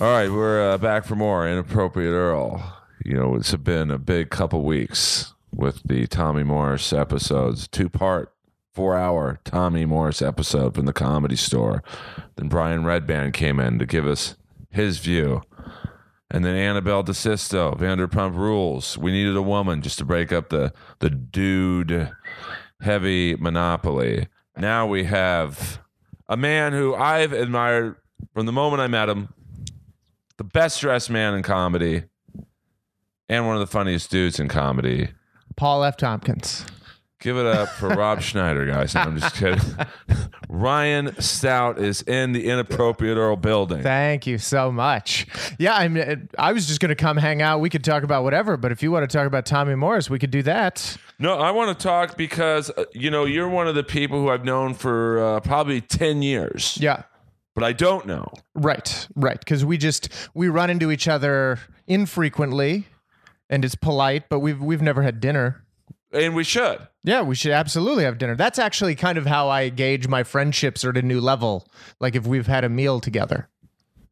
All right, we're uh, back for more inappropriate Earl. You know, it's been a big couple weeks with the Tommy Morris episodes, two part, four hour Tommy Morris episode from the Comedy Store. Then Brian Redban came in to give us his view, and then Annabelle DeSisto, Vanderpump Rules. We needed a woman just to break up the the dude heavy monopoly. Now we have a man who I've admired from the moment I met him, the best dressed man in comedy, and one of the funniest dudes in comedy. Paul F. Tompkins. Give it up for Rob Schneider, guys. No, I'm just kidding. Ryan Stout is in the inappropriate Earl building. Thank you so much. Yeah, I mean, I was just going to come hang out. We could talk about whatever, but if you want to talk about Tommy Morris, we could do that. No, I want to talk because uh, you know you're one of the people who I've known for uh, probably ten years. Yeah. But I don't know. Right, right. Because we just we run into each other infrequently, and it's polite, but we've we've never had dinner. And we should. Yeah, we should absolutely have dinner. That's actually kind of how I gauge my friendships are at a new level. Like if we've had a meal together,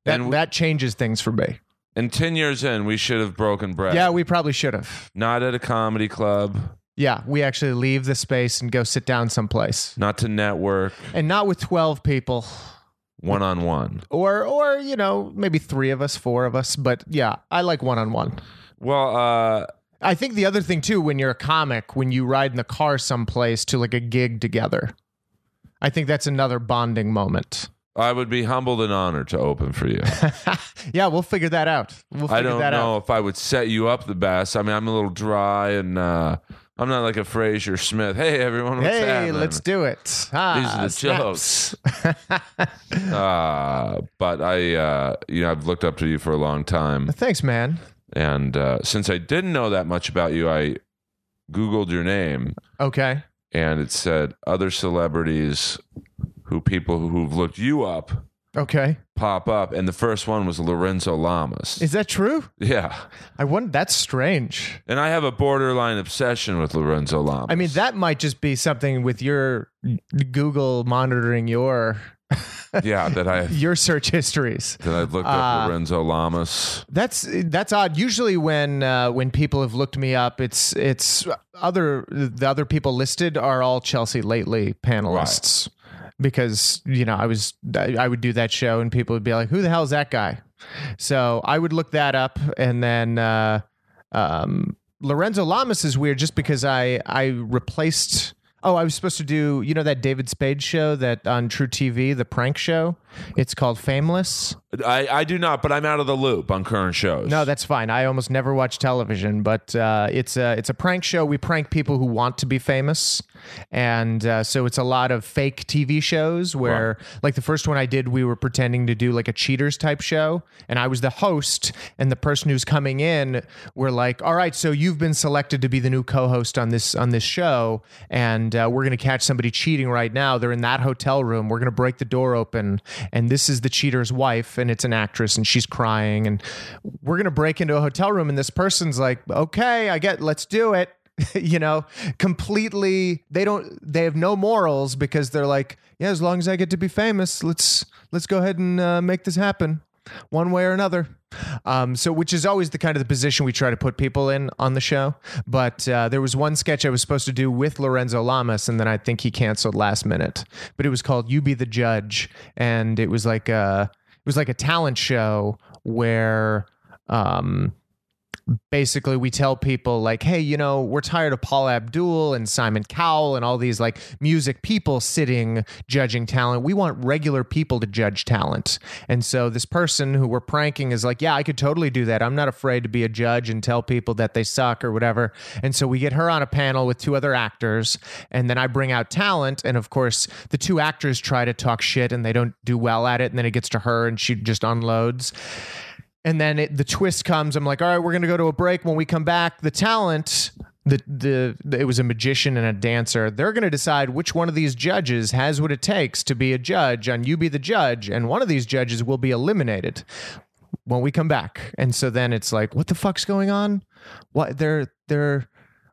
that And w- that changes things for me. And ten years in, we should have broken bread. Yeah, we probably should have. Not at a comedy club, Yeah, we actually leave the space and go sit down someplace, not to network, and not with twelve people, one on one. or or you know maybe three of us, four of us. But yeah, I like one on one. Well, uh, I think the other thing too, when you're a comic, when you ride in the car someplace to like a gig together, I think that's another bonding moment. I would be humbled and honored to open for you. Yeah, we'll figure that out. We'll figure I don't that know out. if I would set you up the best. I mean, I'm a little dry and uh, I'm not like a Fraser Smith. Hey, everyone, what's Hey, happening? let's do it. Ah, These are the snaps. Uh, but I, uh, you know, I've looked up to you for a long time. Thanks, man. And uh, since I didn't know that much about you, I Googled your name Okay. and it said other celebrities who people who've looked you up Okay. pop up. And the first one was Lorenzo Lamas. Is that true? yeah. I wonder. That's strange. And I have a borderline obsession with Lorenzo Lamas. I mean, that might just be something with your Google monitoring your yeah, that I your search histories. that I've looked up Lorenzo Lamas. That's that's odd. Usually, when uh, when people have looked me up, it's it's other the other people listed are all Chelsea lately panelists because you know I was I would do that show and people would be like, "Who the hell is that guy?" So I would look that up, and then uh, um, Lorenzo Lamas is weird just because I I replaced. Oh, I was supposed to do you know that David Spade show that on truTV, the prank show. It's called Fameless. I, I do not, but I'm out of the loop on current shows. No, that's fine. I almost never watch television, but uh, it's a it's a prank show. We prank people who want to be famous, and uh, so it's a lot of fake TV shows where, like the first one I did, we were pretending to do like a cheaters type show, and I was the host, and the person who's coming in, we're like, all right, so you've been selected to be the new co-host on this on this show, and uh, we're gonna catch somebody cheating right now. They're in that hotel room. We're gonna break the door open, and this is the cheater's wife, and it's an actress, and she's crying, and we're gonna break into a hotel room, and this person's like, okay, I get, let's do it. you know, completely. They don't. They have no morals because they're like, yeah, as long as I get to be famous, let's let's go ahead and uh, make this happen, one way or another. Um, so, which is always the kind of the position we try to put people in on the show. But uh, there was one sketch I was supposed to do with Lorenzo Lamas, and then I think he canceled last minute. But it was called "You Be the Judge," and it was like a it was like a talent show where. Um, basically we tell people like hey you know we're tired of Paula Abdul and simon cowell and all these like music people sitting judging talent. We want regular people to judge talent. And so this person who we're pranking is like yeah i could totally do that. I'm not afraid to be a judge and tell people that they suck or whatever. And so we get her on a panel with two other actors and then i bring out talent and of course the two actors try to talk shit and they don't do well at it and then it gets to her and she just unloads and then it, the twist comes. I'm like, all right, we're gonna go to a break. When we come back, the talent, the, the it was a magician and a dancer. They're gonna decide which one of these judges has what it takes to be a judge on You Be the Judge, and one of these judges will be eliminated when we come back. And so then it's like, what the fuck's going on? What they're they're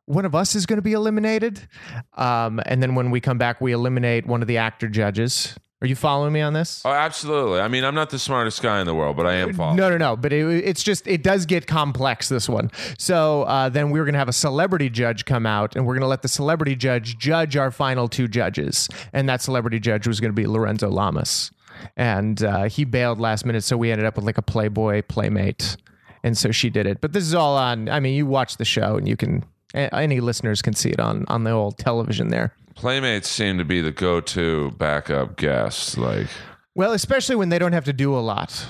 one of us is going to be eliminated. Um, and then when we come back, we eliminate one of the actor judges. Are you following me on this? Oh, absolutely. I mean, I'm not the smartest guy in the world, but I am following. No, no, no. But it, it's just it does get complex. This one. So uh, then we are going to have a celebrity judge come out, and we're going to let the celebrity judge judge our final two judges, and that celebrity judge was going to be Lorenzo Lamas, and uh, he bailed last minute, so we ended up with like a Playboy playmate, and so she did it. But this is all on. I mean, you watch the show, and you can any listeners can see it on on the old television there. Playmates seem to be the go-to backup guest. Like, Well, especially when they don't have to do a lot.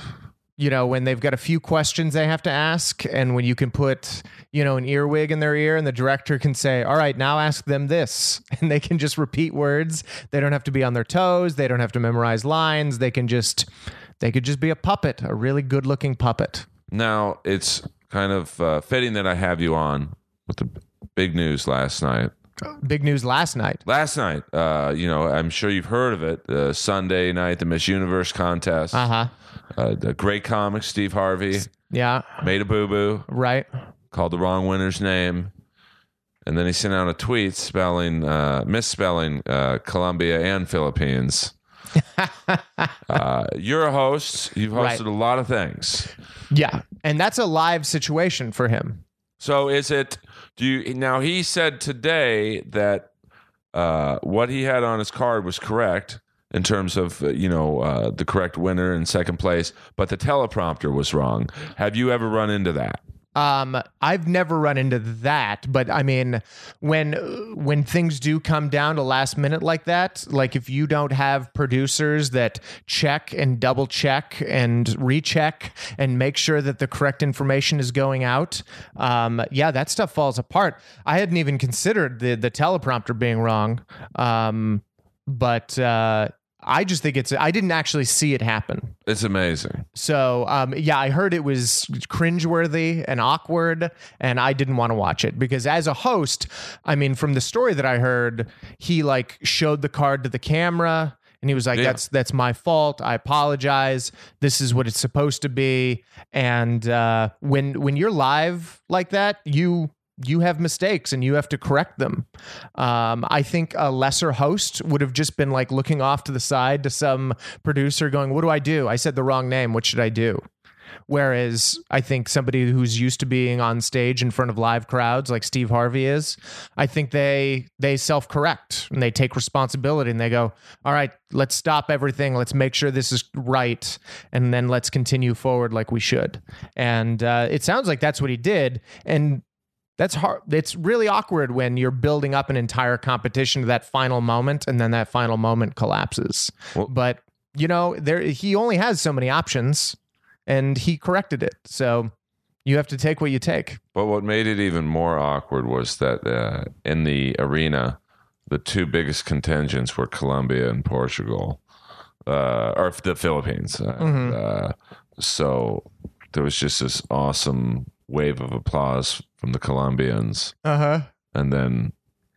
You know, when they've got a few questions they have to ask, and when you can put, you know, an earwig in their ear, and the director can say, All right, now ask them this. And they can just repeat words. They don't have to be on their toes. They don't have to memorize lines. They can just, they could just be a puppet, a really good looking puppet. now it's kind of uh, fitting that I have you on with the big news last night. Big news last night. Last night, uh, you know, I'm sure you've heard of it. Uh, Sunday night, the Miss Universe contest. Uh huh. Uh, the great comic Steve Harvey Yeah. made a boo boo, Right. called the wrong winner's name, and then he sent out a tweet spelling, uh, misspelling uh, Colombia and Philippines. uh, you're a host. You've hosted Right. a lot of things. Yeah. And that's a live situation for him. So is it? Do you now? He said today that uh, what he had on his card was correct in terms of uh, you know uh, the correct winner in second place, but the teleprompter was wrong. Have you ever run into that? Um, I've never run into that, but I mean, when when things do come down to last minute like that, like if you don't have producers that check and double check and recheck and make sure that the correct information is going out, um, yeah, that stuff falls apart. I hadn't even considered the the teleprompter being wrong, um, but uh, I just think it's. I didn't actually see it happen. It's amazing. So um, yeah, I heard it was cringeworthy and awkward, and I didn't want to watch it because as a host, I mean, from the story that I heard, he like showed the card to the camera. And he was like, Yeah. "That's that's my fault. I apologize. This is what it's supposed to be." And uh, when when you're live like that, you you have mistakes and you have to correct them. Um, I think a lesser host would have just been like looking off to the side to some producer going, What do I do? I said the wrong name. What should I do? Whereas I think somebody who's used to being on stage in front of live crowds like Steve Harvey is, I think they they self correct and they take responsibility and they go, all right, let's stop everything, let's make sure this is right, and then let's continue forward like we should. And uh, it sounds like that's what he did. And that's hard. It's really awkward when you're building up an entire competition to that final moment, and then that final moment collapses. Well- but you know, there he only has so many options, and he corrected it. So you have to take what you take. But what made it even more awkward was that uh, in the arena, the two biggest contingents were Colombia and Portugal, uh, or the Philippines. Uh, uh, so there was just this awesome wave of applause from the Colombians. Uh huh. And then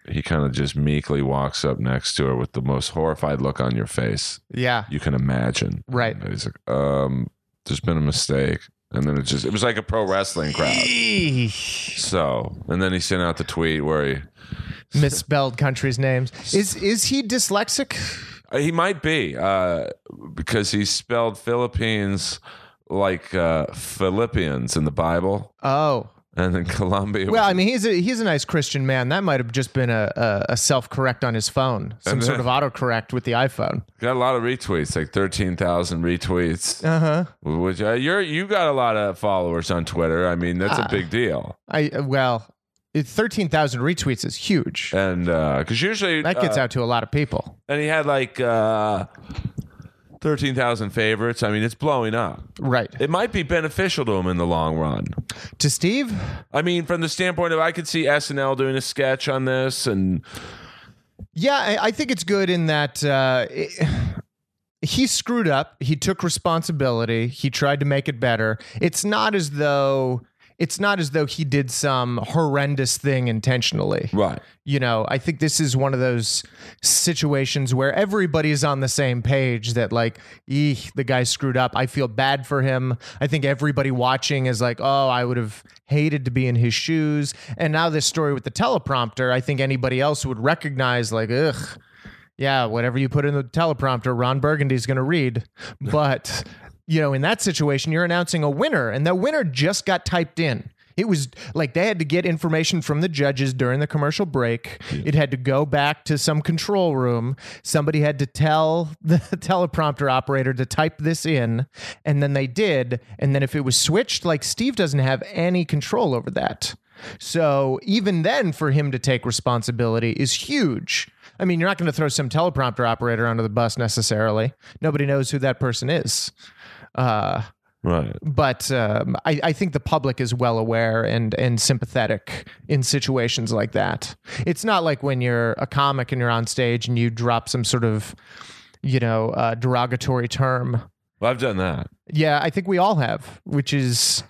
he kind of just meekly walks up next to her with the most horrified look on your face Yeah. you can imagine. Right. And he's like, um, there's been a mistake. And then it just, it was like a pro wrestling crowd. So, and then he sent out the tweet where he, Misspelled countries' names. Is is he dyslexic? uh, he might be, uh, because he spelled Philippines like uh, Philippians in the Bible. Oh. And then Colombia. Well, I mean, he's a he's a nice Christian man. That might have just been a a, a self correct on his phone, some sort of autocorrect with the iPhone. got a lot of retweets, like 13,000 retweets. Uh huh. Which uh, you're, you got a lot of followers on Twitter. I mean, that's a big deal. I well, thirteen thousand retweets is huge. And because usually That gets uh, out to a lot of people. and he had like uh, 13,000 favorites. I mean, it's blowing up. Right. It might be beneficial to him in the long run. To Steve? I mean, from the standpoint of I could see SNL doing a sketch on this, and Yeah, I, I think it's good in that uh, it- he screwed up. He took responsibility. He tried to make it better. It's not as though it's not as though he did some horrendous thing intentionally. right, You know, I think this is one of those situations where everybody's on the same page that like, eek, the guy screwed up. I feel bad for him. I think everybody watching is like, oh, I would have hated to be in his shoes. And now this story with the teleprompter, I think anybody else would recognize like, ugh, yeah, whatever you put in the teleprompter, Ron Burgundy's going to read. But, you know, in that situation, you're announcing a winner, and the winner just got typed in. It was like they had to get information from the judges during the commercial break. It had to go back to some control room. Somebody had to tell the teleprompter operator to type this in, and then they did. And then if it was switched, like Steve doesn't have any control over that. So even then, for him to take responsibility is huge. I mean, you're not going to throw some teleprompter operator under the bus necessarily. Nobody knows who that person is. Uh, Right. but um, I, I think the public is well aware and and sympathetic in situations like that. It's not like when you're a comic and you're on stage and you drop some sort of, you know, uh, derogatory term. Well, I've done that. Yeah, I think we all have, which is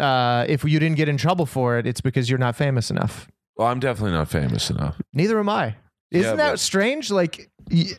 uh, if you didn't get in trouble for it, it's because you're not famous enough. Well, I'm definitely not famous enough. Neither am I. Isn't Yeah, that strange? Like,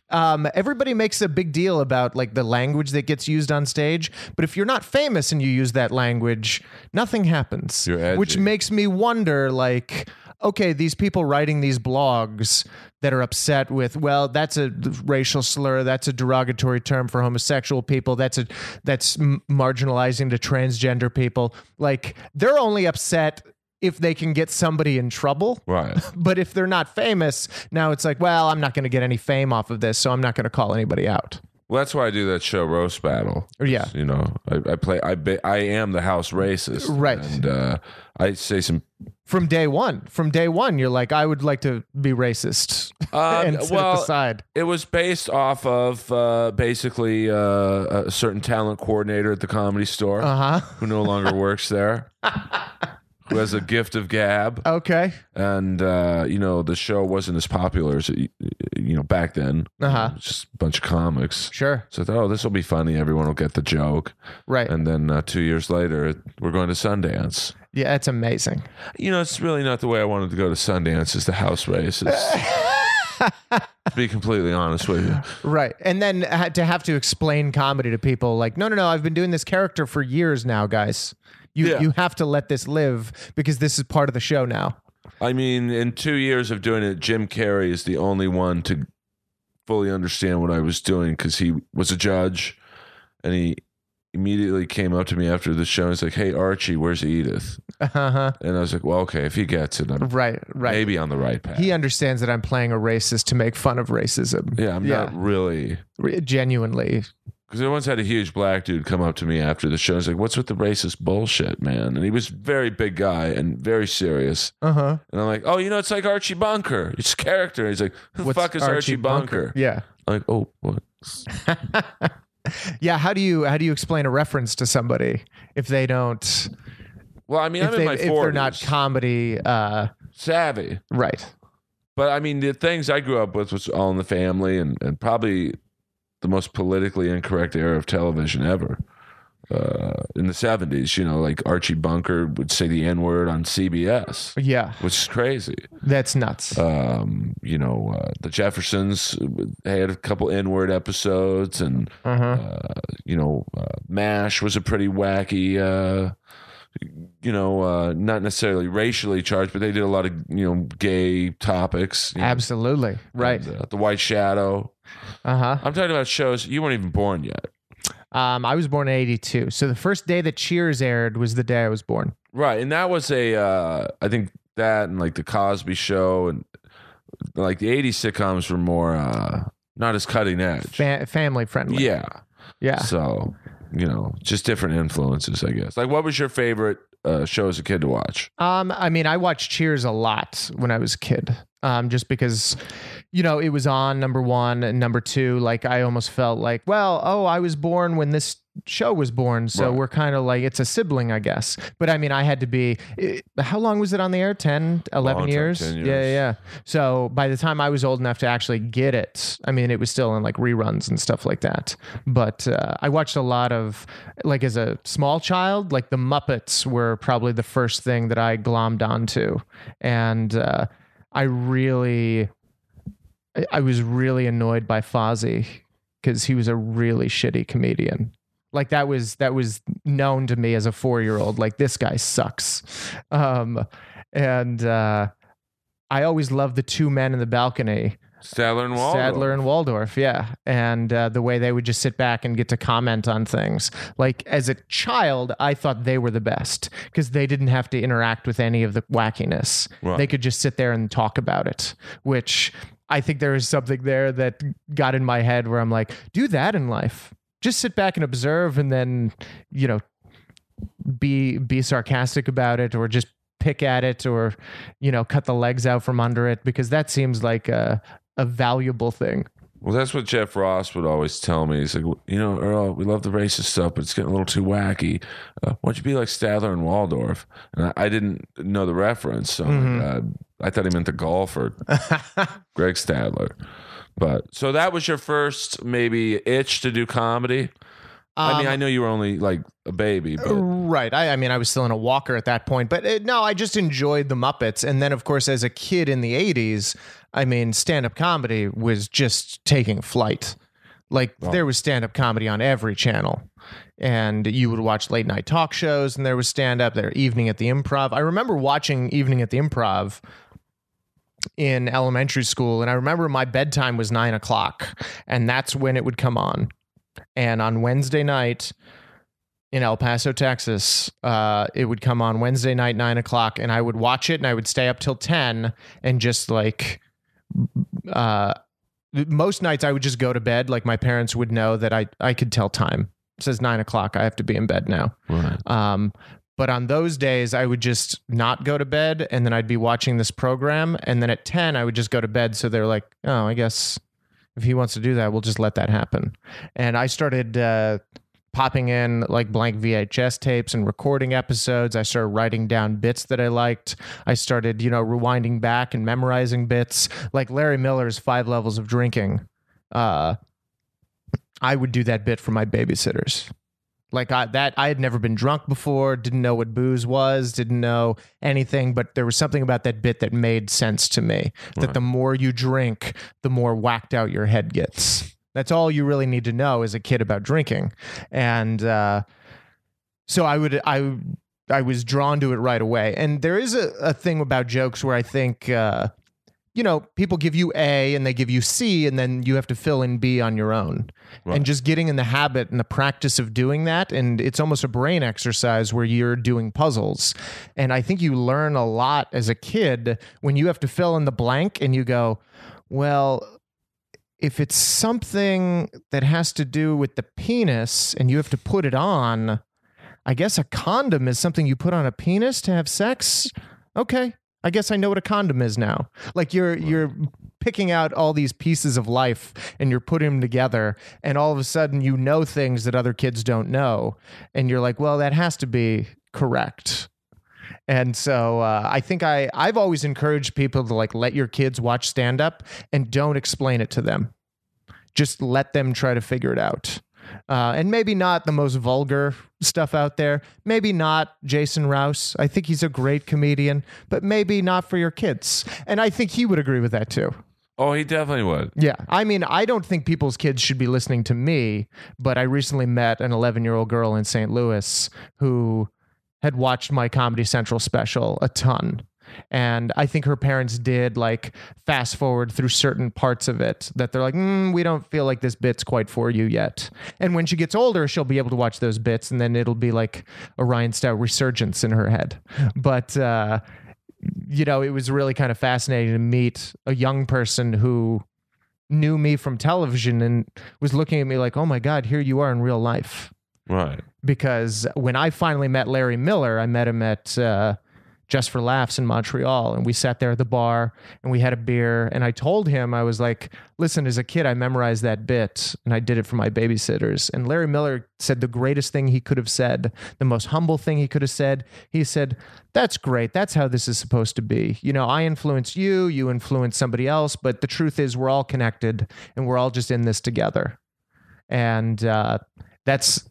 um, everybody makes a big deal about like the language that gets used on stage, but if you're not famous and you use that language, nothing happens. Which makes me wonder, like, okay, these people writing these blogs that are upset with, well, that's a racial slur, that's a derogatory term for homosexual people, that's a that's m- marginalizing to transgender people. Like, they're only upset if they can get somebody in trouble. Right. But if they're not famous, now it's like, well, I'm not going to get any fame off of this, so I'm not going to call anybody out. Well, that's why I do that show roast battle. Yeah. You know, I, I play. I be, I am the house racist. Right. And uh, I say some. From day one, from day one, you're like, I would like to be racist Um, and sit well, at the side. It was based off of uh, basically uh, a certain talent coordinator at the comedy store Uh huh. who no longer works there, who has a gift of gab. Okay. and uh, you know the show wasn't as popular as it, you know back then. Uh-huh. Just a bunch of comics. Sure. So I thought, oh, this will be funny. Everyone will get the joke. Right. And then uh, two years later, we're going to Sundance. yeah, it's amazing. You know, it's really not the way I wanted to go to Sundance. As the house races. to be completely honest with you, Right. And then to have to explain comedy to people like, no, no, no, I've been doing this character for years now, guys. You, Yeah. you have to let this live because this is part of the show now. I mean, in two years of doing it, Jim Carrey is the only one to fully understand what I was doing because he was a judge, and he immediately came up to me after the show. and He's like, "Hey, Archie, where's Edith?" Uh-huh. And I was like, "Well, okay, if he gets it, I'm Right. Right. maybe on the right path." He understands that I'm playing a racist to make fun of racism. yeah, I'm not really genuinely. Because I once had a huge black dude come up to me after the show. He's like, "What's with the racist bullshit, man?" And he was a very big guy and very serious. Uh huh. And I'm like, "Oh, you know, it's like Archie Bunker. It's a character." He's like, "Who the fuck is Archie, Bunker? Yeah. I'm like, "Oh, what?" Yeah. How do you how do you explain a reference to somebody if they don't Well, I mean, if I'm in they my if 40s. they're not comedy uh savvy. right. But I mean, the things I grew up with was all in the family and, and probably the most politically incorrect era of television ever. Uh, in the 70s, you know, like Archie Bunker would say the N word on CBS, Yeah. which is crazy. That's nuts. Um, you know, uh, the Jeffersons had a couple N word episodes, and, Uh-huh. uh, you know, uh, MASH was a pretty wacky. Uh, you know, uh, not necessarily racially charged, but they did a lot of you know gay topics. you know, Absolutely. Right. and, uh, the White Shadow. Uh-huh. I'm talking about shows you weren't even born yet, Um I was born in 82. So the first day that Cheers aired was the day I was born. right? And that was a, uh, I think that and like the Cosby Show and like the '80s sitcoms were more uh, not as cutting edge. Fa- family friendly. yeah, Yeah. so you know, just different influences, I guess. Like, what was your favorite show as a kid to watch? Um, I mean, I watched Cheers a lot when I was a kid. Um, just because, you know, it was on number one and number two. Like I almost felt like, well, oh, I was born when this show was born, so Right. we're kind of like it's a sibling, I guess. But I mean, I had to be. It, how long was it on the air? 10, 11 Long time, years? 10 Yeah, yeah, yeah. So by the time I was old enough to actually get it, I mean, it was still in like reruns and stuff like that. But uh, I watched a lot of like as a small child, like the Muppets were probably the first thing that I glommed onto, and uh, I really, I- I was really annoyed by Fozzie because he was a really shitty comedian. Like that was that was known to me as a four year old. Like this guy sucks, um, and uh, I always loved the two men in the balcony. Statler and Waldorf. Statler and Waldorf, yeah. And uh, the way they would just sit back and get to comment on things. Like as a child, I thought they were the best because they didn't have to interact with any of the wackiness. Right. They could just sit there and talk about it, which I think there is something there that got in my head where I'm like, do that in life. Just sit back and observe and then, you know, be be sarcastic about it or just pick at it or you know cut the legs out from under it because that seems like a a valuable thing. Well, that's what Jeff Ross would always tell me. He's like, you know, Earl, we love the racist stuff, but it's getting a little too wacky. Uh, why don't you be like Statler and Waldorf? And I, I didn't know the reference, so uh, I thought he meant the golfer, Greg Stadler. But so that was your first maybe itch to do comedy. I mean, I know you were only like a baby, but Right. I, I mean, I was still in a walker at that point, but uh no, I just enjoyed the Muppets. And then, of course, as a kid in the 80s, I mean, stand up comedy was just taking flight. Like, there was stand up comedy on every channel. And you would watch late night talk shows, and there was stand up there, Evening at the Improv. I remember watching Evening at the Improv in elementary school, and I remember my bedtime was nine o'clock, and that's when it would come on. And on Wednesday night, in El Paso, Texas. Uh, it would come on Wednesday night, nine o'clock, and I would watch it and I would stay up till 10 and just like, uh, most nights I would just go to bed. Like my parents would know that I, I could tell time. It says nine o'clock. I have to be in bed now. Right. Um, but on those days, I would just not go to bed, and then I'd be watching this program, and then at ten, I would just go to bed. So they're like, "Oh, I guess if he wants to do that, we'll just let that happen." And I started uh, popping in like blank VHS tapes and recording episodes. I started writing down bits that I liked. I started, you know, rewinding back and memorizing bits, like Larry Miller's Five Levels of Drinking. Uh, I would do that bit for my babysitters. Like I that I had never been drunk before, didn't know what booze was, didn't know anything, but there was something about that bit that made sense to me. That the more you drink, the more whacked out your head gets. That's all you really need to know as a kid about drinking. And uh, so I would I I was drawn to it right away. And there is a, a thing about jokes where I think uh, you know, people give you A and they give you C, and then you have to fill in B on your own. Right. And just getting in the habit and the practice of doing that. And it's almost a brain exercise where you're doing puzzles. And I think you learn a lot as a kid when you have to fill in the blank and you go, well, if it's something that has to do with the penis and you have to put it on, I guess a condom is something you put on a penis to have sex. Okay. I guess I know what a condom is now. Like you're you're picking out all these pieces of life and you're putting them together and all of a sudden you know things that other kids don't know and you're like, well, that has to be correct. And so uh, I think I I've always encouraged people to like let your kids watch stand up and don't explain it to them. Just let them try to figure it out. Uh, and maybe not the most vulgar stuff out there. Maybe not Jason Rouse. I think he's a great comedian, but maybe not for your kids. And I think he would agree with that too. oh, he definitely would. Yeah. I mean, I don't think people's kids should be listening to me, but I recently met an 11 year old girl in St. Louis who had watched my Comedy Central special a ton. And I think her parents did like fast forward through certain parts of it that they're like, mm, we don't feel like this bit's quite for you yet. And when she gets older, she'll be able to watch those bits and then it'll be like a Ryan Stout resurgence in her head. But, uh, you know, it was really kind of fascinating to meet a young person who knew me from television and was looking at me like, oh my God, here you are in real life. Right. Because when I finally met Larry Miller, I met him at uh, Just for Laughs in Montreal. And we sat there at the bar and we had a beer. And I told him, I was like, listen, as a kid, I memorized that bit and I did it for my babysitters. And Larry Miller said the greatest thing he could have said, the most humble thing he could have said. He said, that's great. That's how this is supposed to be. You know, I influence you, you influence somebody else. But the truth is, we're all connected and we're all just in this together. And uh, that's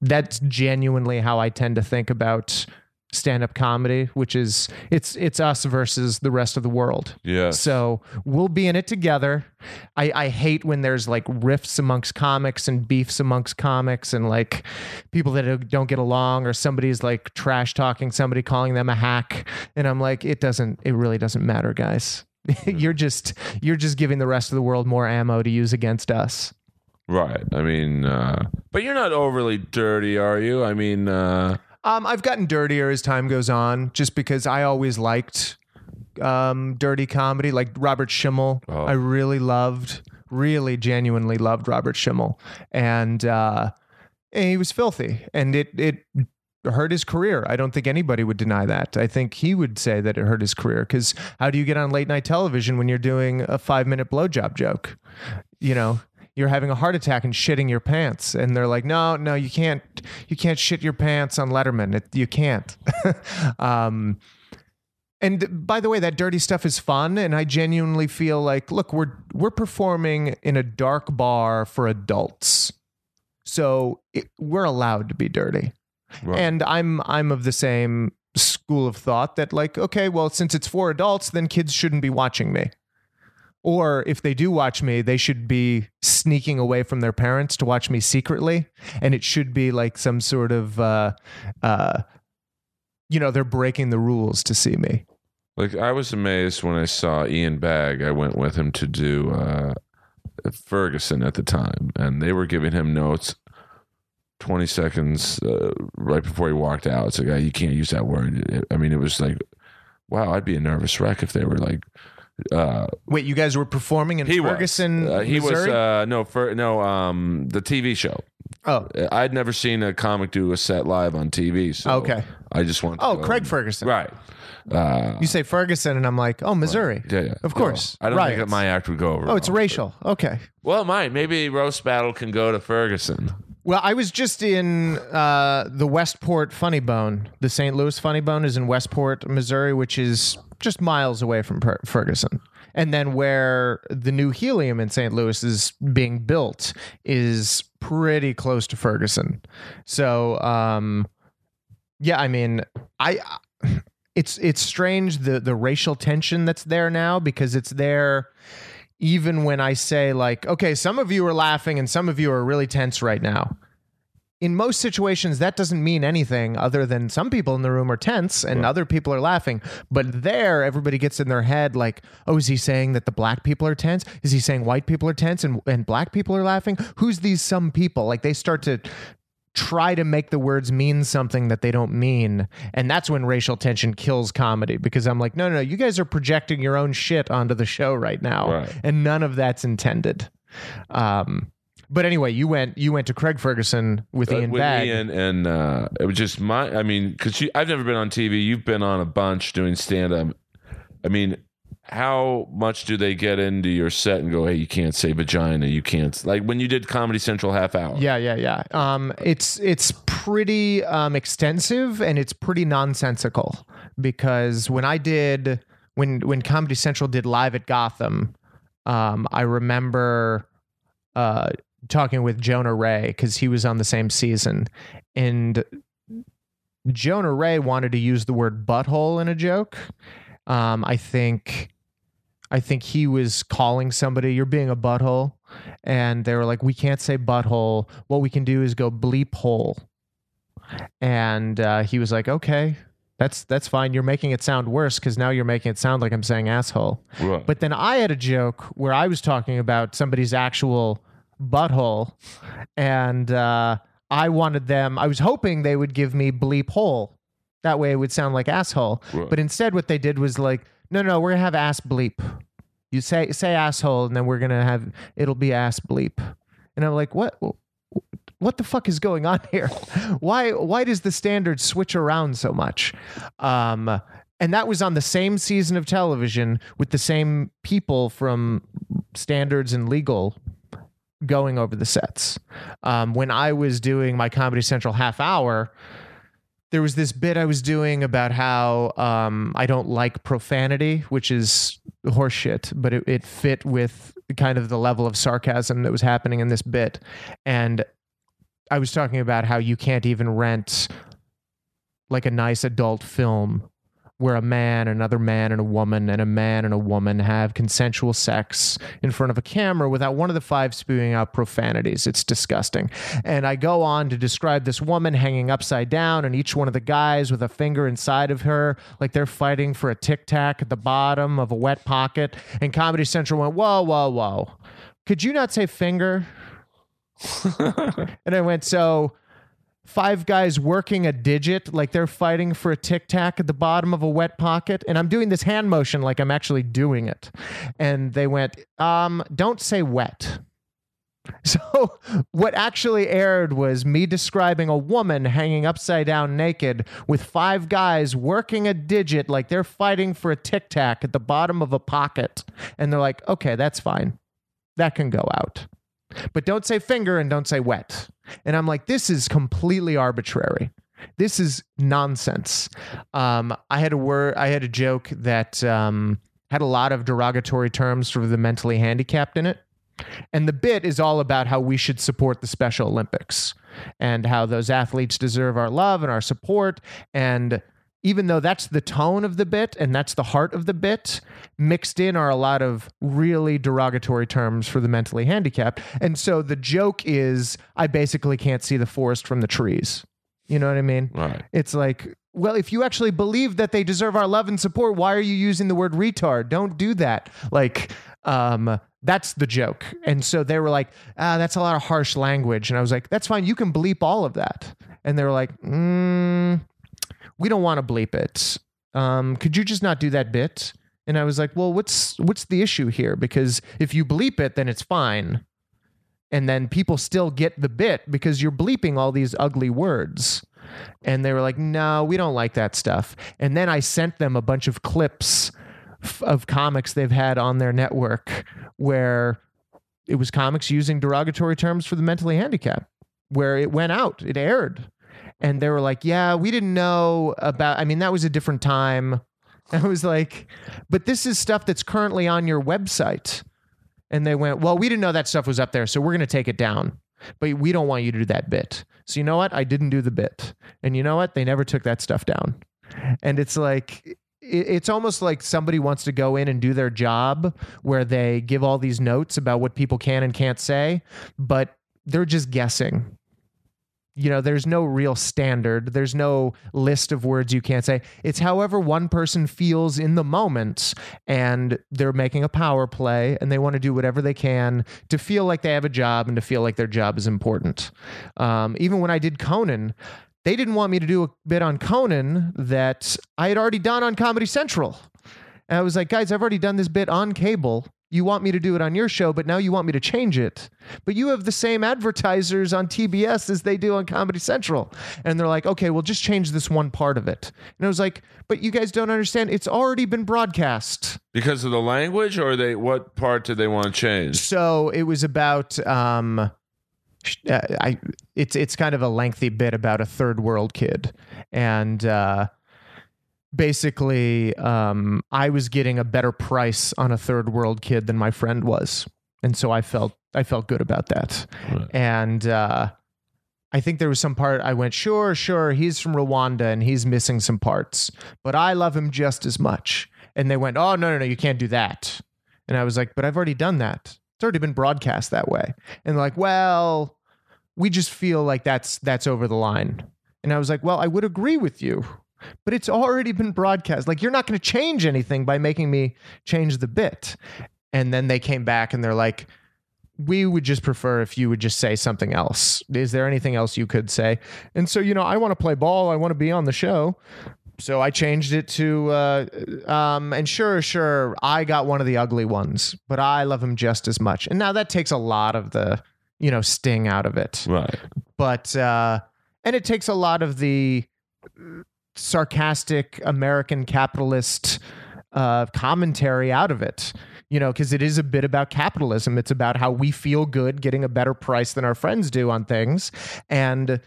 that's genuinely how I tend to think about stand-up comedy, which is it's it's us versus the rest of the world. Yeah. So we'll be in it together. I, I hate when there's like rifts amongst comics and beefs amongst comics and like people that don't get along or somebody's like trash talking somebody calling them a hack and I'm like it doesn't it really doesn't matter guys you're just you're just giving the rest of the world more ammo to use against us. Right. I mean, uh, but you're not overly dirty, are you? I mean, uh, Um, I've gotten dirtier as time goes on, just because I always liked um, dirty comedy, like Robert Schimmel. Oh. I really loved, really genuinely loved Robert Schimmel, and uh, and he was filthy, and it it hurt his career. I don't think anybody would deny that. I think he would say that it hurt his career because how do you get on late night television when you're doing a five minute blowjob joke? You know, you're having a heart attack and shitting your pants, and they're like, no, no, you can't, you can't shit your pants on Letterman. It, you can't. um, and by the way, that dirty stuff is fun, and I genuinely feel like, look, we're we're performing in a dark bar for adults, so it, we're allowed to be dirty. right. And I'm I'm of the same school of thought that like, okay, well, since it's for adults, then kids shouldn't be watching me. Or if they do watch me, they should be sneaking away from their parents to watch me secretly, and it should be like some sort of, uh, uh, you know, they're breaking the rules to see me. Like I was amazed when I saw Ian Bagg. I went with him to do uh, Ferguson at the time, and they were giving him notes. Twenty seconds uh, right before he walked out, it's like "Ah, you can't use that word. I mean, it was like, wow, I'd be a nervous wreck if they were like, uh, Wait, you guys were performing in he Ferguson, was, uh, he was, uh, no, for no, um, the TV show. oh, I'd never seen a comic do a set live on TV. So Okay. I just want. oh, Craig Ferguson. right? Uh, You say Ferguson, and I'm like, oh, Missouri. yeah, yeah. Of course. No, I don't think that my act would go over. Oh, it's racial. Okay. Well, might. Maybe roast battle can go to Ferguson. Well, I was just in uh, the Westport Funny Bone. The St. Louis Funny Bone is in Westport, Missouri, which is just miles away from Per- Ferguson. And then where the new helium in St. Louis is being built is pretty close to Ferguson. So, um, yeah, I mean, I it's it's strange the the racial tension that's there now because it's there even when I say like, okay, some of you are laughing and some of you are really tense right now. In most situations, that doesn't mean anything other than some people in the room are tense and other people are laughing. But there, everybody gets in their head like, oh, is he saying that the black people are tense? Is he saying white people are tense and, and black people are laughing? Who's these some people? Like they start to try to make the words mean something that they don't mean. And that's when racial tension kills comedy because I'm like, no, no, no, you guys are projecting your own shit onto the show right now. Right. And none of that's intended. Um, but anyway, you went you went to Craig Ferguson with Uh, Ian with Bagg. Ian, and uh, it was just my. I mean, because I've never been on TV. You've been on a bunch doing stand up. I mean, how much do they get into your set and go, "Hey, you can't say vagina. You can't." Like when you did Comedy Central half hour. Yeah, yeah, yeah. Um, it's it's pretty um, extensive and it's pretty nonsensical because when I did when when Comedy Central did live at Gotham, um, I remember uh, talking with Jonah Ray because he was on the same season, and Jonah Ray wanted to use the word butthole in a joke. Um, I think. I think he was calling somebody, you're being a butthole. And they were like, we can't say butthole. What we can do is go bleep hole. And uh, he was like, okay, that's that's fine. You're making it sound worse because now you're making it sound like I'm saying asshole. Right. But then I had a joke where I was talking about somebody's actual butthole, and uh, I wanted them. I was hoping they would give me bleep hole. That way, it would sound like asshole. Right. But instead, what they did was like, no, no, we're gonna have ass bleep. You say say asshole, and then we're gonna have it'll be ass bleep. And I'm like, what? What the fuck is going on here? Why why does the standard switch around so much? Um, and that was on the same season of television with the same people from standards and legal going over the sets. Um, when I was doing my Comedy Central half hour, there was this bit I was doing about how um, I don't like profanity, which is horseshit, but it, it fit with kind of the level of sarcasm that was happening in this bit. And I was talking about how you can't even rent like a nice adult film where a man, another man, and a woman, and a man and a woman have consensual sex in front of a camera without one of the five spewing out profanities. It's disgusting. And I go on to describe this woman hanging upside down, and each one of the guys with a finger inside of her, like they're fighting for a tic tac at the bottom of a wet pocket. And Comedy Central went, Whoa, whoa, whoa. Could you not say finger? and I went, So five guys working a digit like they're fighting for a tic tac at the bottom of a wet pocket. And i'm doing this hand motion like i'm actually doing it. And they went um don't say wet. So what actually aired was me describing a woman hanging upside down naked with five guys working a digit like they're fighting for a tic tac at the bottom of a pocket. And they're like okay that's fine. That can go out but don't say finger and don't say wet. And I'm like, this is completely arbitrary. This is nonsense. Um, I had a word, I had a joke that um, had a lot of derogatory terms for the mentally handicapped in it. And the bit is all about how we should support the Special Olympics and how those athletes deserve our love and our support. And even though that's the tone of the bit and that's the heart of the bit, mixed in are a lot of really derogatory terms for the mentally handicapped. And so the joke is I basically can't see the forest from the trees. You know what I mean? Right. It's like, well, if you actually believe that they deserve our love and support, why are you using the word retard? Don't do that. Like, um, that's the joke. And so they were like, ah, that's a lot of harsh language. And I was like, that's fine. You can bleep all of that. And they were like, mm, we don't want to bleep it. Um, could you just not do that bit? And I was like, well, what's what's the issue here? Because if you bleep it, then it's fine. And then people still get the bit because you're bleeping all these ugly words. And they were like, no, we don't like that stuff. And then I sent them a bunch of clips of comics they've had on their network where it was comics using derogatory terms for the mentally handicapped, where it went out, it aired and they were like, "Yeah, we didn't know about." I mean, that was a different time. I was like, "But this is stuff that's currently on your website." And they went, "Well, we didn't know that stuff was up there, so we're going to take it down. But we don't want you to do that bit." So you know what? I didn't do the bit, and you know what? They never took that stuff down. And it's like it's almost like somebody wants to go in and do their job where they give all these notes about what people can and can't say, but they're just guessing you know there's no real standard. There's no list of words you can't say. It's however one person feels in the moment and they're making a power play and they want to do whatever they can to feel like they have a job and to feel like their job is important. Um, even when i did conan they didn't want me to do a bit on conan that i had already done on comedy central. And i was like guys i've already done this bit on cable you want me to do it on your show, but now you want me to change it. But you have the same advertisers on TBS as they do on Comedy Central. And they're like, okay, well, just change this one part of it. And I was like, but you guys don't understand. It's already been broadcast. Because of the language, or they what part did they want to change? So it was about. Um, uh, I it's it's kind of a lengthy bit about a third world kid, and uh, basically um, I was getting a better price on a third world kid than my friend was, and so I felt I felt good about that. Right. And uh, I think there was some part I went, sure, sure, he's from Rwanda and he's missing some parts, but I love him just as much. And they went, oh no no no, you can't do that. And I was like, but I've already done that. It's already been broadcast that way. And like, well, we just feel like that's that's over the line. And I was like, well, I would agree with you but it's already been broadcast. Like you're not going to change anything by making me change the bit. And then they came back and they're like, we would just prefer if you would just say something else. Is there anything else you could say? And so, you know, I want to play ball. I want to be on the show. So I changed it to, uh, um, and sure, sure, I got one of the ugly ones, but I love him just as much. And now that takes a lot of the, you know, sting out of it. Right. But, uh, and it takes a lot of the sarcastic American capitalist uh, commentary out of it. You know, because it is a bit about capitalism. It's about how we feel good getting a better price than our friends do on things. And,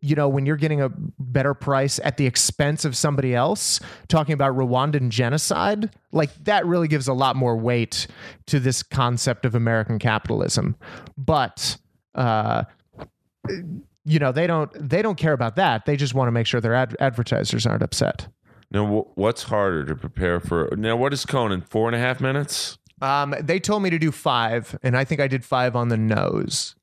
you know, when you're getting a better price at the expense of somebody else, talking about Rwandan genocide, like that really gives a lot more weight to this concept of American capitalism. But, uh, you know they don't they don't care about that they just want to make sure their ad- advertisers aren't upset Now, wh- what's harder to prepare for? Now, what is Conan? Four and a half minutes? Um, they told me to do five, and I think I did five on the nose.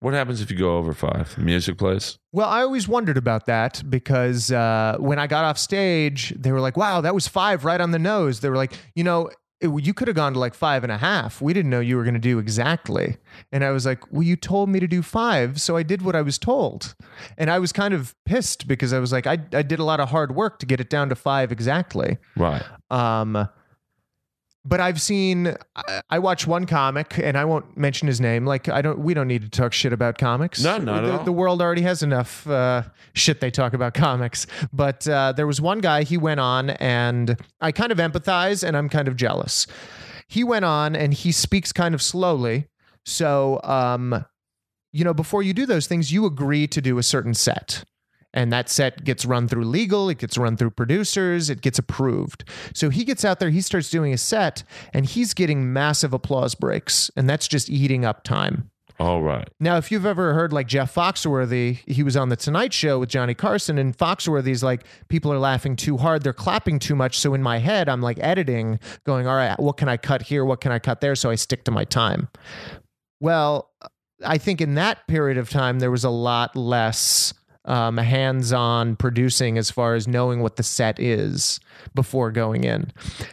What happens if you go over five? Music plays? Well, I always wondered about that because uh, when I got off stage, they were like, wow, that was five right on the nose. They were like, you know, it, you could have gone to like five and a half. We didn't know you were going to do exactly. And I was like, well, you told me to do five. So I did what I was told. And I was kind of pissed because I was like, I, I did a lot of hard work to get it down to five exactly. Right. Um, but I've seen. I, watch one comic, and I won't mention his name. Like I don't. We don't need to talk shit about comics. No, not at the, all. the world already has enough uh, shit they talk about comics. But uh, there was one guy. He went on, and I kind of empathize, and I'm kind of jealous. He went on, and he speaks kind of slowly. So, um, you know, before you do those things, you agree to do a certain set and that set gets run through legal it gets run through producers it gets approved. So he gets out there he starts doing a set and he's getting massive applause breaks and that's just eating up time. All right. now if you've ever heard like jeff foxworthy he was on the tonight show with johnny carson and foxworthy's like people are laughing too hard they're clapping too much. So in my head i'm like editing going all right what can i cut here? What can i cut there? So i stick to my time. Well i think in that period of time there was a lot less um, hands-on producing as far as knowing what the set is before going in.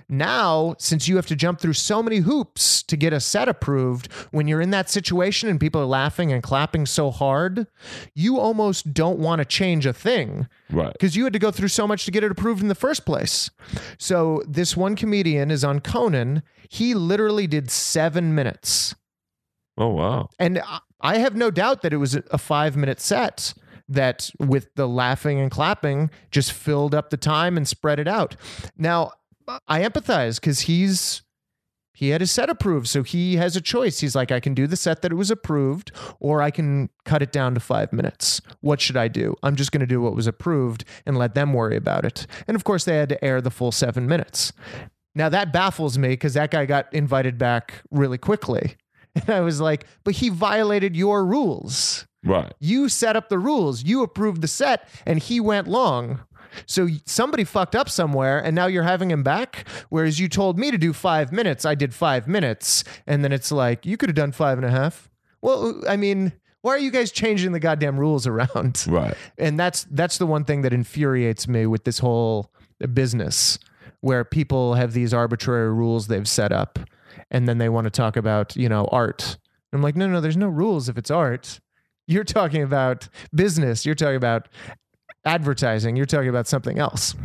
Now, since you have to jump through so many hoops to get a set approved, when you're in that situation and people are laughing and clapping so hard, you almost don't want to change a thing Right. because you had to go through so much to get it approved in the first place. So this one comedian is on Conan. He literally did seven minutes. Oh, wow. And I- I have no doubt that it was a five minute set that, with the laughing and clapping, just filled up the time and spread it out. Now, I empathize because he's. He had his set approved, so he has a choice. He's like, I can do the set that it was approved, or I can cut it down to five minutes. What should I do? I'm just going to do what was approved and let them worry about it. And of course, they had to air the full seven minutes. Now that baffles me because that guy got invited back really quickly. And I was like, but he violated your rules. Right. You set up the rules. You approved the set and he went long. So somebody fucked up somewhere and now you're having him back. Whereas you told me to do five minutes, I did five minutes. And then it's like, you could have done five and a half. Well, uh, I mean, why are you guys changing the goddamn rules around? Right. and that's that's the one thing that infuriates me with this whole business where people have these arbitrary rules they've set up and then they want to talk about you know art i'm like no no there's no rules if it's art you're talking about business you're talking about advertising you're talking about something else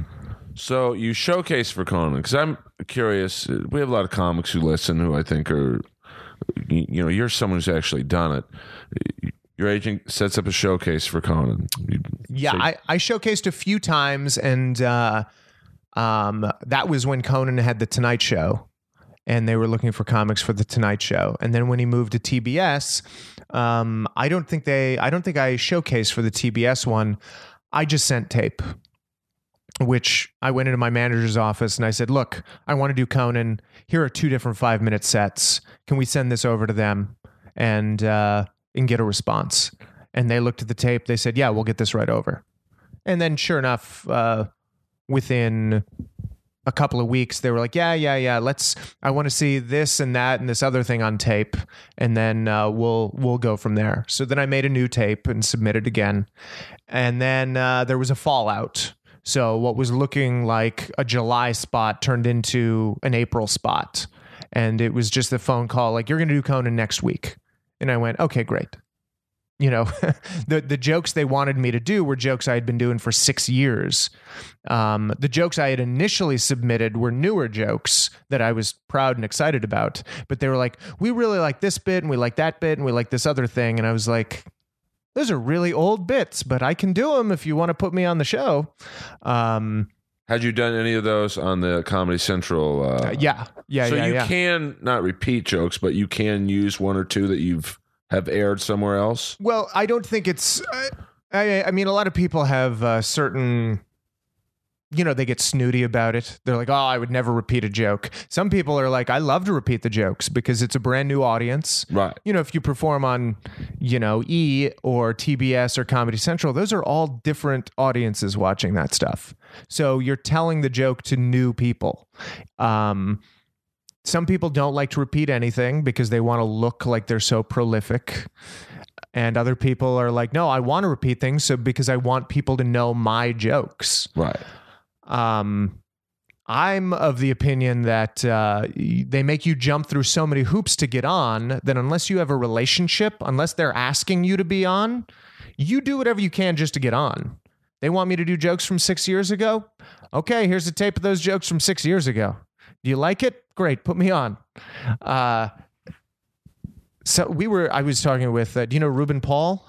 So you showcase for Conan because I'm curious. uh, We have a lot of comics who listen who I think are, you know, you're someone who's actually done it. Your agent sets up a showcase for Conan. You- Yeah, so- I, I showcased a few times, and uh, um, that was when Conan had the Tonight Show, and they were looking for comics for the Tonight Show. And then when he moved to TBS, um, I don't think they, I don't think I showcased for the TBS one. I just sent tape, which I went into my manager's office and I said, "Look, I want to do Conan. Here are two different five minute sets. Can we send this over to them and uh, and get a response?" And they looked at the tape. They said, "Yeah, we'll get this right over." And then, sure enough, uh, within a couple of weeks, they were like, "Yeah, yeah, yeah. Let's. I want to see this and that and this other thing on tape, and then uh, we'll we'll go from there." So then I made a new tape and submitted again, and then uh, there was a fallout. So what was looking like a July spot turned into an April spot, and it was just a phone call like, "You're going to do Conan next week," and I went, "Okay, great." You know the the jokes they wanted me to do were jokes I had been doing for six years. Um, the jokes I had initially submitted were newer jokes that I was proud and excited about, but they were like, "We really like this bit, and we like that bit, and we like this other thing," and I was like. Those are really old bits, but I can do them if you want to put me on the show. Um, Had you done any of those on the Comedy Central? Uh, yeah, yeah, so yeah, you yeah. can not repeat jokes, but you can use one or two that you've have aired somewhere else. Well, I don't think it's. I, I mean, a lot of people have uh, certain you know, they get snooty about it. They're like, oh, I would never repeat a joke. Some people are like, I love to repeat the jokes because it's a brand new audience. Right. You know, if you perform on, you know, E or TBS or Comedy Central, those are all different audiences watching that stuff. So you're telling the joke to new people. Um, some people don't like to repeat anything because they want to look like they're so prolific. And other people are like, no, I want to repeat things so because I want people to know my jokes. Right. Um, I'm of the opinion that uh, they make you jump through so many hoops to get on that unless you have a relationship, unless they're asking you to be on, you do whatever you can just to get on. They want me to do jokes from six years ago. Okay, here's a tape of those jokes from six years ago. Do you like it? Great, put me on. Uh, so we were. I was talking with. Uh, do you know Ruben Paul?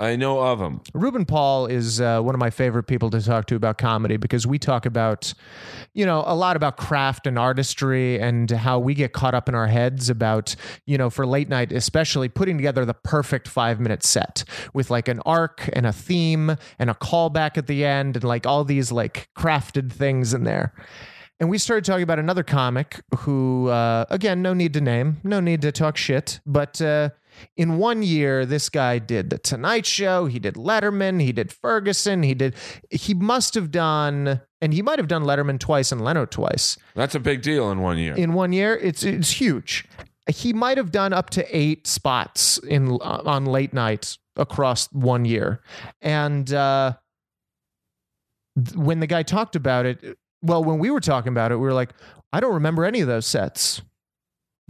I know of him. Ruben Paul is uh, one of my favorite people to talk to about comedy because we talk about, you know, a lot about craft and artistry and how we get caught up in our heads about, you know, for late night, especially putting together the perfect five minute set with like an arc and a theme and a callback at the end and like all these like crafted things in there. And we started talking about another comic who, uh, again, no need to name, no need to talk shit, but uh, in one year, this guy did The Tonight Show, he did Letterman, he did Ferguson, he did, he must have done, and he might have done Letterman twice and Leno twice. That's a big deal in one year. In one year, it's, it's huge. He might have done up to eight spots in on late night across one year. And uh, when the guy talked about it, well, when we were talking about it, we were like, I don't remember any of those sets.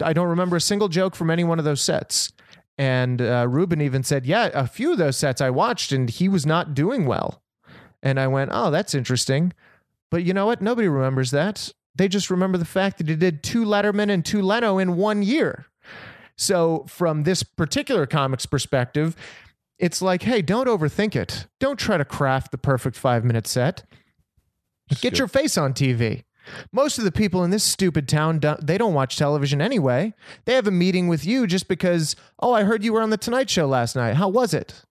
I don't remember a single joke from any one of those sets. And uh, Ruben even said, Yeah, a few of those sets I watched and he was not doing well. And I went, Oh, that's interesting. But you know what? Nobody remembers that. They just remember the fact that he did two Letterman and two Leno in one year. So, from this particular comic's perspective, it's like, hey, don't overthink it. Don't try to craft the perfect five minute set. Get your face on TV. Most of the people in this stupid town, they don't watch television anyway. They have a meeting with you just because, oh, I heard you were on the Tonight Show last night. How was it?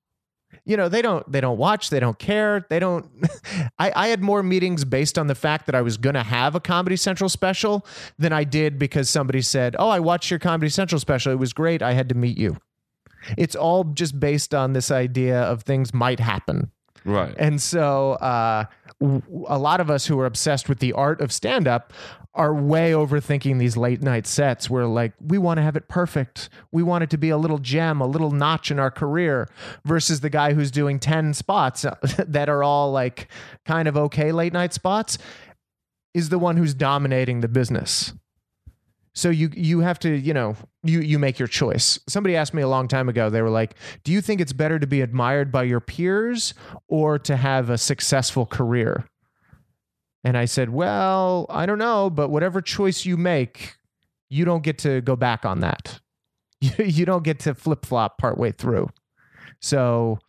You know, they don't they don't watch, they don't care, they don't I, I had more meetings based on the fact that I was gonna have a Comedy Central special than I did because somebody said, Oh, I watched your Comedy Central special. It was great. I had to meet you. It's all just based on this idea of things might happen. right. And so uh, a lot of us who are obsessed with the art of stand up are way overthinking these late night sets where like we want to have it perfect. We want it to be a little gem, a little notch in our career versus the guy who's doing 10 spots uh, that are all like kind of okay late night spots is the one who's dominating the business. So you you have to, you know, you you make your choice. Somebody asked me a long time ago. They were like, "Do you think it's better to be admired by your peers or to have a successful career?" And I said, "Well, I don't know, but whatever choice you make, you don't get to go back on that. You, you don't get to flip-flop partway through. So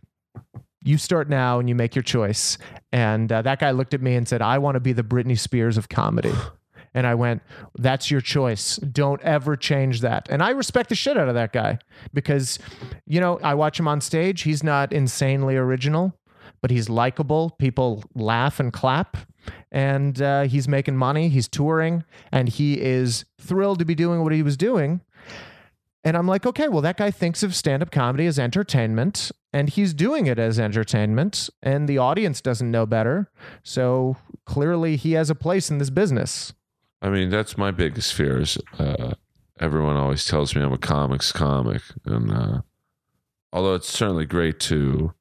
you start now and you make your choice." And uh, that guy looked at me and said, "I want to be the Britney Spears of comedy." And I went, that's your choice. Don't ever change that. And I respect the shit out of that guy because, you know, I watch him on stage. He's not insanely original, but he's likable. People laugh and clap. And uh, he's making money. He's touring. And he is thrilled to be doing what he was doing. And I'm like, okay, well, that guy thinks of stand up comedy as entertainment, and he's doing it as entertainment, and the audience doesn't know better. So clearly, he has a place in this business. I mean, that's my biggest fear is uh, everyone always tells me I'm a comics comic. And uh, although it's certainly great to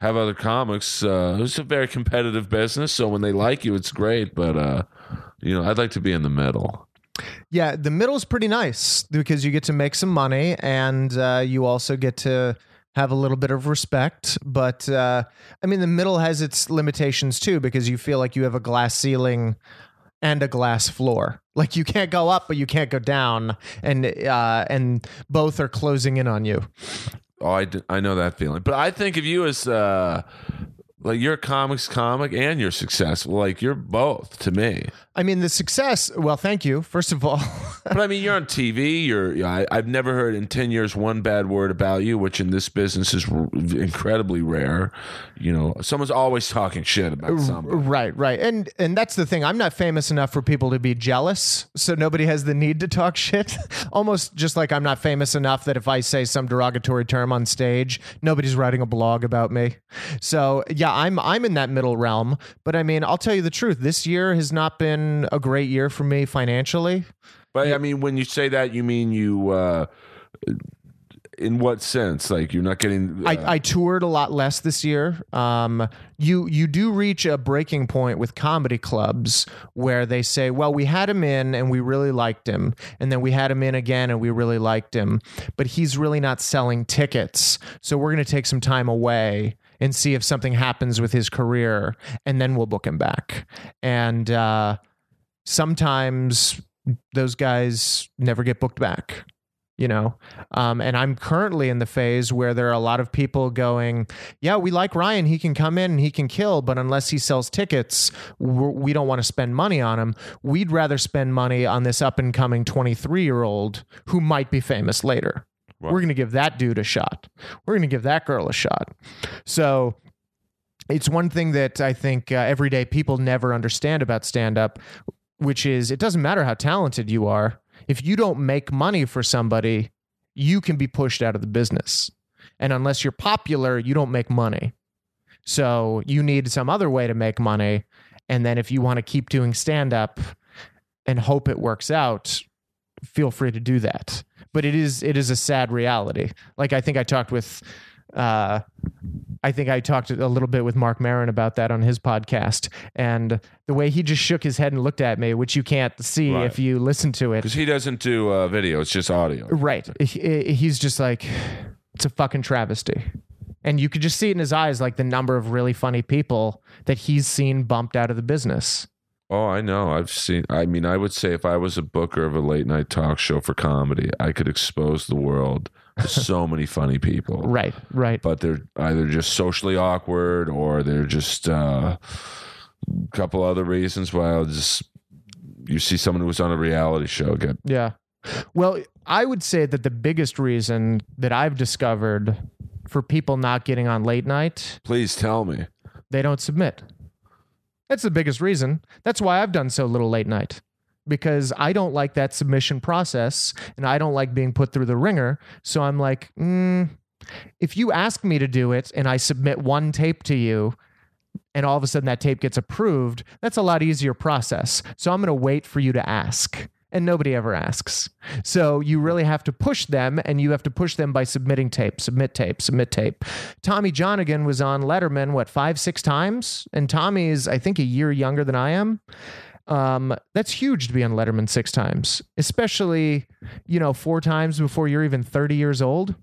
have other comics, uh, it's a very competitive business. So when they like you, it's great. But, uh, you know, I'd like to be in the middle. Yeah, the middle is pretty nice because you get to make some money and uh, you also get to have a little bit of respect. But uh, I mean, the middle has its limitations too because you feel like you have a glass ceiling and a glass floor. Like you can't go up, but you can't go down, and uh, and both are closing in on you. Oh, I, d- I know that feeling. But I think of you as uh, like you're a comics comic and you're successful. Like you're both to me. I mean, the success. Well, thank you. First of all, but I mean, you're on TV. You're. You know, I, I've never heard in ten years one bad word about you, which in this business is r- incredibly rare. You know, someone's always talking shit about somebody. Right, right. And and that's the thing. I'm not famous enough for people to be jealous, so nobody has the need to talk shit. Almost just like I'm not famous enough that if I say some derogatory term on stage, nobody's writing a blog about me. So, yeah, I'm I'm in that middle realm, but I mean, I'll tell you the truth. This year has not been a great year for me financially. But I mean, when you say that, you mean you. Uh, in what sense? Like you're not getting. Uh, I, I toured a lot less this year. Um, you you do reach a breaking point with comedy clubs where they say, "Well, we had him in and we really liked him, and then we had him in again and we really liked him, but he's really not selling tickets, so we're going to take some time away." And see if something happens with his career, and then we'll book him back. And uh, sometimes those guys never get booked back you know? Um, and i'm currently in the phase where there are a lot of people going yeah we like ryan. He can come in and he can kill but unless he sells tickets we don't want to spend money on him. We'd rather spend money on this up and coming 23 year old who might be famous later we're going to give that dude a shot we're going to give that girl a shot so it's one thing that I think uh, everyday people never understand about stand up, which is it doesn't matter how talented you are. If you don't make money for somebody, you can be pushed out of the business. And unless you're popular, you don't make money. So you need some other way to make money. And then if you want to keep doing stand up and hope it works out, feel free to do that. But it is it is a sad reality. Like I think I talked with uh I think I talked a little bit with Marc Maron about that on his podcast, and the way he just shook his head and looked at me, which you can't see Right. if you listen to it. because he doesn't do uh, video; it's just audio. Right. He- He's just like, it's a fucking travesty. And you could just see it in his eyes, like the number of really funny people that he's seen bumped out of the business. Oh, I know. I've seen. I mean, I would say if I was a booker of a late night talk show for comedy, I could expose the world to so many funny people. Right, right. But they're either just socially awkward or they're just uh, a couple other reasons why I'll just you see someone who was on a reality show get Yeah. Well, I would say that the biggest reason that I've discovered for people not getting on late night, please tell me. they don't submit. That's the biggest reason. That's why I've done so little late night because I don't like that submission process and I don't like being put through the ringer. So I'm like, mm, if you ask me to do it and I submit one tape to you, and all of a sudden that tape gets approved, that's a lot easier process. So I'm going to wait for you to ask. And nobody ever asks. So you really have to push them, and you have to push them by submitting tape, submit tape, submit tape. Tommy Johnagin was on Letterman, what, five, six times? And Tommy is, I think, a year younger than I am. Um, that's huge to be on Letterman six times, especially, you know, four times before you're even 30 years old.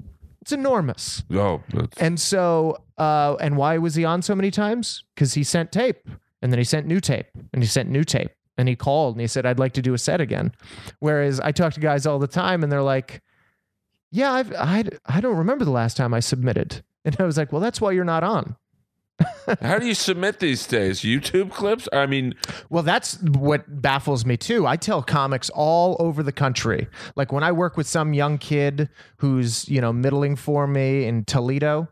It's enormous. Oh, that's, And so, uh, and why was he on so many times? Because he sent tape, and then he sent new tape, and he sent new tape, and he called and he said, "I'd like to do a set again." Whereas I talk to guys all the time, and they're like, "Yeah, I've, I I don't remember the last time I submitted," and I was like, "Well, that's why you're not on." how do you submit these days? YouTube clips? I mean, Well, that's what baffles me too. I tell comics all over the country. Like when I work with some young kid who's, you know, middling for me in Toledo,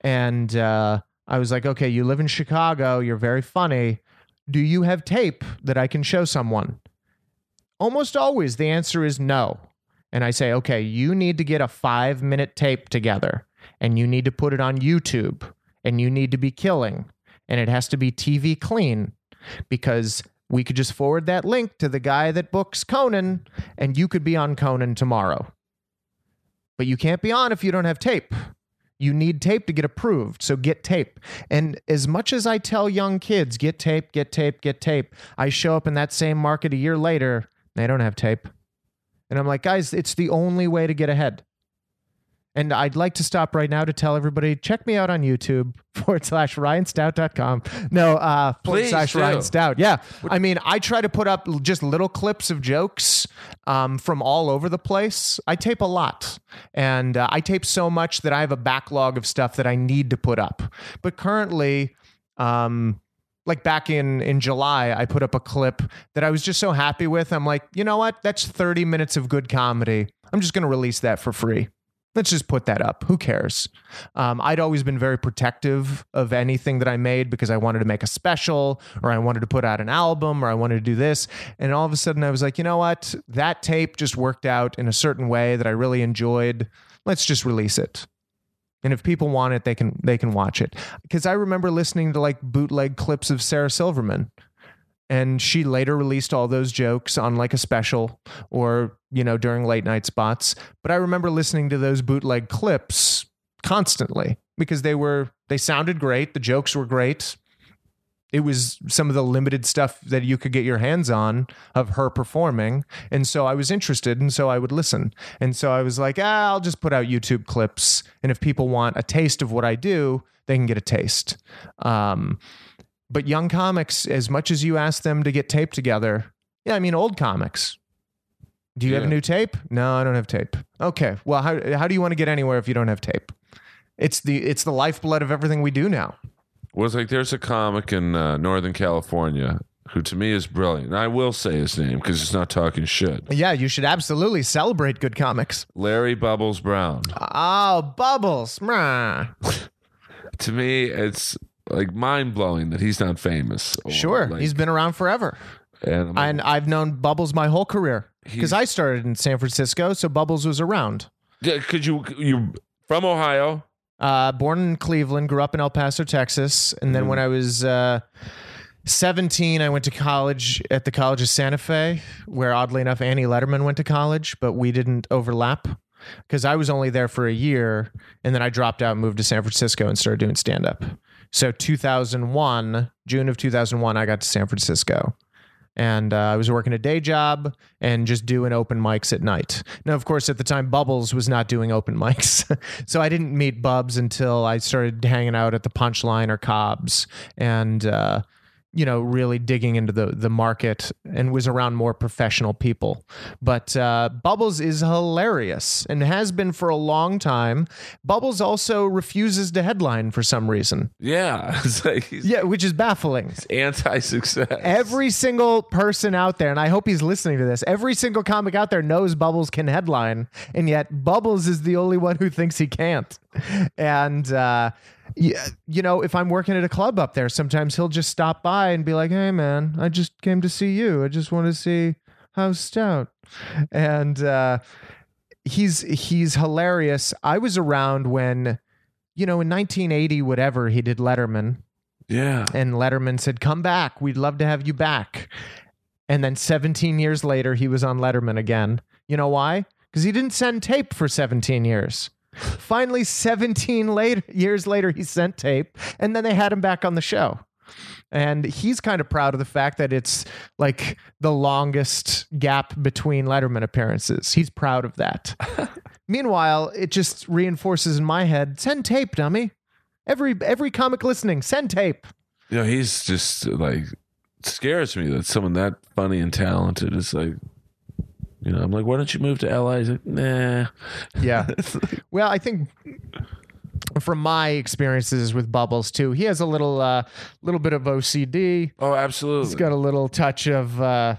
and uh, I was like, okay, you live in Chicago, you're very funny. Do you have tape that I can show someone? Almost always the answer is no. And I say, okay, you need to get a five minute tape together and you need to put it on YouTube and you need to be killing and it has to be TV clean because we could just forward that link to the guy that books Conan and you could be on Conan tomorrow. But you can't be on if you don't have tape. You need tape to get approved. So get tape. And as much as I tell young kids, get tape, get tape, get tape, I show up in that same market a year later, they don't have tape. And I'm like, guys, it's the only way to get ahead. And I'd like to stop right now to tell everybody check me out on YouTube forward slash RyanStout.com. No, uh, forward Please slash do. Ryan Stout. Yeah. I mean, I try to put up just little clips of jokes um, from all over the place. I tape a lot. And uh, I tape so much that I have a backlog of stuff that I need to put up. But currently, um, like back in in July, I put up a clip that I was just so happy with. I'm like, you know what? That's 30 minutes of good comedy. I'm just going to release that for free. Let's just put that up. Who cares? Um, I'd always been very protective of anything that I made because I wanted to make a special or I wanted to put out an album or I wanted to do this. And all of a sudden I was like, you know what? That tape just worked out in a certain way that I really enjoyed. Let's just release it. And if people want it, they can they can watch it. Because I remember listening to like bootleg clips of Sarah Silverman and she later released all those jokes on like a special or you know during late night spots. But i remember listening to those bootleg clips constantly because they were they sounded great. The jokes were great. It was some of the limited stuff that you could get your hands on of her performing. And so i was interested and so i would listen. And so i was like ah, i'll just put out youtube clips and if people want a taste of what i do they can get a taste. Um, but young comics, as much as you ask them to get tape together, yeah, I mean old comics. Do you have a new tape? No, I don't have tape. Okay. Well, how how do you want to get anywhere if you don't have tape? It's the it's the lifeblood of everything we do now. was like there's a comic in uh, Northern California who to me is brilliant. And I will say his name because it's not talking shit. Yeah, you should absolutely celebrate good comics. Larry Bubbles Brown. Oh, bubbles. To me, it's like mind blowing that he's not famous. or, Sure, like- he's been around forever. and like, And I've known Bubbles my whole career because I started in San Francisco, so Bubbles was around. Yeah, could you you from Ohio? Uh, born in Cleveland, grew up in El Paso, Texas, and then when I was uh, 17, I went to college at the College of Santa Fe, where oddly enough Annie Letterman went to college, but we didn't overlap because I was only there for a year, and then I dropped out, and moved to San Francisco, and started doing stand up. So 2001, June of 2001, I got to San Francisco. And uh, I was working a day job and just doing open mics at night. Now, of course, at the time, Bubbles was not doing open mics. so I didn't meet Bubs until I started hanging out at the Punchline or Cobb's and, uh, you know, really digging into the, the market and was around more professional people. But uh, Bubbles is hilarious and has been for a long time. Bubbles also refuses to headline for some reason. Yeah, it's like Yeah, which is baffling. anti-success. Every single person out there, and I hope he's listening to this, every single comic out there knows Bubbles can headline, and yet Bubbles is the only one who thinks he can't. And, uh, you know, if I'm working at a club up there, sometimes he'll just stop by and be like, hey, man, I just came to see you. I just want to see how Stout. And uh, he's he's hilarious. I was around when, you know, in 1980, whatever, he did Letterman yeah, and Letterman said, "Come back. We'd love to have you back." And then 17 years later, he was on Letterman again. You know why? Because he didn't send tape for 17 years. Finally, 17 later, years later, he sent tape, and then they had him back on the show. And he's kind of proud of the fact that it's like the longest gap between Letterman appearances. He's proud of that. Meanwhile, it just reinforces in my head send tape, dummy. Every every comic listening, send tape. you know, he's just like scares me that someone that funny and talented is like. You know, I'm like, why don't you move to LA? He's like, nah. Yeah. well, I think from my experiences with Bubbles too, he has a little uh little bit of OCD. Oh, absolutely. He's got a little touch of uh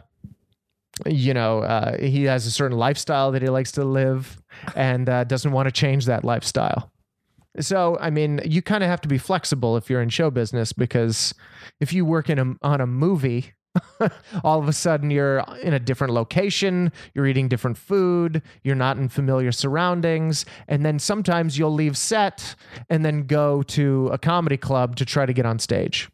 you know, uh, he has a certain lifestyle that he likes to live and uh, doesn't want to change that lifestyle. So, I mean, you kind of have to be flexible if you're in show business because if you work in a, on a movie, all of a sudden you're in a different location, you're eating different food, you're not in familiar surroundings, and then sometimes you'll leave set and then go to a comedy club to try to get on stage.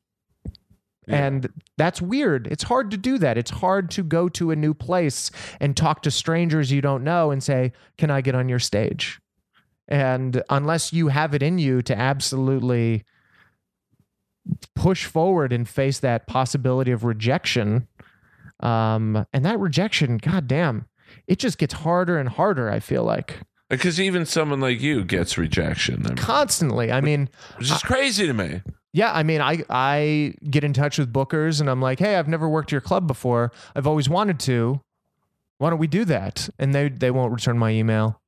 And that's weird. It's hard to do that. It's hard to go to a new place and talk to strangers you don't know and say, Can I get on your stage? And unless you have it in you to absolutely push forward and face that possibility of rejection, um, and that rejection, goddamn, it just gets harder and harder, I feel like. Because even someone like you gets rejection. I mean, Constantly. I mean, It's just crazy to me. Yeah, I mean, I I get in touch with bookers and I'm like, hey, I've never worked your club before. I've always wanted to. Why don't we do that? And they they won't return my email.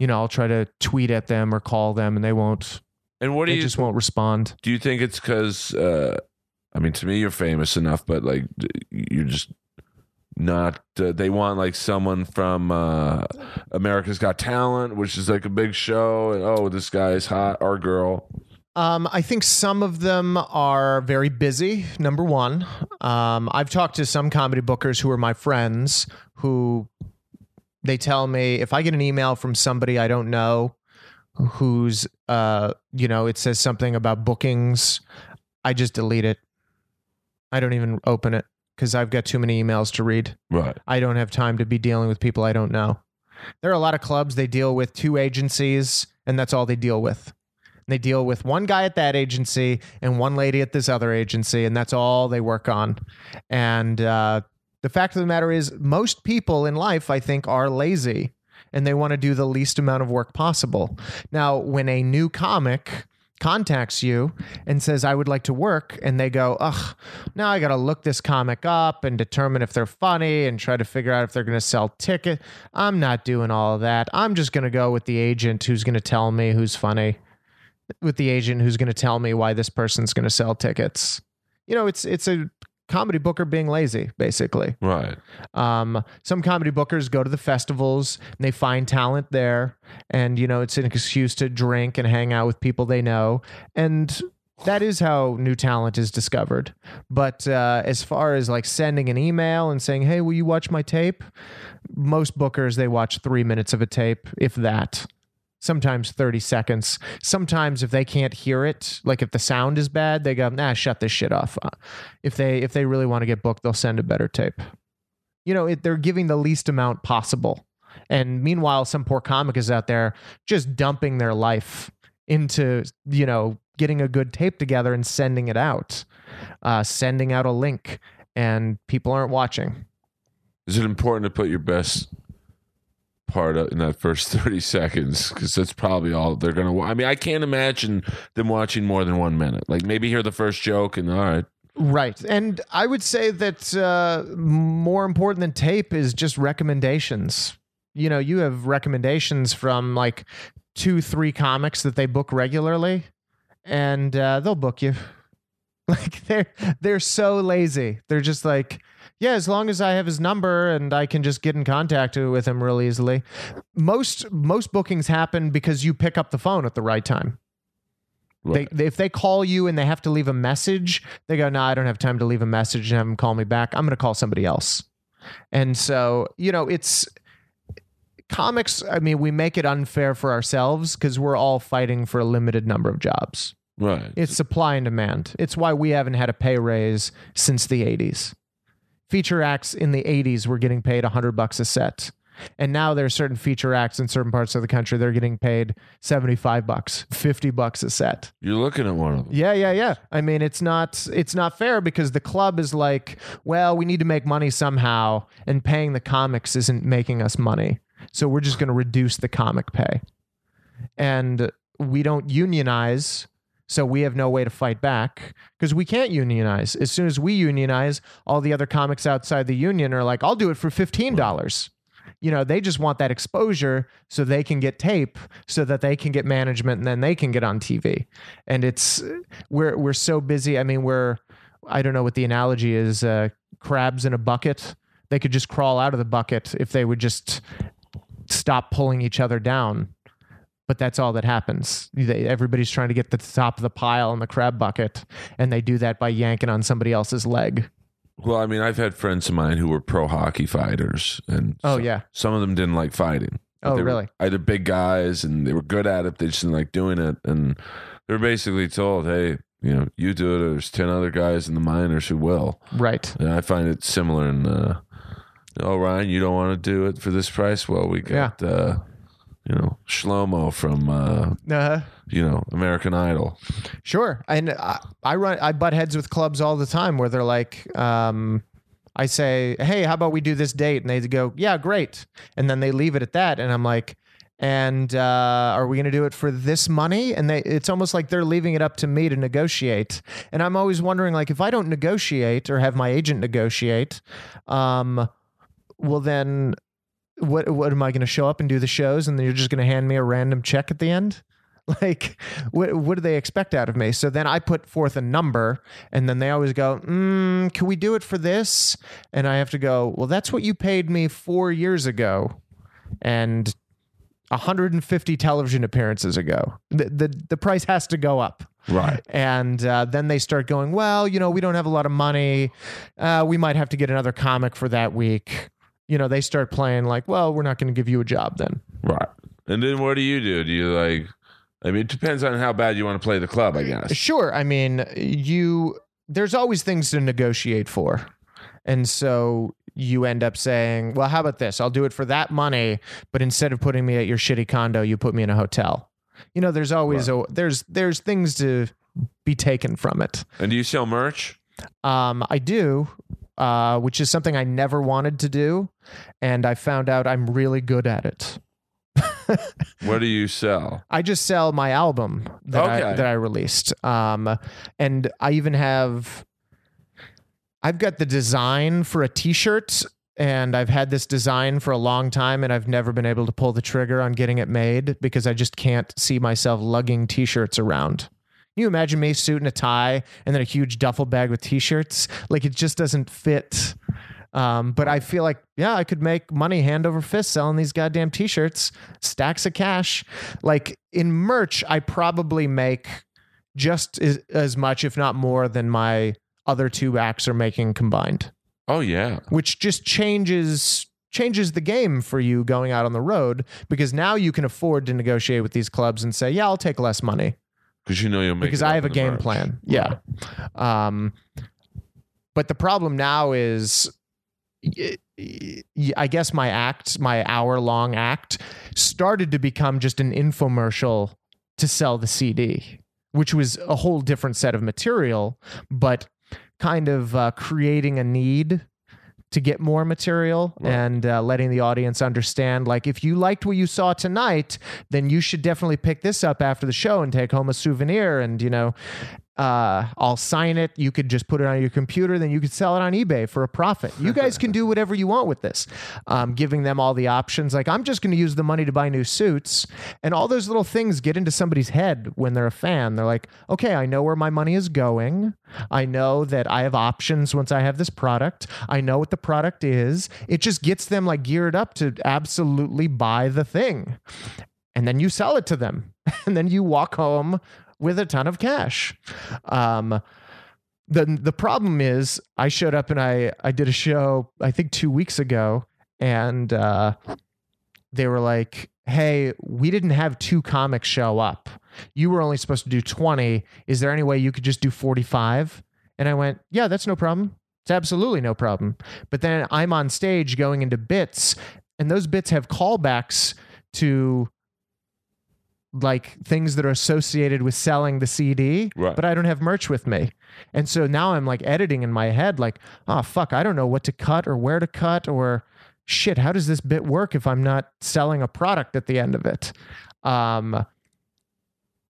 You know, I'll try to tweet at them or call them, and they won't. And what do They you just won't respond. do? You think it's because uh, I mean, to me, you're famous enough, but like you're just not. Uh, they want like someone from uh, America's Got Talent, which is like a big show, and oh, this guy's hot or girl. Um, I think some of them are very busy. Number one, um, I've talked to some comedy bookers who are my friends who they tell me if I get an email from somebody I don't know who's uh you know it says something about bookings I just delete it. I don't even open it cuz I've got too many emails to read. Right. I don't have time to be dealing with people I don't know. There are a lot of clubs they deal with two agencies and that's all they deal with. They deal with one guy at that agency and one lady at this other agency, and that's all they work on. And uh, the fact of the matter is, most people in life, I think, are lazy and they want to do the least amount of work possible. Now, when a new comic contacts you and says, I would like to work, and they go, ugh, now I got to look this comic up and determine if they're funny and try to figure out if they're going to sell ticket. I'm not doing all of that. I'm just going to go with the agent who's going to tell me who's funny with the agent who's going to tell me why this person's going to sell tickets. You know, it's it's a comedy booker being lazy, basically. Right. Um, some comedy bookers go to the festivals and they find talent there, and you know, it's an excuse to drink and hang out with people they know, and that is how new talent is discovered. But uh, as far as like sending an email and saying, "Hey, will you watch my tape?" Most bookers they watch three minutes of a tape, if that sometimes 30 seconds. Sometimes if they can't hear it, like if the sound is bad, they go, nah, shut this shit off. Uh, If they if they really want to get booked, they'll send a better tape. You know, it, they're giving the least amount possible. And meanwhile, some poor comic is out there just dumping their life into, you know, getting a good tape together and sending it out, uh, sending out a link, and people aren't watching. Is it important to put your best part in that first 30 seconds? Because that's probably all they're going to I mean, I can't imagine them watching more than one minute. Like maybe hear the first joke and all right. Right. And I would say that uh, more important than tape is just recommendations. You know, you have recommendations from like two, three comics that they book regularly, and uh, they'll book you. Like they're they're so lazy. They're just like, yeah, as long as I have his number and I can just get in contact with him real easily. Most most bookings happen because you pick up the phone at the right time. Right. They, they, if they call you and they have to leave a message, they go, "No, I don't have time to leave a message and have them call me back. I'm going to call somebody else." And so, you know, it's comics. I mean, we make it unfair for ourselves because we're all fighting for a limited number of jobs. right. It's supply and demand. It's why we haven't had a pay raise since the 80s. Feature acts in the 80s were getting paid 100 bucks a set. And now there are certain feature acts in certain parts of the country they're getting paid 75 bucks, 50 bucks a set. You're looking at one of them. Yeah, yeah, yeah. I mean, it's not it's not fair because the club is like, well, we need to make money somehow, and paying the comics isn't making us money. So we're just going to reduce the comic pay. And we don't unionize, so we have no way to fight back because we can't unionize. As soon as we unionize, all the other comics outside the union are like, "I'll do it for $15." you know they just want that exposure so they can get tape so that they can get management and then they can get on TV and it's we're we're so busy i mean we're i don't know what the analogy is uh, crabs in a bucket they could just crawl out of the bucket if they would just stop pulling each other down but that's all that happens They- everybody's trying to get to the top of the pile in the crab bucket and they do that by yanking on somebody else's leg Well, I mean, I've had friends of mine who were pro hockey fighters, and oh some, yeah some of them didn't like fighting. Oh, They were really? Either big guys and they were good at it, they just didn't like doing it, and they were basically told, "Hey, you know, you do it. Or there's ten other guys in the minors who will." right And I find it similar in, uh, oh, Ryan, you don't want to do it for this price? Well, we got, uh, you know, Shlomo from, uh, uh-huh. you know, American Idol. Sure, and I, I run I butt heads with clubs all the time where they're like, um, I say, hey, how about we do this date, and they go, yeah, great, and then they leave it at that, and I'm like. And uh, are we going to do it for this money? And they, it's almost like they're leaving it up to me to negotiate. And I'm always wondering, like, if I don't negotiate or have my agent negotiate, um, well, then what? What am I going to show up and do the shows, and then you're just going to hand me a random check at the end? Like, what, what do they expect out of me? So then I put forth a number, and then they always go, mm, Can we do it for this? And I have to go, Well, that's what you paid me four years ago. And 150 television appearances ago. The, the, the price has to go up. Right. And uh, then they start going, well, you know, we don't have a lot of money. Uh, we might have to get another comic for that week. You know, they start playing like, well, we're not going to give you a job then. Right. And then what do you do? Do you like? I mean, it depends on how bad you want to play the club, I guess. Sure. I mean, you, there's always things to negotiate for. And so you end up saying, well, how about this? I'll do it for that money, but instead of putting me at your shitty condo, you put me in a hotel. You know, there's always a, there's there's things to be taken from it. And do you sell merch? Um, I do, uh, which is something I never wanted to do, and I found out I'm really good at it. What do you sell? I just sell my album that I, that I released, um, and I even have. I've got the design for a T-shirt, and I've had this design for a long time, and I've never been able to pull the trigger on getting it made because I just can't see myself lugging T-shirts around. Can you imagine me suit and a tie, and then a huge duffel bag with T-shirts? Like it just doesn't fit. Um, but I feel like, yeah, I could make money hand over fist selling these goddamn t-shirts, stacks of cash. Like in merch, I probably make just as, as much, if not more, than my other two acts are making combined, Oh yeah. which just changes changes the game for you going out on the road because now you can afford to negotiate with these clubs and say, yeah, I'll take less money Because you know you'll make because I have a game merch. plan. Yeah. Um, but the problem now is, I guess my act, my hour long act, started to become just an infomercial to sell the CD, which was a whole different set of material, but kind of uh, creating a need to get more material Right. and uh, letting the audience understand like if you liked what you saw tonight then you should definitely pick this up after the show and take home a souvenir and you know uh, I'll sign it. You could just put it on your computer, then you could sell it on eBay for a profit. You guys can do whatever you want with this. Um, giving them all the options. Like, I'm just going to use the money to buy new suits. And all those little things get into somebody's head when they're a fan. They're like, okay, I know where my money is going. I know that I have options once I have this product. I know what the product is. It just gets them like geared up to absolutely buy the thing. And then you sell it to them. And then you walk home with a ton of cash. Um, the the problem is I showed up and I I did a show I think two weeks ago and uh, they were like, "Hey, we didn't have two comics show up. You were only supposed to do twenty. Is there any way you could just do 45? And I went, "Yeah, that's no problem. It's absolutely no problem." But then I'm on stage going into bits, and those bits have callbacks to like things that are associated with selling the CD, Right. but I don't have merch with me. And so now I'm like editing in my head, like, oh, fuck, I don't know what to cut or where to cut or shit, how does this bit work if I'm not selling a product at the end of it? Um,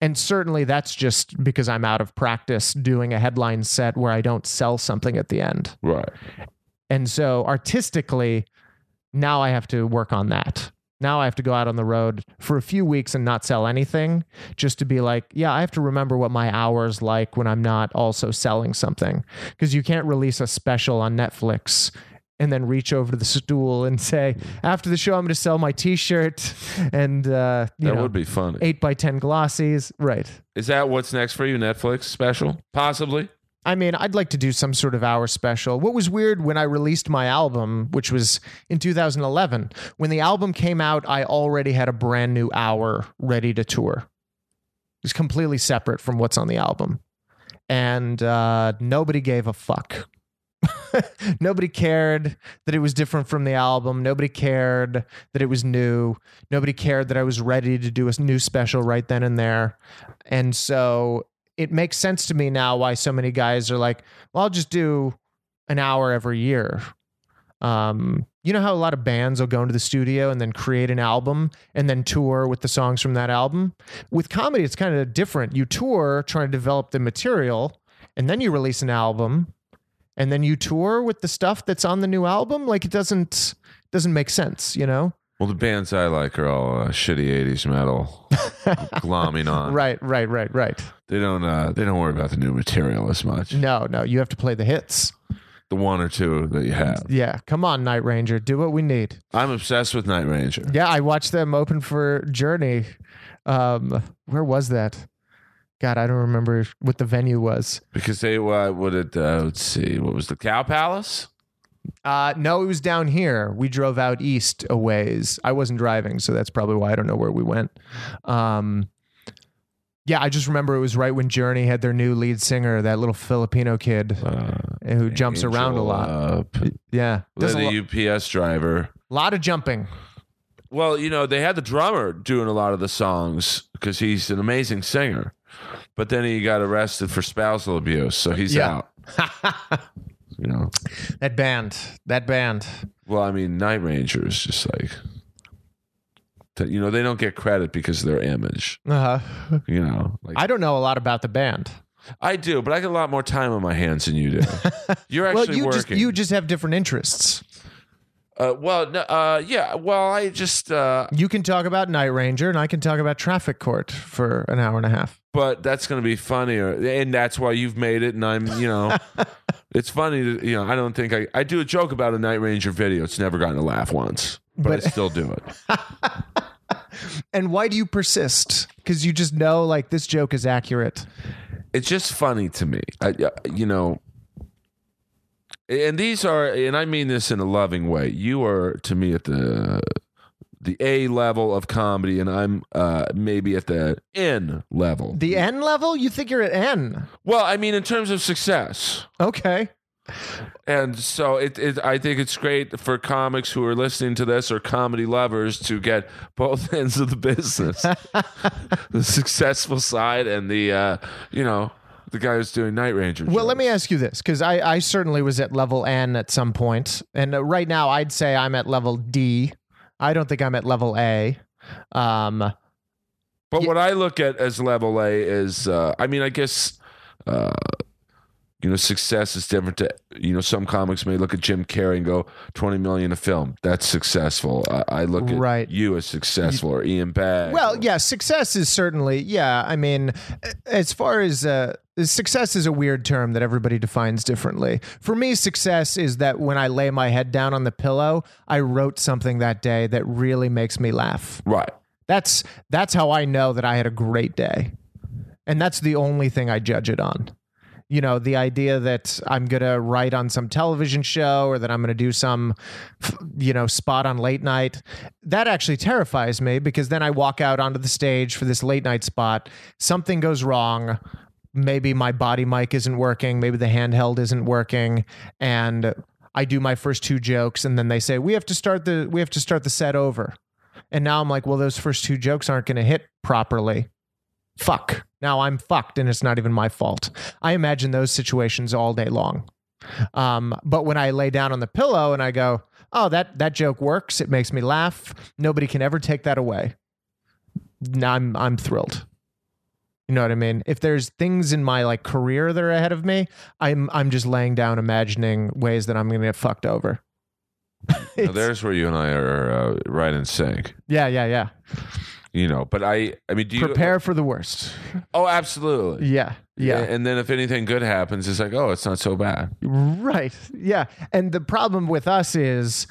and certainly that's just because I'm out of practice doing a headline set where I don't sell something at the end. Right. And so artistically, now I have to work on that. Now I have to go out on the road for a few weeks and not sell anything just to be like, yeah, I have to remember what my hours like when I'm not also selling something. Because you can't release a special on Netflix and then reach over to the stool and say, after the show, I'm going to sell my T-shirt and uh, you That know, would be funny. eight by ten glossies. Right. Is that what's next for you? Netflix special? Possibly. I mean, I'd like to do some sort of hour special. What was weird when I released my album, which was in 2011, when the album came out, I already had a brand new hour ready to tour. It's completely separate from what's on the album. And uh, nobody gave a fuck. Nobody cared that it was different from the album. Nobody cared that it was new. Nobody cared that I was ready to do a new special right then and there. And so it makes sense to me now why so many guys are like, well, I'll just do an hour every year. Um, you know how a lot of bands will go into the studio and then create an album and then tour with the songs from that album? With comedy, it's kind of different. You tour trying to develop the material and then you release an album and then you tour with the stuff that's on the new album. Like it doesn't doesn't make sense, you know? Well, the bands I like are all uh, shitty '80s metal, glomming on. Right, right, right, right. They don't. Uh, they don't worry about the new material as much. No, no, you have to play the hits. The one or two that you have. Yeah, come on, Night Ranger, do what we need. I'm obsessed with Night Ranger. Yeah, I watched them open for Journey. Um, where was that? God, I don't remember what the venue was. Because they uh, what it uh, let's see what was the Cow Palace? Uh, no, it was down here. We drove out east a ways. I wasn't driving, so that's probably why I don't know where we went. Um, yeah, I just remember it was right when Journey had their new lead singer, that little Filipino kid Uh, who jumps around a lot. Uh, p- Yeah, does a the lo- UPS driver. A lot of jumping. Well, you know, they had the drummer doing a lot of the songs because he's an amazing singer. But then he got arrested for spousal abuse, so he's Yeah. out. You know. That band, that band. Well, I mean, Night Ranger is just like, you know, they don't get credit because of their image. Uh-huh. You know, like I, don't know a lot about the band. I do, but I got a lot more time on my hands than you do. You're Well, actually you just working. you just have different interests. Uh, well, uh, yeah. Well, I just, uh, You can talk about Night Ranger, and I can talk about Traffic Court for an hour and a half. but that's going to be funnier, and that's why you've made it. And I'm, you know, it's funny. To, you know, I don't think I, I do a joke about a Night Ranger video. It's never gotten a laugh once, but, But- I still do it. And why do you persist? Because you just know, like, this joke is accurate. it's just funny to me. I, uh, you know, and these are, and I mean this in a loving way. You are to me at the the A level of comedy, and I'm uh, maybe at the N level. The N level? You think you're at N? Well, I mean, in terms of success. Okay. And so it, it, I think it's great for comics who are listening to this or comedy lovers to get both ends of the business, the successful side and the, uh, you know, the guy who's doing Night Ranger. Well, let me ask you this, because I, I certainly was at level N at some point, and uh, right now I'd say I'm at level D. I don't think I'm at level A. Um, But what I look at as level A is, uh, I mean, I guess, uh, you know, success is different. To you know, some comics may look at Jim Carrey and go, twenty million a film, that's successful. I, I look at Right. you as successful, or Ian Bagg. Well, or- yeah, success is certainly, yeah. I mean, as far as uh, success is a weird term that everybody defines differently. For me, success is that when I lay my head down on the pillow, I wrote something that day that really makes me laugh. right. That's that's how I know that I had a great day. And that's the only thing I judge it on. You know, the idea that I'm going to write on some television show or that I'm going to do some you know, spot on late night, that actually terrifies me because then I walk out onto the stage for this late night spot, something goes wrong, maybe my body mic isn't working, maybe the handheld isn't working and I do my first two jokes and then they say we have to start the we have to start the set over. And now I'm like, well, those first two jokes aren't going to hit properly. Fuck. Now I'm fucked and it's not even my fault. I imagine those situations all day long. Um, but when I lay down on the pillow and I go, oh, that, that joke works, it makes me laugh, nobody can ever take that away. Now I'm, I'm thrilled. You know what I mean? If there's things in my like career that are ahead of me, I'm I'm just laying down imagining ways that I'm going to get fucked over. There's where you and I are uh, right in sync. yeah, yeah, yeah. You know, but I, I mean, do you Prepare for the worst. Oh, absolutely. Yeah, yeah. And then if anything good happens, it's like, oh, it's not so bad. Right. Yeah. And the problem with us is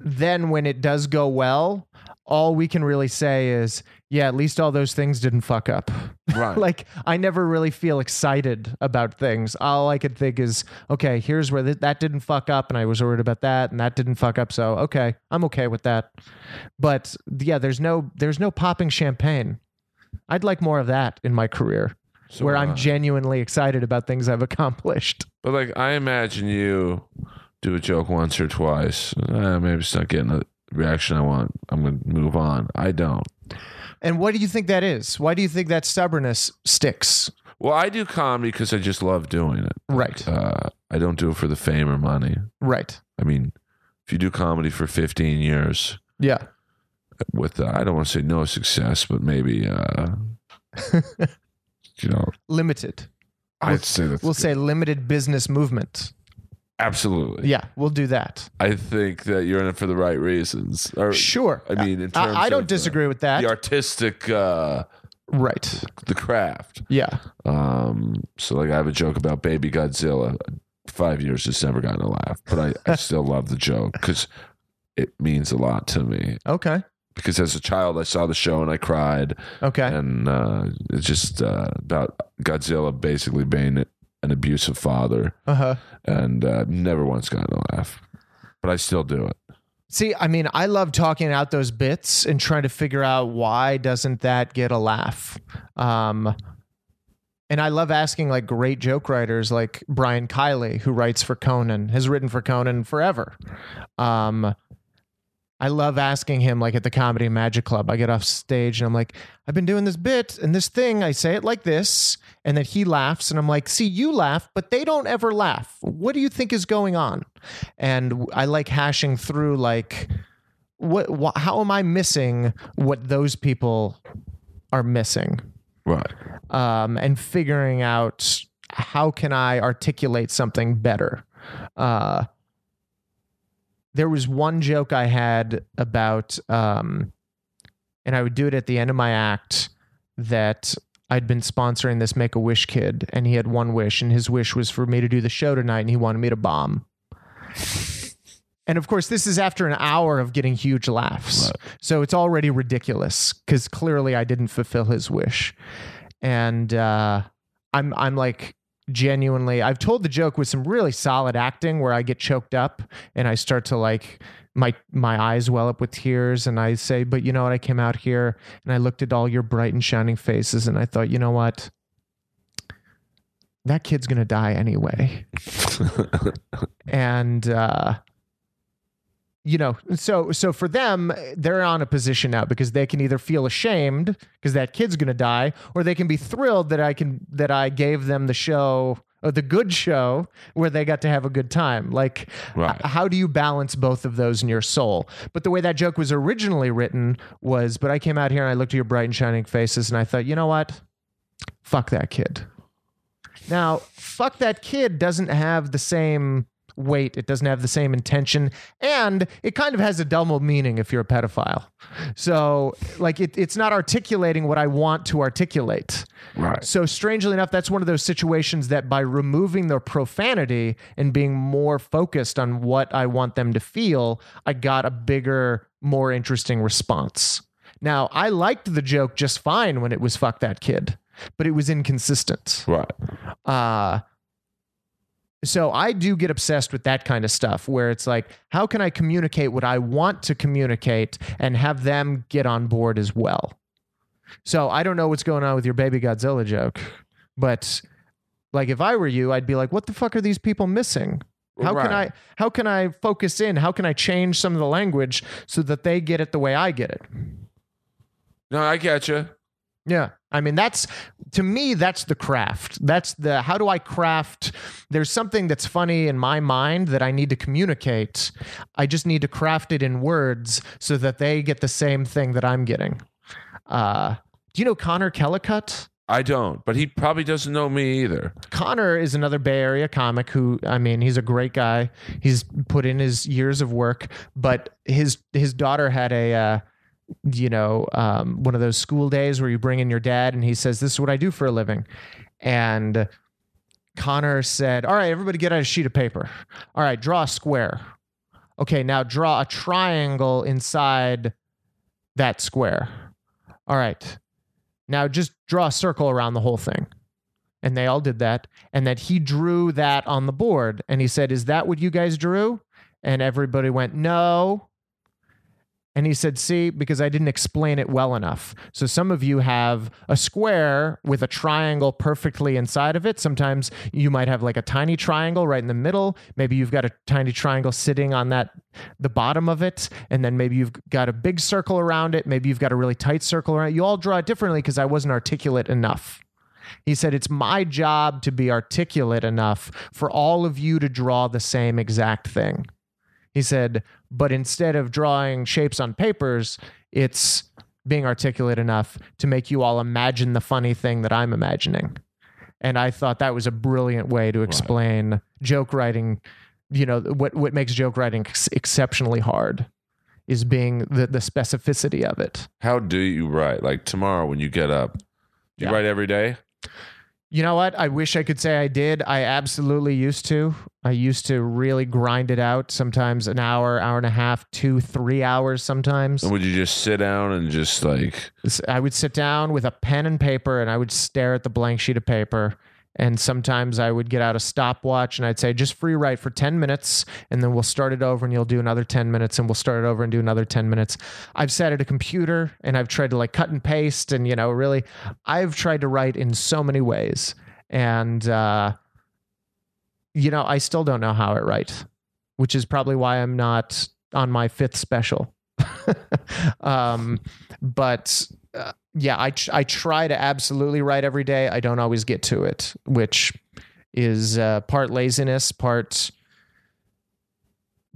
then when it does go well, all we can really say is, yeah, at least all those things didn't fuck up. Right. like, I never really feel excited about things. All I could think is, okay, here's where th- that didn't fuck up, and I was worried about that, and that didn't fuck up. So, okay, I'm okay with that. But yeah, there's no there's no popping champagne. I'd like more of that in my career, So, where I'm genuinely excited about things I've accomplished. But like, I imagine you do a joke once or twice. Uh, maybe it's not getting the reaction I want. I'm going to move on. I don't. And what do you think that is? Why do you think that stubbornness sticks? Well, I do comedy because I just love doing it. Right. Uh, I don't do it for the fame or money. Right. I mean, if you do comedy for 15 years Yeah. with, uh, I don't want to say no success, but maybe, uh, you know, Limited. I'd say that's We'll say limited business movement. Absolutely. Yeah, we'll do that. I think that you're in it for the right reasons. Or, Sure. I mean, in terms I don't of, uh, disagree with that. the artistic, uh, right. the craft. Yeah. Um, so like I have a joke about Baby Godzilla. Five years just never gotten a laugh, but I, I still love the joke because it means a lot to me. Okay. Because as a child, I saw the show and I cried, Okay. and uh, it's just uh, about Godzilla basically being an abusive father, Uh huh. and uh, never once got a laugh, but I still do it. See, I mean, I love talking out those bits and trying to figure out why doesn't that get a laugh. Um, and I love asking like great joke writers like Brian Kiley, who writes for Conan, has written for Conan forever. Um, I love asking him like at the Comedy Magic Club. I get off stage and I'm like, I've been doing this bit and this thing. I say it like this, and then he laughs, and I'm like, see, you laugh, but they don't ever laugh. What do you think is going on? And I like hashing through like, what, wh- how am I missing what those people are missing? Right. um, and figuring out how can I articulate something better. Uh, there was one joke I had about, um, and I would do it at the end of my act that I'd been sponsoring this Make a Wish kid, and he had one wish, and his wish was for me to do the show tonight, and he wanted me to bomb. And of course, this is after an hour of getting huge laughs. Right. So it's already ridiculous because clearly I didn't fulfill his wish. And uh, I'm I'm like genuinely I've told the joke with some really solid acting where I get choked up and I start to like my my eyes well up with tears and I say, but you know what, I came out here and I looked at all your bright and shining faces and I thought, you know what? That kid's gonna die anyway and uh you know so so for them they're on a position now because they can either feel ashamed because that kid's going to die or they can be thrilled that i can that i gave them the show or the good show where they got to have a good time. Like Right. how do you balance both of those in your soul? But the way that joke was originally written was but i came out here and i looked at your bright and shining faces and i thought you know what? Fuck that kid. Now, fuck that kid doesn't have the same weight. It doesn't have the same intention. And it kind of has a double meaning if you're a pedophile. So, like, it, it's not articulating what I want to articulate. Right. So, strangely enough, that's one of those situations that by removing the profanity and being more focused on what I want them to feel, I got a bigger, more interesting response. Now, I liked the joke just fine when it was fuck that kid, but it was inconsistent. Right. Uh, so I do get obsessed with that kind of stuff where it's like, how can I communicate what I want to communicate and have them get on board as well? So I don't know what's going on with your baby Godzilla joke, but like if I were you, I'd be like, what the fuck are these people missing? How can I how can I focus in? How can I change some of the language so that they get it the way I get it? No, I get you. Yeah. I mean, that's to me, that's the craft. That's the how do I craft? There's something that's funny in my mind that I need to communicate. I just need to craft it in words so that they get the same thing that I'm getting. Uh, do you know Connor Kellicut? I don't, but he probably doesn't know me either. Connor is another Bay Area comic who, I mean, he's a great guy. He's put in his years of work, but his his daughter had a, uh, you know, um, one of those school days where you bring in your dad and he says, "This is what I do for a living," and Connor said, "All right, everybody, get out a sheet of paper. All right, draw a square. Okay, now draw a triangle inside that square. All right." Now just draw a circle around the whole thing and they all did that and that he drew that on the board and he said is that what you guys drew and everybody went no and he said see because i didn't explain it well enough. So some of you have a square with a triangle perfectly inside of it. Sometimes you might have like a tiny triangle right in the middle. Maybe you've got a tiny triangle sitting on that the bottom of it. And then maybe you've got a big circle around it. Maybe you've got a really tight circle around it. You all draw it differently because i wasn't articulate enough. He said, It's my job to be articulate enough for all of you to draw the same exact thing. He said, But instead of drawing shapes on papers, it's being articulate enough to make you all imagine the funny thing that I'm imagining. And I thought that was a brilliant way to explain joke writing you know what what makes joke writing ex- exceptionally hard is being the the specificity of it. How do you write? Like tomorrow when you get up, do you Yeah. write every day? You know what? I wish I could say I did. I absolutely used to. I used to really grind it out. Sometimes an hour, hour and a half, two, three hours. Sometimes Or would you just sit down and just like I would sit down with a pen and paper and I would stare at the blank sheet of paper. And sometimes I would get out a stopwatch and I'd say, just free write for 10 minutes and then we'll start it over and you'll do another 10 minutes and we'll start it over and do another 10 minutes. I've sat at a computer and I've tried to like cut and paste and, you know, really, I've tried to write in so many ways. And, uh, you know, I still don't know how I write, which is probably why I'm not on my fifth special. um, but uh, yeah, I I try to absolutely write every day. I don't always get to it, which is uh, part laziness, part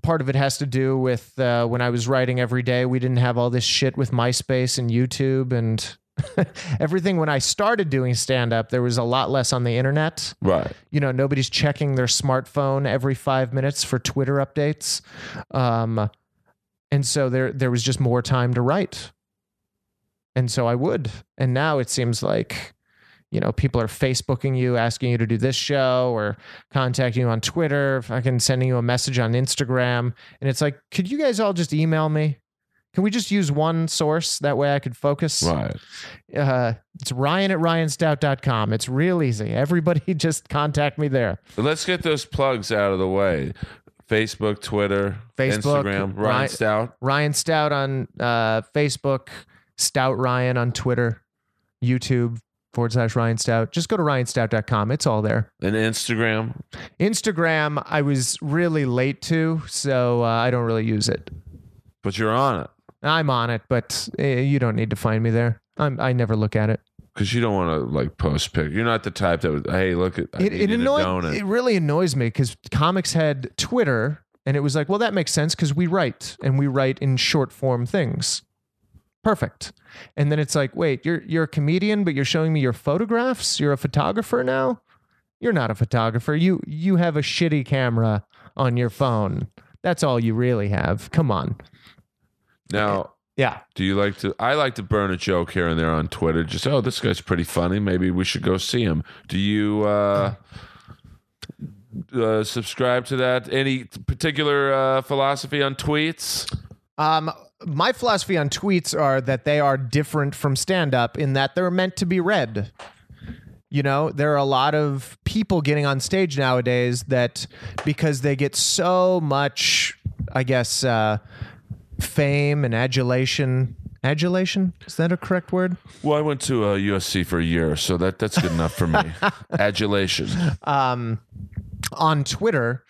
part of it has to do with uh, when I was writing every day. We didn't have all this shit with MySpace and YouTube and everything. When I started doing stand up, there was a lot less on the internet. Right? you know nobody's checking their smartphone every five minutes for twitter updates. Um, and so there there was just more time to write. And so i would. And now it seems like you know people are facebooking you asking you to do this show or contacting you on twitter fucking sending you a message on instagram. And it's like could you guys all just email me can we just use one source? That way i could focus. Right. uh, it's ryan at ryanstout.com it's real easy. Everybody just contact me there. Let's get those plugs out of the way. Facebook, Twitter, Facebook, Instagram, Ryan Ryan- Stout. ryan stout on uh, facebook stout ryan on twitter youtube forward slash ryan stout. Just go to ryanstout.com it's all there. And Instagram. instagram i was really late to so uh, i don't really use it. But you're on it i'm on it but uh, you don't need to find me there I'm, i never look at it because you don't want to like post pic. You're not the type that would. Hey, look at I it, it annoys donut. it really annoys me because comics had Twitter and it was like, well, that makes sense because we write and we write in short form things. Perfect. And then it's like, wait, you're you're a comedian, but you're showing me your photographs. You're a photographer now. You're not a photographer. You you have a shitty camera on your phone. That's all you really have. Come on. Now, Yeah. do you like to? I like to burn a joke here and there on Twitter. Just oh, this guy's pretty funny. Maybe we should go see him. Do you? uh uh, subscribe to that? Any particular uh, philosophy on tweets? Um, my philosophy on tweets are that they are different from stand up in that they're meant to be read. You know, there are a lot of people getting on stage nowadays that because they get so much, I guess, uh, fame and adulation. Adulation? Is that a correct word? Well, I went to uh, USC for a year, so that that's good enough for me. Adulation. um, on Twitter,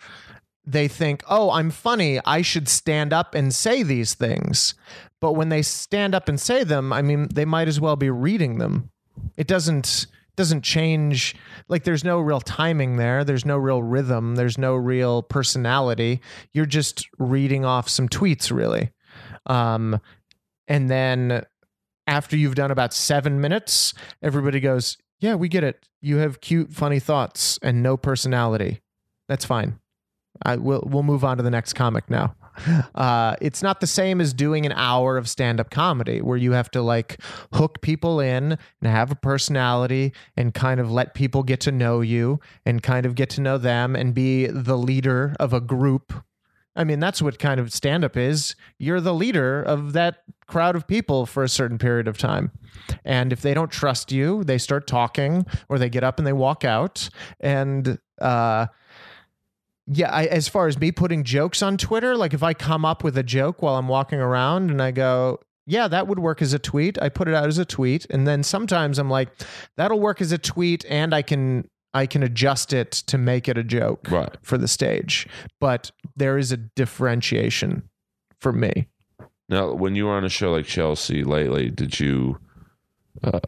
they think, oh, I'm funny. I should stand up and say these things. But when they stand up and say them, I mean, they might as well be reading them. It doesn't doesn't change like there's no real timing there there's no real rhythm there's no real personality you're just reading off some tweets really um and then after you've done about seven minutes everybody goes yeah we get it you have cute funny thoughts and no personality that's fine I will we'll move on to the next comic now. Uh, it's not the same as doing an hour of stand-up comedy where you have to like hook people in and have a personality and kind of let people get to know you and kind of get to know them and be the leader of a group. I mean, that's what kind of stand-up is. You're the leader of that crowd of people for a certain period of time. And if they don't trust you, they start talking or they get up and they walk out and uh yeah, I, as far as me putting jokes on Twitter, like if I come up with a joke while I'm walking around and I go, yeah, that would work as a tweet. I put it out as a tweet, and then sometimes I'm like, that'll work as a tweet, and I can I can adjust it to make it a joke Right. for the stage. But there is a differentiation for me. Now, when you were on a show like Chelsea lately, did you? Because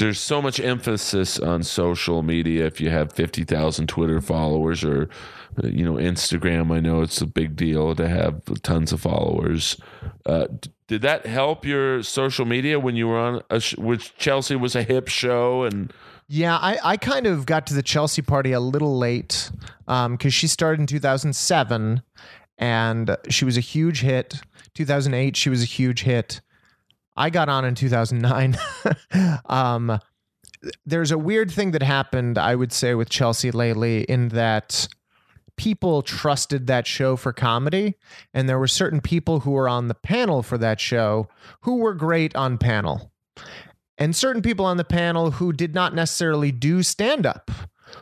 there's so much emphasis on social media. If you have fifty thousand Twitter followers or uh, you know Instagram, I know it's a big deal to have tons of followers. Uh, d- did that help your social media when you were on a sh- which Chelsea was a hip show and Yeah, I, I kind of got to the Chelsea party a little late because she started in 2007 and she was a huge hit. 2008, she was a huge hit. I got on in 2009. um, there's a weird thing that happened, I would say, with Chelsea lately in that people trusted that show for comedy, and there were certain people who were on the panel for that show who were great on panel, and certain people on the panel who did not necessarily do stand up,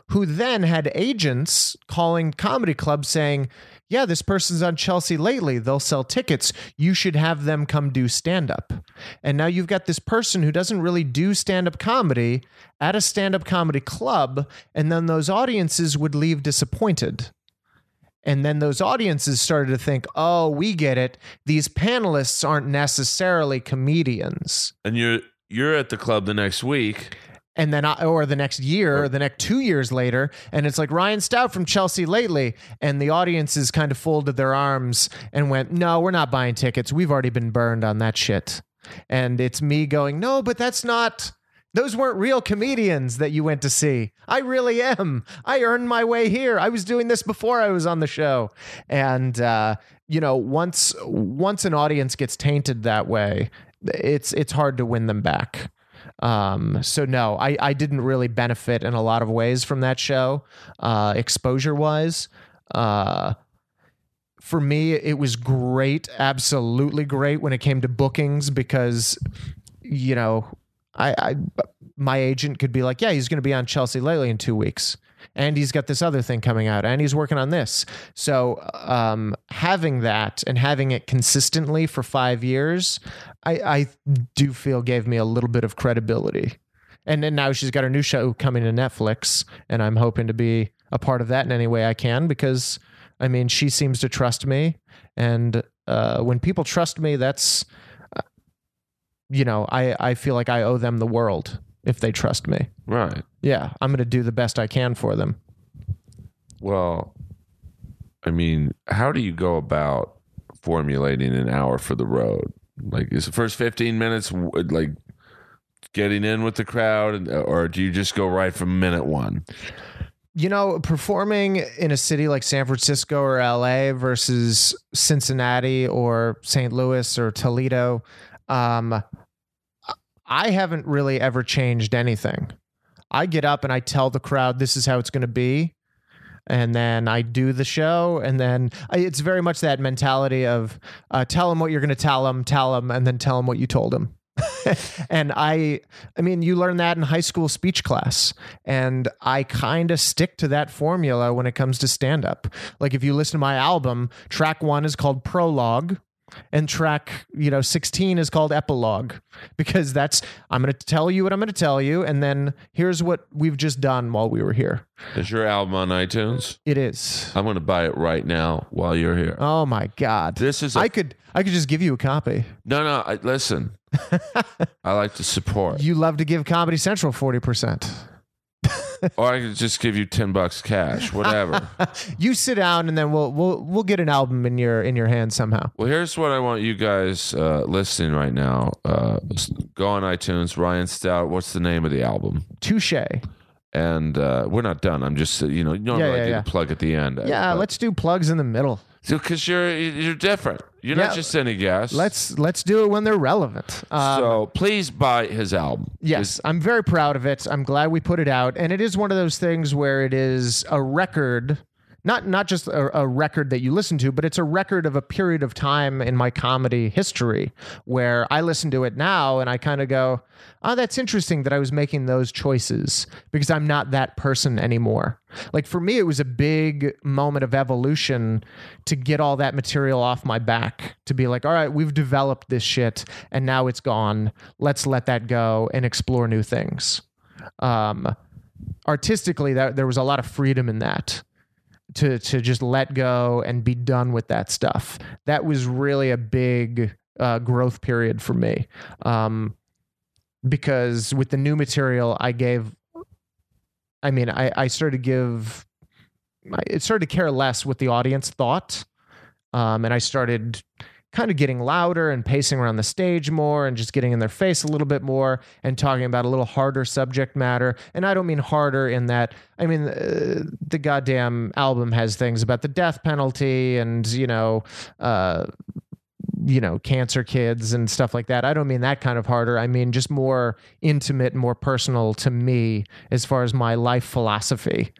who then had agents calling comedy clubs saying, yeah, this person's on Chelsea lately. They'll sell tickets. You should have them come do stand up. And now you've got this person who doesn't really do stand up comedy at a stand up comedy club. And then those audiences would leave disappointed. And then those audiences started to think, oh, we get it. These panelists aren't necessarily comedians. And you're you're at the club the next week. And then, I, or the next year, or the next two years later, and it's like Ryan Stout from Chelsea lately, and the audiences kind of folded their arms and went, "No, we're not buying tickets. We've already been burned on that shit." And it's me going, "No, but that's not." Those weren't real comedians that you went to see. I really am. I earned my way here. I was doing this before I was on the show. And uh, you know, once once an audience gets tainted that way, it's it's hard to win them back. Um, so no, I, I didn't really benefit in a lot of ways from that show, uh, exposure wise. Uh, for me, it was great, absolutely great when it came to bookings because, you know, I, I my agent could be like, yeah, he's going to be on Chelsea lately in two weeks. And he's got this other thing coming out, and he's working on this. So, um, having that and having it consistently for five years, I, I do feel gave me a little bit of credibility. And then now she's got her new show coming to Netflix, and I'm hoping to be a part of that in any way I can because, I mean, she seems to trust me, and uh, when people trust me, that's, uh, you know, I I feel like I owe them the world if they trust me. Right. Yeah, I'm going to do the best I can for them. Well, I mean, how do you go about formulating an hour for the road? Like, is the first 15 minutes like getting in with the crowd, and, or do you just go right from minute one? You know, performing in a city like San Francisco or LA versus Cincinnati or St. Louis or Toledo, um, I haven't really ever changed anything. I get up and I tell the crowd this is how it's going to be. And then I do the show, and then I, it's very much that mentality of uh, tell them what you're going to tell them, tell them, and then tell them what you told them. and I, I mean, you learn that in high school speech class, and I kind of stick to that formula when it comes to stand up. Like if you listen to my album, track one is called Prologue, and track you know 16 is called epilogue because that's i'm going to tell you what i'm going to tell you and then here's what we've just done while we were here Is your album on iTunes? it is I'm going to buy it right now while you're here. oh my god This is a, i could i could just give you a copy no, no. I, listen, I like to support, you love to give comedy central 40% or I could just give you ten bucks cash, whatever. you sit down and then we'll we'll we'll get an album in your in your hand somehow Well, here's what I want you guys uh, listening right now. Uh, go on iTunes, Ryan Stout. What's the name of the album? touche And uh, we're not done. I'm just, you know, normally yeah, I do yeah. the plug at the end. yeah let's do plugs in the middle because you're you're different. You're Yeah. not just any guest. let's let's do it when they're relevant um, so please buy his album. Yes, I'm very proud of it. I'm glad we put it out, and it is one of those things where it is a record, not not just a, a record that you listen to, but it's a record of a period of time in my comedy history where I listen to it now and I kind of go, "Oh, that's interesting that I was making those choices because I'm not that person anymore." Like for me, it was a big moment of evolution to get all that material off my back to be like, all right, we've developed this shit and now it's gone. Let's let that go and explore new things. Um, artistically, that there was a lot of freedom in that to to just let go and be done with that stuff. That was really a big uh, growth period for me. Um, because with the new material, I gave I mean, I, I started to give, I it started to care less what the audience thought. Um, and I started kind of getting louder and pacing around the stage more and just getting in their face a little bit more and talking about a little harder subject matter. And I don't mean harder in that, I mean, uh, the goddamn album has things about the death penalty and, you know, uh, you know, cancer kids and stuff like that. I don't mean that kind of harder. I mean just more intimate more personal to me as far as my life philosophy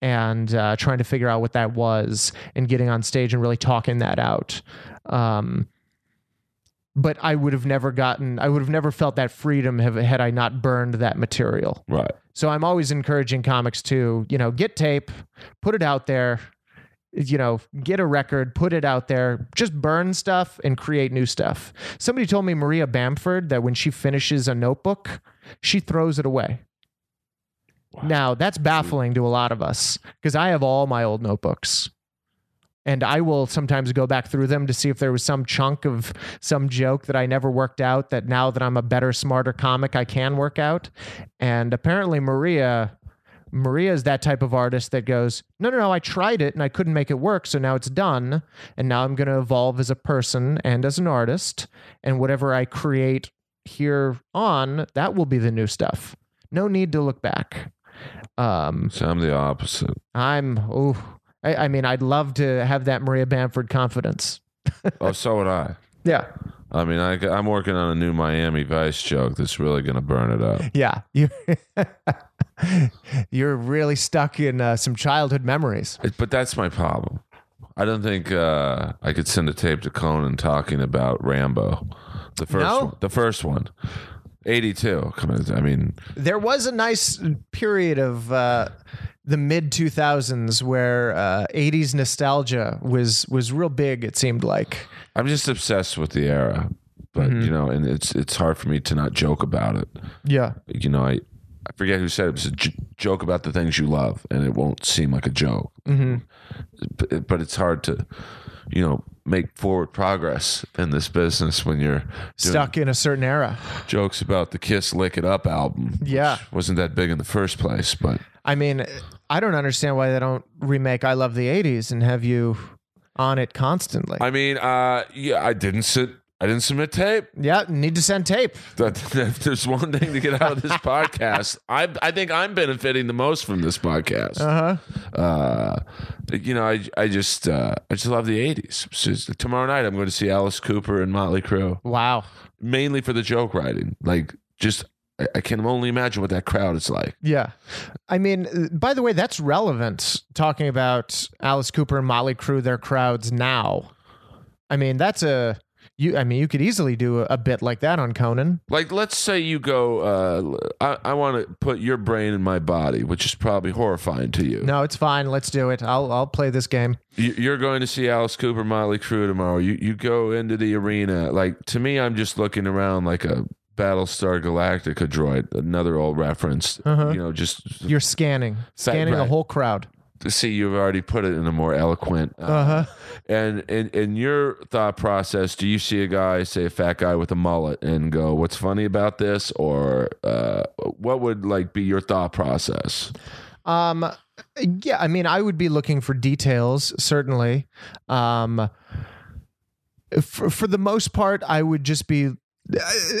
and uh, trying to figure out what that was and getting on stage and really talking that out. Um, but I would have never gotten, I would have never felt that freedom have, had I not burned that material. Right. So I'm always encouraging comics to, you know, get tape, put it out there, you know, get a record, put it out there, just burn stuff and create new stuff. Somebody told me Maria Bamford that when she finishes a notebook, she throws it away. Now, that's baffling to a lot of us because I have all my old notebooks. And I will sometimes go back through them to see if there was some chunk of some joke that I never worked out that now that I'm a better, smarter comic, I can work out. And apparently, Maria Maria is that type of artist that goes, no, no, no, I tried it and I couldn't make it work. So now it's done. And now I'm going to evolve as a person and as an artist. And whatever I create here on, that will be the new stuff. No need to look back. Um, So I'm the opposite. I'm, oh, I, I mean, I'd love to have that Maria Bamford confidence. oh, so would I. Yeah. I mean, I, I'm working on a new Miami Vice joke that's really going to burn it up. Yeah. You, you're really stuck in uh, some childhood memories. It- But that's my problem. I don't think uh, I could send a tape to Conan talking about Rambo, the first No? one. The first one. 82. Come on, I mean, There was a nice period of uh, the mid 2000s where uh, 80s nostalgia was was real big. It seemed like. I'm just obsessed with the era. But Mm-hmm. you know, and it's it's hard for me to not joke about it. Yeah. You know, I I forget who said it. was a j- joke about the things you love, and it won't seem like a joke. Mm-hmm. But, but it's hard to, you know, make forward progress in this business when you're Stuck in a certain era. jokes about the Kiss "Lick It Up" album. Yeah. wasn't that big in the first place, but I mean, I don't understand why they don't remake "I Love the '80s" and have you on it constantly. I mean, uh, yeah, I didn't sit. I didn't submit tape. yeah, need to send tape. That, if there's one thing to get out of this podcast, I I think I'm benefiting the most from this podcast. Uh huh. Uh, you know, I I just uh, I just love the '80s. Just- tomorrow night, I'm going to see Alice Cooper and Motley Crue, Wow. mainly for the joke writing. Like, just I, I can only imagine what that crowd is like. Yeah. I mean, by the way, that's relevant talking about Alice Cooper and Motley Crue, their crowds now. I mean, that's a you I mean, you could easily do a, a bit like that on Conan. Like, let's say you go. Uh, I I want to put your brain in my body, which is probably horrifying to you. No, it's fine. Let's do it. I'll I'll play this game. You- You're going to see Alice Cooper, Motley Crue tomorrow. You you go into the arena. Like to me, I'm just looking around like a Battlestar Galactica droid. Another old reference. You know, just You're scanning, scanning the whole crowd. To see you've already put it in a more eloquent. Uh, Uh-huh. And in in your thought process, do you see a guy, say a fat guy with a mullet, and go, "What's funny about this?" Or uh, what would like be your thought process? Um, yeah, I mean, I would be looking for details, certainly. Um, for, for the most part, I would just be.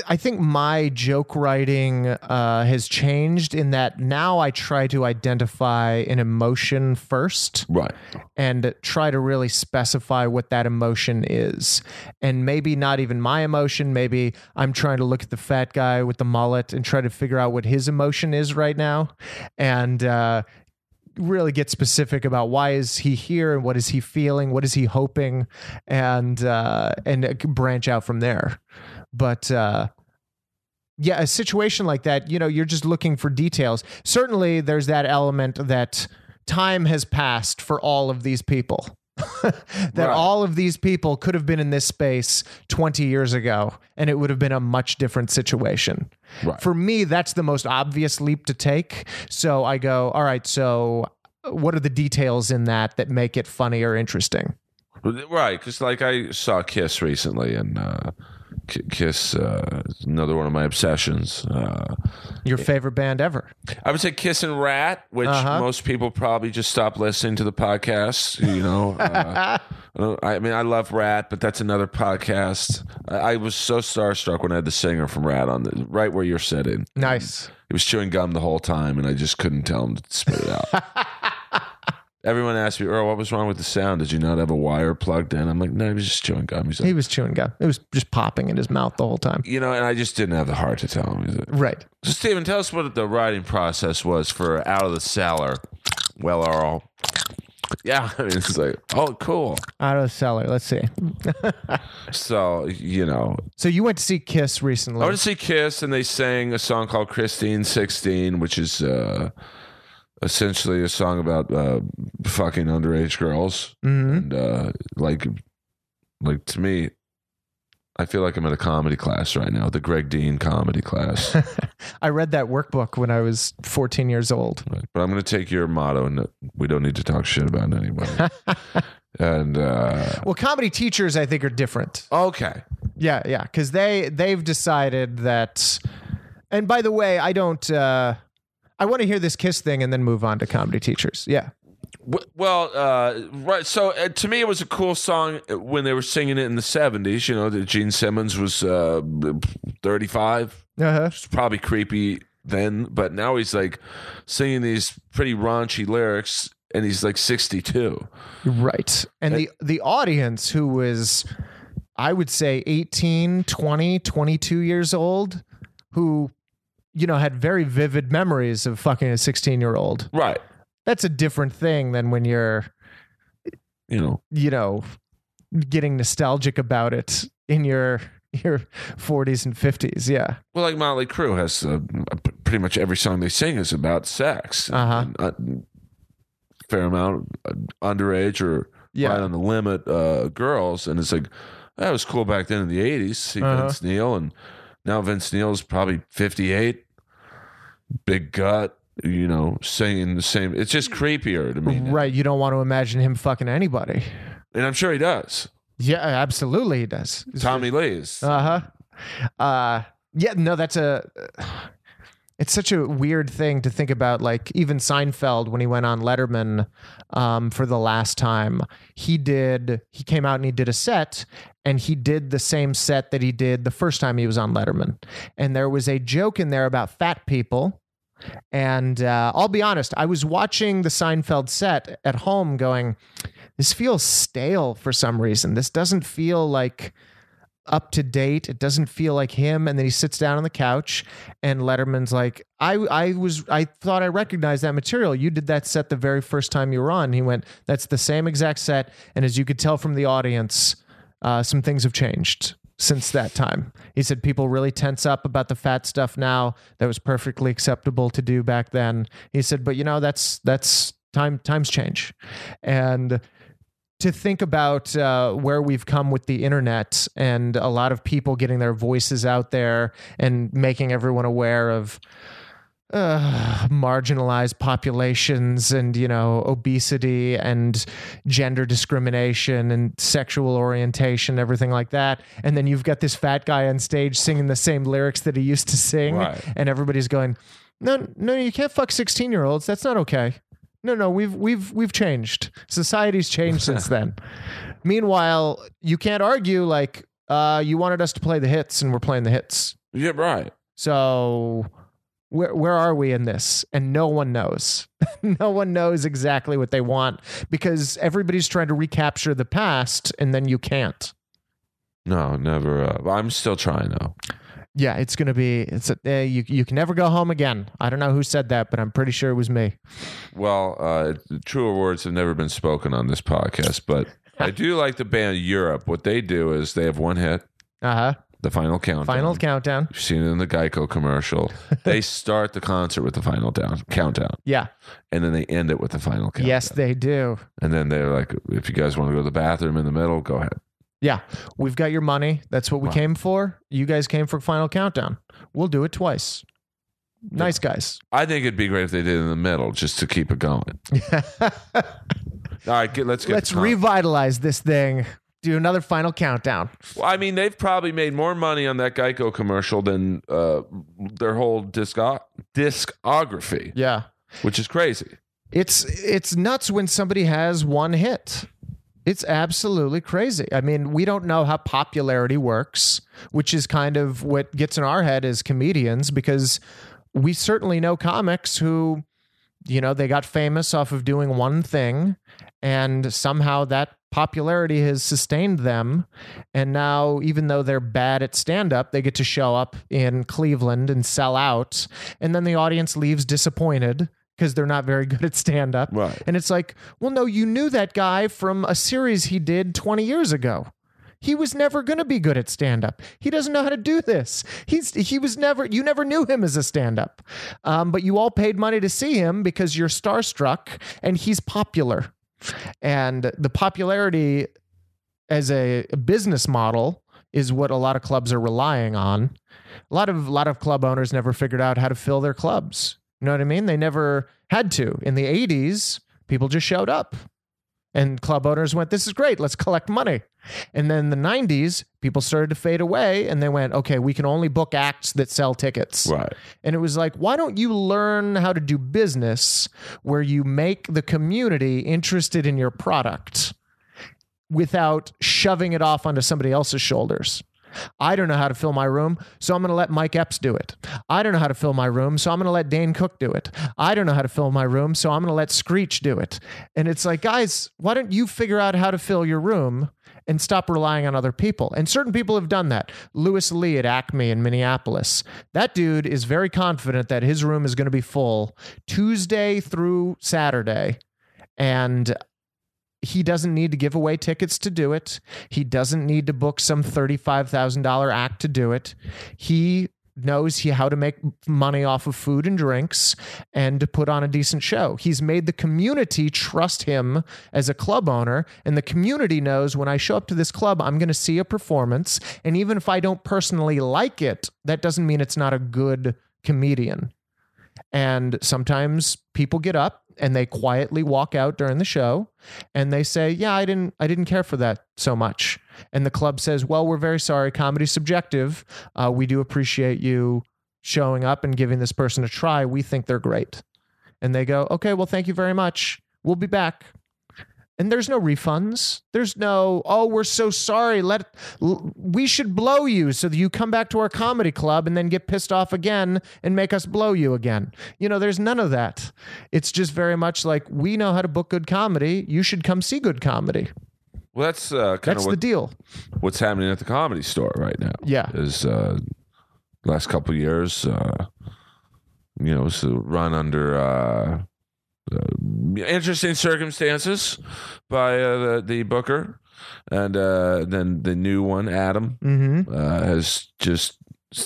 I think my joke writing uh, has changed in that now I try to identify an emotion first Right. and try to really specify what that emotion is. And maybe not even my emotion. Maybe I'm trying to look at the fat guy with the mullet and try to figure out what his emotion is right now. And, uh, really get specific about why is he here and what is he feeling what is he hoping and uh and branch out from there but uh yeah a situation like that you know you're just looking for details. Certainly there's that element that time has passed for all of these people. That Right. all of these people could have been in this space 20 years ago and it would have been a much different situation. Right. for me that's the most obvious leap to take. So i go all right so what are the details in that that make it funny or interesting? Right, because like I saw Kiss recently, and uh, Kiss, uh, another one of my obsessions. Uh, Your favorite band ever? I would say Kiss and Ratt, which Uh-huh. most people probably just stop listening to the podcast. You know, uh, I mean, I love Ratt, but that's another podcast. I, I was so starstruck when I had the singer from Ratt on the right where you're sitting. Nice. He was chewing gum the whole time, and I just couldn't tell him to spit it out. Everyone asked me, Earl, what was wrong with the sound? Did you not have a wire plugged in? I'm like, no, he was just chewing gum. He's like, He was chewing gum. It was just popping in his mouth the whole time. you know, and I just didn't have the heart to tell him. He's like, Right. So, Steven, tell us what the writing process was for Out of the Cellar. Well, Earl. Yeah, I mean, it's like, oh, cool. Out of the cellar. Let's see. So, you know, So you went to see Kiss recently. I went to see Kiss, and they sang a song called Christine 16, which is uh, essentially a song about uh, fucking underage girls. Mhm. And, uh, like, like to me, I feel like I'm at a comedy class right now, the Greg Dean comedy class. I read that workbook when I was 14 years old. Right. But I'm going to take your motto, and we don't need to talk shit about anybody. and uh, Well, comedy teachers, I think, are different. okay, Yeah, yeah, because they they've decided that. And by the way, I don't. Uh, I want to hear this Kiss thing and then move on to comedy teachers. Yeah. Well, uh, right. So uh, to me, it was a cool song when they were singing it in the '70s. You know, that Gene Simmons was uh, 35. Uh huh. It's probably creepy then, but now he's like singing these pretty raunchy lyrics, and he's like 62. Right. And the the audience who was I would say 18, 20, 22 years old who you know had very vivid memories of fucking a 16-year-old. Right. That's a different thing than when you're, You know. you know, getting nostalgic about it in your your 40s and 50s. Yeah. Well, like Motley Crue has uh, pretty much every song they sing is about sex. Uh-huh. And, uh, fair amount uh, underage or Yeah. right on the limit uh, girls, and it's like that was cool back then in the '80s. See Uh-huh. Vince Neil, and now Vince Neil's probably 58, big gut. You know, singing the same. It's just creepier to me, now. Right, you don't want to imagine him fucking anybody. and I'm sure he does. Yeah, absolutely he does. Tommy Lee's. Uh-huh. Uh yeah, no, that's a it's such a weird thing to think about. Like even Seinfeld, when he went on Letterman um, for the last time, he did he came out and he did a set, and he did the same set that he did the first time he was on Letterman, and there was a joke in there about fat people. And uh, I'll be honest, I was watching the Seinfeld set at home, going, "This feels stale for some reason. This doesn't feel like." Up to date. It doesn't feel like him. And then he sits down on the couch, and Letterman's like, "I, I was, I thought I recognized that material. You did that set the very first time you were on." He went, "That's the same exact set." And as you could tell from the audience, uh, some things have changed since that time. He said people really tense up about the fat stuff now. That was perfectly acceptable to do back then. He said, but you know, that's that's time times change, and to think about uh, where we've come with the internet and a lot of people getting their voices out there and making everyone aware of uh, marginalized populations and you know obesity and gender discrimination and sexual orientation everything like that. And then you've got this fat guy on stage singing the same lyrics that he used to sing Right. and everybody's going no no you can't fuck 16 year olds that's not okay no, no, we've we've we've changed. Society's changed since then. Meanwhile, you can't argue like uh, you wanted us to play the hits and we're playing the hits. Yeah, right. So where where are we in this? And no one knows. no one knows exactly what they want because everybody's trying to recapture the past and then you can't. No, never. Uh, I'm still trying though. Yeah, it's gonna be. It's a, uh, you. You can never go home again. I don't know who said that, but I'm pretty sure it was me. Well, uh, truer words have never been spoken on this podcast, but I do like the band Europe. What they do is they have one hit, Uh huh. the final countdown. Final countdown. You've seen it in the Geico commercial. they start the concert with the final down countdown, Yeah. and then they end it with the final countdown. Yes, they do. and then they're like, if you guys want to go to the bathroom in the middle, go ahead. Yeah, we've got your money. That's what we Wow. came for. You guys came for Final Countdown. We'll do it twice. Nice guys. I think it'd be great if they did it in the middle just to keep it going. All right, get, let's get Let's revitalize this thing. do another final countdown. Well, I mean, they've probably made more money on that Geico commercial than uh, their whole disco- discography, Yeah. which is crazy. It's it's nuts when somebody has one hit. It's absolutely crazy. I mean, we don't know how popularity works, which is kind of what gets in our head as comedians because we certainly know comics who you know, they got famous off of doing one thing and somehow that popularity has sustained them. And now even though they're bad at stand up, they get to show up in Cleveland and sell out. And then the audience leaves disappointed because they're not very good at stand up. Right. And it's like, well, no, you knew that guy from a series he did 20 years ago. He was never going to be good at stand up. He doesn't know how to do this. He's he was never you never knew him as a stand up. Um, but you all paid money to see him because you're starstruck and he's popular. And the popularity as a business model is what a lot of clubs are relying on. A lot of a lot of club owners never figured out how to fill their clubs. You know what I mean? They never had to. In the 80s, people just showed up. And club owners went, This is great. Let's collect money. And then the 90s, people started to fade away and they went, Okay, we can only book acts that sell tickets. Right. And it was like, why don't you learn how to do business where you make the community interested in your product without shoving it off onto somebody else's shoulders? I don't know how to fill my room, so I'm going to let Mike Epps do it. I don't know how to fill my room, so I'm going to let Dane Cook do it. I don't know how to fill my room, so I'm going to let Screech do it. And it's like, guys, why don't you figure out how to fill your room and stop relying on other people? And certain people have done that. Louis Lee at Acme in Minneapolis. That dude is very confident that his room is going to be full Tuesday through Saturday. And he doesn't need to give away tickets to do it. He doesn't need to book some $35,000 act to do it. He knows he how to make money off of food and drinks and to put on a decent show. He's made the community trust him as a club owner and the community knows when I show up to this club I'm going to see a performance and even if I don't personally like it that doesn't mean it's not a good comedian. And sometimes people get up and they quietly walk out during the show and they say, "Yeah, I didn't I didn't care for that so much." And the club says, "Well, we're very sorry. Comedy's subjective. Uh, we do appreciate you showing up and giving this person a try. We think they're great." And they go, "Okay, well, thank you very much. We'll be back." And there's no refunds. There's no, oh, we're so sorry. Let we should blow you so that you come back to our comedy club and then get pissed off again and make us blow you again. You know, there's none of that. It's just very much like we know how to book good comedy. You should come see good comedy. Well, that's uh, kind That's of the deal. what's happening at the comedy store right now. Yeah. Is uh, last couple years, uh, you know, it's run under uh, interesting circumstances by uh, the, the booker. And uh, then the new one, Adam, Mm-hmm. uh, has just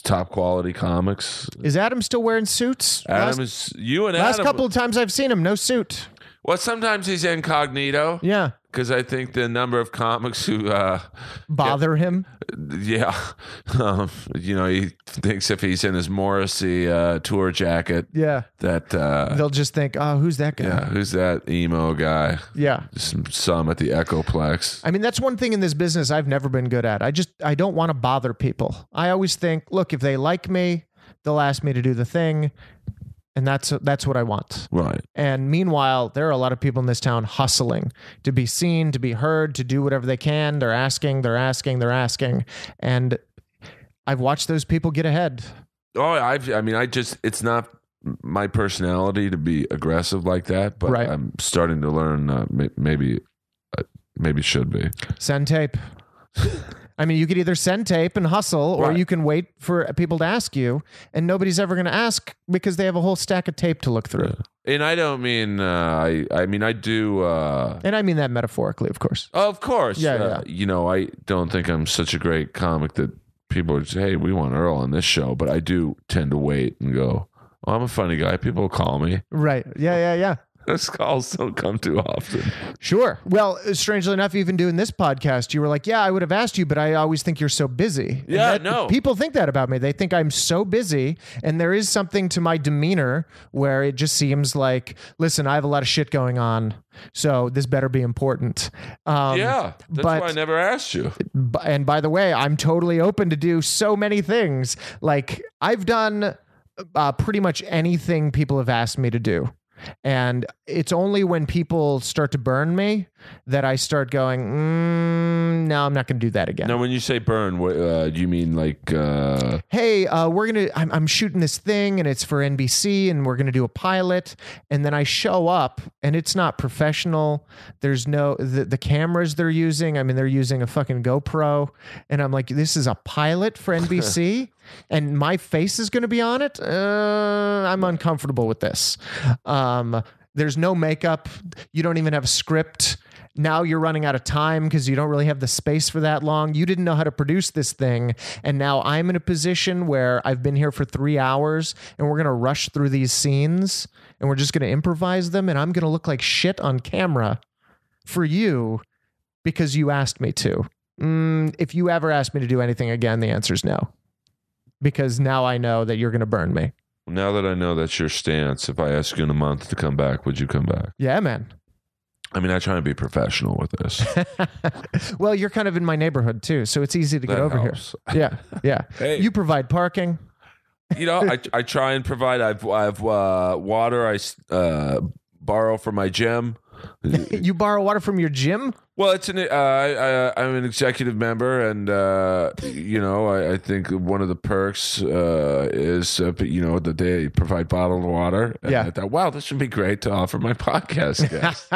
top quality comics. Is Adam still wearing suits? Adam last, is you and last Adam. couple of times I've seen him, no suit. well, sometimes he's incognito Yeah. Because I think the number of comics who, uh, Bother him. yeah, um, you know, he thinks if he's in his Morrissey uh, tour jacket, Yeah. that uh, They'll just think, oh, who's that guy? yeah, who's that emo guy? yeah. Some some at the Echoplex. I mean, that's one thing in this business I've never been good at. I just I don't want to bother people. I always think, look, if they like me, they'll ask me to do the thing, and that's that's what I want. Right. And meanwhile, there are a lot of people in this town hustling to be seen, to be heard, to do whatever they can. They're asking, they're asking, they're asking, and I've watched those people get ahead. Oh, I've. I mean, I just. It's not my personality to be aggressive like that, but Right. I'm starting to learn. Uh, maybe, uh, maybe should be. Send tape. I mean, you could either send tape and hustle, or Right. you can wait for people to ask you, and nobody's ever going to ask because they have a whole stack of tape to look through. And I don't mean. Uh, I. I mean, I do. Uh, And I mean that metaphorically, of course. Of course. Yeah, uh, You know, I don't think I'm such a great comic that people would say, hey, we want Earl on this show. But I do tend to wait and go, oh, I'm a funny guy. People call me. Right. Yeah, yeah, yeah. Those calls don't come too often. Sure. Well, strangely enough, even doing this podcast, you were like, "Yeah, I would have asked you, but I always think you're so busy." And Yeah, that- no. People think that about me. They think I'm so busy, and there is something to my demeanor where it just seems like, "Listen, I have a lot of shit going on, so this better be important." Um, yeah, that's but- why I never asked you. And by the way, I'm totally open to do so many things. Like I've done uh, pretty much anything people have asked me to do. And it's only when people start to burn me that I start going, mm, no, I'm not going to do that again. Now, when you say burn, what uh, do you mean? Like, uh, hey, uh, we're gonna. I'm, I'm shooting this thing, and it's for NBC, and we're gonna do a pilot. And then I show up, and it's not professional. There's no the, the cameras they're using. I mean, they're using a fucking GoPro, and I'm like, this is a pilot for NBC, and my face is gonna be on it. Uh, I'm uncomfortable with this. Um, there's no makeup. You don't even have a script now you're running out of time because you don't really have the space for that long. You didn't know how to produce this thing. And now I'm in a position where I've been here for three hours and we're going to rush through these scenes and we're just going to improvise them. And I'm going to look like shit on camera for you because you asked me to. Mm, if you ever ask me to do anything again, the answer is no. Because now I know that you're going to burn me. now that I know that's your stance, if I ask you in a month to come back, would you come back? Yeah, man. I mean, I try and be professional with this. well, you're kind of in my neighborhood too, so it's easy to get That over helps. here. Yeah, yeah. Hey. You provide parking. you know, I, I try and provide. I've I've uh, water. I uh, borrow from my gym. You borrow water from your gym? Well, it's an. Uh, I, I, I'm an executive member, and uh, you know, I, I think one of the perks uh, is uh, you know that they provide bottled water. And Yeah. I thought, wow, this would be great to offer my podcast guests.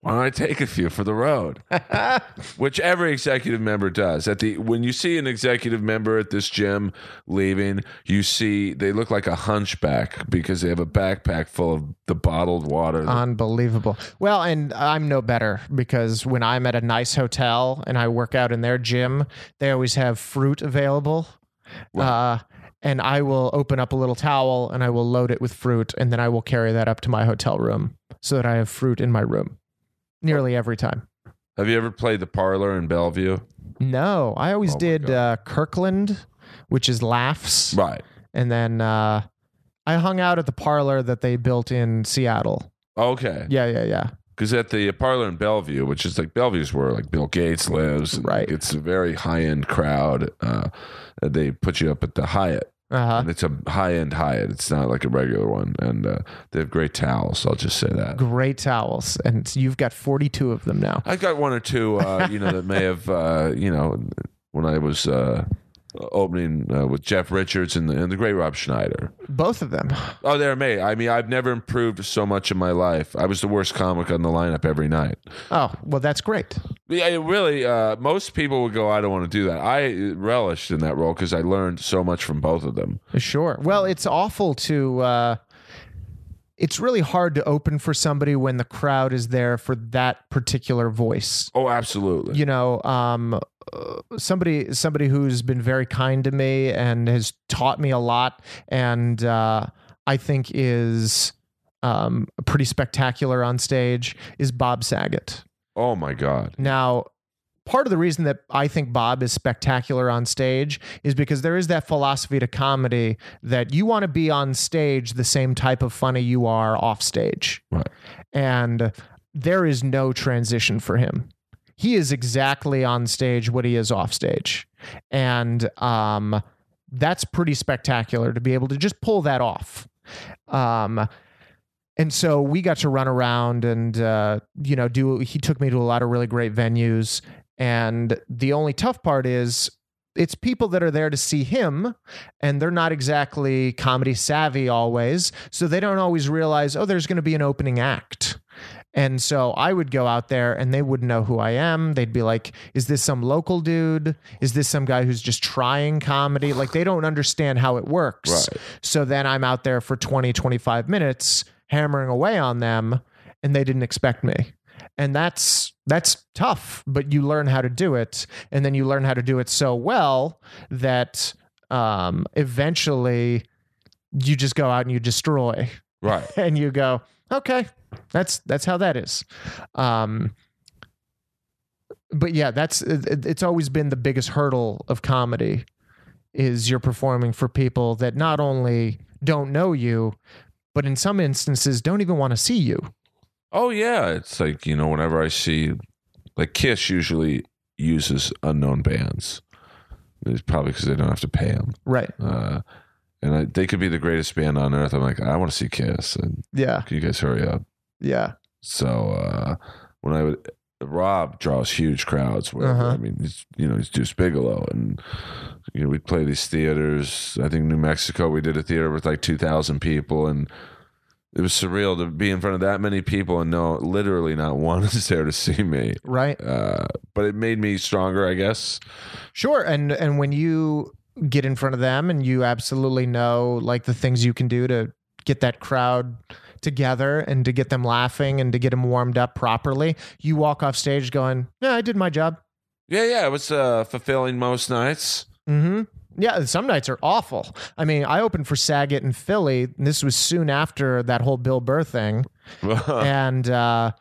Why don't I take a few for the road? Which every executive member does. At the when you see an executive member at this gym leaving, you see they look like a hunchback because they have a backpack full of the bottled water. Unbelievable. Well, and I'm no better because when I'm at a nice hotel and I work out in their gym, they always have fruit available. Uh, and I will open up a little towel and I will load it with fruit and then I will carry that up to my hotel room so that I have fruit in my room nearly every time. have you ever played the parlor in Bellevue? No, I always Oh did uh, Kirkland, which is laughs. Right. And then uh, I hung out at the parlor that they built in Seattle. Okay. Yeah, yeah, yeah. Because at the parlor in Bellevue, which is like Bellevue's where like Bill Gates lives, Right. it's a very high end crowd. Uh, they put you up at the Hyatt, Uh huh. and it's a high end Hyatt. It's not like a regular one, and uh, they have great towels. I'll just say that. Great towels, and you've got forty-two of them now. I got one or two, uh, you know, that may have, uh, you know, when I was uh, opening uh, with Jeff Richards and the, and the great Rob Schneider. Both of them. Oh, they're amazing. I mean, I've never improved so much in my life. I was the worst comic on the lineup every night. Oh, well, that's great. Yeah, it really. Uh, most people would go, "I don't want to do that." I relished in that role because I learned so much from both of them. Sure. Well, it's awful to. Uh, it's really hard to open for somebody when the crowd is there for that particular voice. Oh, absolutely. you know um uh, somebody somebody who's been very kind to me and has taught me a lot and uh i think is um pretty spectacular on stage is bob saget Oh my God. now part of the reason that i think bob is spectacular on stage is because there is that philosophy to comedy that you want to be on stage the same type of funny you are off stage Right. and there is no transition for him. He is exactly on stage what he is off stage, and um, that's pretty spectacular to be able to just pull that off. Um, and so we got to run around and uh, you know do. He took me to a lot of really great venues, and the only tough part is it's people that are there to see him and they're not exactly comedy savvy always so they don't always realize oh there's going to be an opening act and so I would go out there and they wouldn't know who I am. They'd be like, is this some local dude? Is this some guy who's just trying comedy? Like they don't understand how it works. Right. So then I'm out there for 20, 25 minutes hammering away on them and they didn't expect me. And that's that's tough, but you learn how to do it and then you learn how to do it so well that um eventually you just go out and you destroy Right. and you go, okay, That's that's how that is. Um, but yeah, that's it, it's always been the biggest hurdle of comedy is you're performing for people that not only don't know you, but in some instances don't even want to see you. Oh yeah, it's like you know whenever I see like Kiss usually uses unknown bands. It's probably because they don't have to pay them. Right. Uh, and I, they could be the greatest band on earth. I'm like, I want to see Kiss. And Yeah. can you guys hurry up? Yeah. So uh, when I would, Rob draws huge crowds. Wherever. Uh-huh. I mean, he's you know he's Deuce Bigalow, and you know we'd play these theaters. I think New Mexico, we did a theater with like two thousand people, and it was surreal to be in front of that many people and know literally not one is there to see me. Right. Uh, but it made me stronger, I guess. Sure. And and when you get in front of them and you absolutely know like the things you can do to get that crowd together and to get them laughing and to get them warmed up properly, you walk off stage going, "Yeah, I did my job." Yeah, yeah, it was uh, fulfilling most nights. Mm-hmm. Yeah, some nights are awful. I mean, I opened for Saget in Philly. And this was soon after that whole Bill Burr thing, and uh,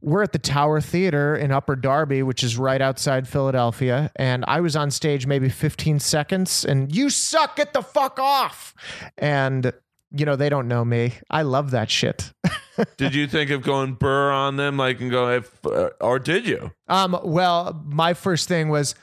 we're at the Tower Theater in Upper Darby, which is right outside Philadelphia. And I was on stage maybe 15 seconds, and you suck, get the fuck off. And you know they don't know me. I love that shit. did you think of going burr on them, like, and go, if, or did you? Um, well, my first thing was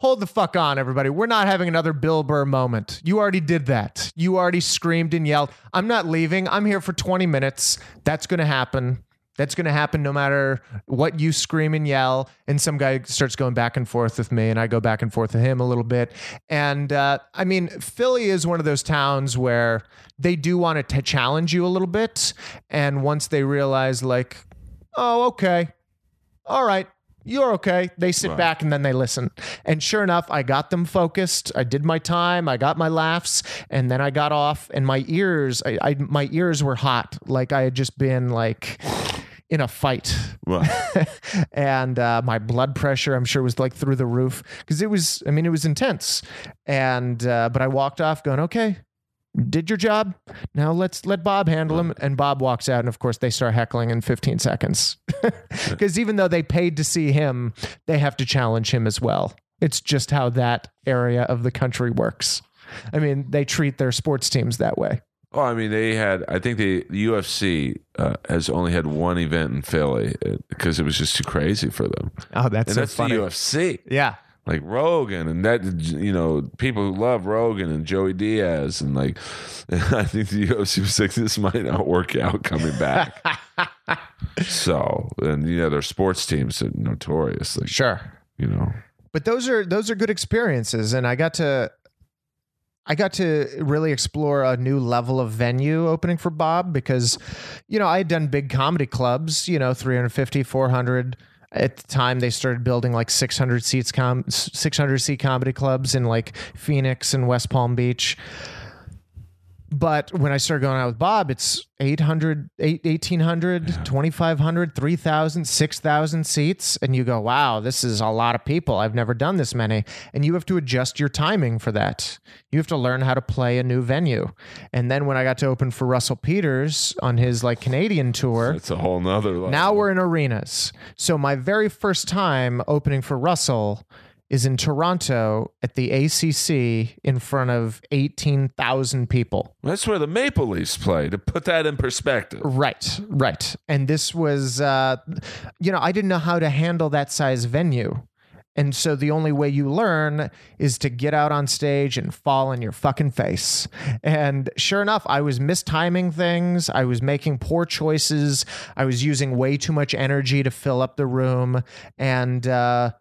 hold the fuck on, everybody. We're not having another Bill Burr moment. You already did that. You already screamed and yelled. I'm not leaving. I'm here for 20 minutes. That's going to happen. That's going to happen no matter what you scream and yell. And some guy starts going back and forth with me, and I go back and forth with him a little bit. And uh, I mean, Philly is one of those towns where they do want to challenge you a little bit. And once they realize, like, oh, okay, all right, you're okay. They sit Right. back and then they listen. And sure enough, I got them focused. I did my time. I got my laughs, and then I got off. And my ears, I, I my ears were hot, like I had just been like in a fight. Well, and uh, my blood pressure, I'm sure, was like through the roof because it was. I mean, it was intense. And uh, but I walked off going, okay. Did your job. Now let's let Bob handle him. And Bob walks out, and of course they start heckling in 15 seconds. Because even though they paid to see him, they have to challenge him as well. It's just how that area of the country works. I mean, they treat their sports teams that way. oh, I mean, they had, I think the, the UFC uh, has only had one event in Philly because it was just too crazy for them. Oh, that's And so that's funny. the UFC. Yeah. Like Rogan and that you know people who love Rogan and Joey Diaz and like I think the UFC was like this might not work out coming back. so and you know their sports teams are notoriously Sure. you know but those are those are good experiences and i got to i got to really explore a new level of venue opening for bob because you know i had done big comedy clubs you know 350 400 at the time they started building like 600 seats com 600 seat comedy clubs in like phoenix and west palm beach but when I started going out with Bob, it's 800, 8, 1800, 2500, 3000, 6000 seats. And you go, wow, this is a lot of people. I've never done this many. And you have to adjust your timing for that. You have to learn how to play a new venue. And then when I got to open for Russell Peters on his like Canadian tour, it's a whole nother level. now we're in arenas. So my very first time opening for Russell is in Toronto at the ACC in front of 18,000 people. that's where the Maple Leafs play to put that in perspective. Right, right. And this was, uh, you know, I didn't know how to handle that size venue. And so the only way you learn is to get out on stage and fall on your fucking face. And sure enough, I was mistiming things. I was making poor choices. I was using way too much energy to fill up the room. And, uh,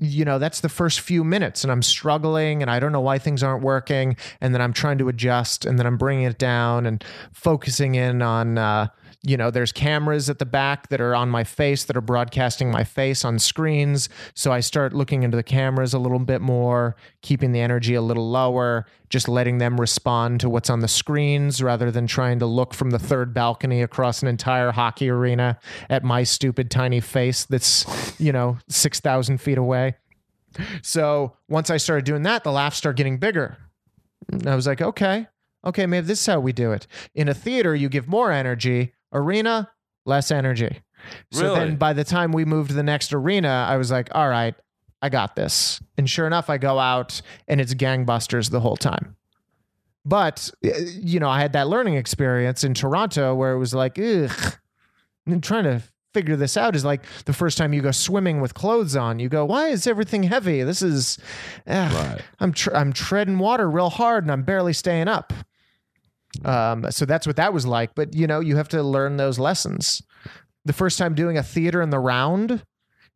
you know, that's the first few minutes, and I'm struggling, and I don't know why things aren't working. And then I'm trying to adjust, and then I'm bringing it down and focusing in on, uh, you know, there's cameras at the back that are on my face that are broadcasting my face on screens. So I start looking into the cameras a little bit more, keeping the energy a little lower, just letting them respond to what's on the screens rather than trying to look from the third balcony across an entire hockey arena at my stupid tiny face that's, you know, 6,000 feet away. So once I started doing that, the laughs start getting bigger. And I was like, okay, okay, maybe this is how we do it. In a theater, you give more energy. Arena, less energy. So Really? then by the time we moved to the next arena, I was like, all right, I got this. And sure enough, I go out and it's gangbusters the whole time. But, you know, I had that learning experience in Toronto where it was like, ugh. And trying to figure this out is like the first time you go swimming with clothes on. You go, why is everything heavy? This is, ugh, Right. I'm tr- I'm treading water real hard and I'm barely staying up. Um, so that's what that was like. But you know, you have to learn those lessons. The first time doing a theater in the round,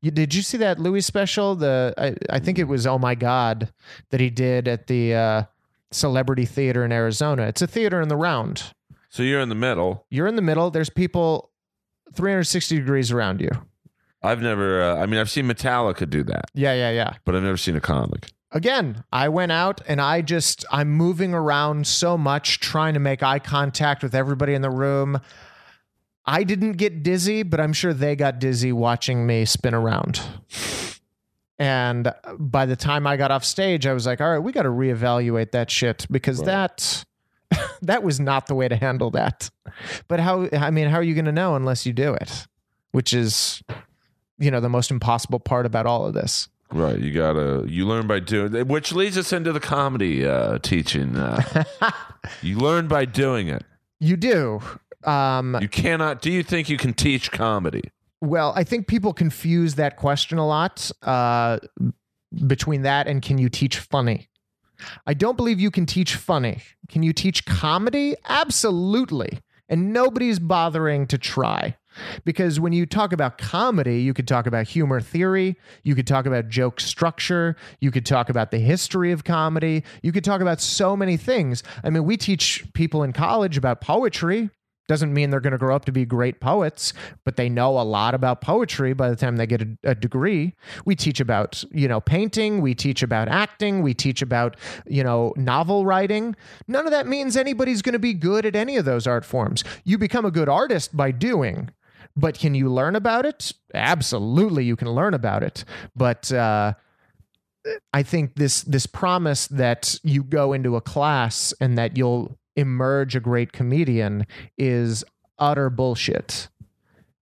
you, did you see that Louis special? The I, I think it was Oh My God that he did at the uh, Celebrity Theater in Arizona. It's a theater in the round. So you're in the middle. You're in the middle. There's people 360 degrees around you. I've never. Uh, I mean, I've seen Metallica do that, Yeah, yeah, yeah. but I've never seen a comic. Again, I went out and I just I'm moving around so much trying to make eye contact with everybody in the room. I didn't get dizzy, but I'm sure they got dizzy watching me spin around. And by the time I got off stage, I was like, "All right, we got to reevaluate that shit because Right. that that was not the way to handle that." But how I mean, how are you going to know unless you do it? Which is you know, the most impossible part about all of this. Right. You gotta. You learn by doing. Which leads us into the comedy uh, teaching. Uh, you learn by doing it. You do. Um, You cannot. Do you think you can teach comedy? well, I think people confuse that question a lot uh, between that and can you teach funny? I don't believe you can teach funny. Can you teach comedy? Absolutely. And nobody's bothering to try. Because when you talk about comedy, you could talk about humor theory, you could talk about joke structure, you could talk about the history of comedy, you could talk about so many things. I mean, we teach people in college about poetry. Doesn't mean they're going to grow up to be great poets, but they know a lot about poetry by the time they get a, a degree. We teach about, you know, painting, we teach about acting, we teach about, you know, novel writing. None of that means anybody's going to be good at any of those art forms. You become a good artist by doing. But can you learn about it? Absolutely, you can learn about it. But uh, I think this this promise that you go into a class and that you'll emerge a great comedian is utter bullshit.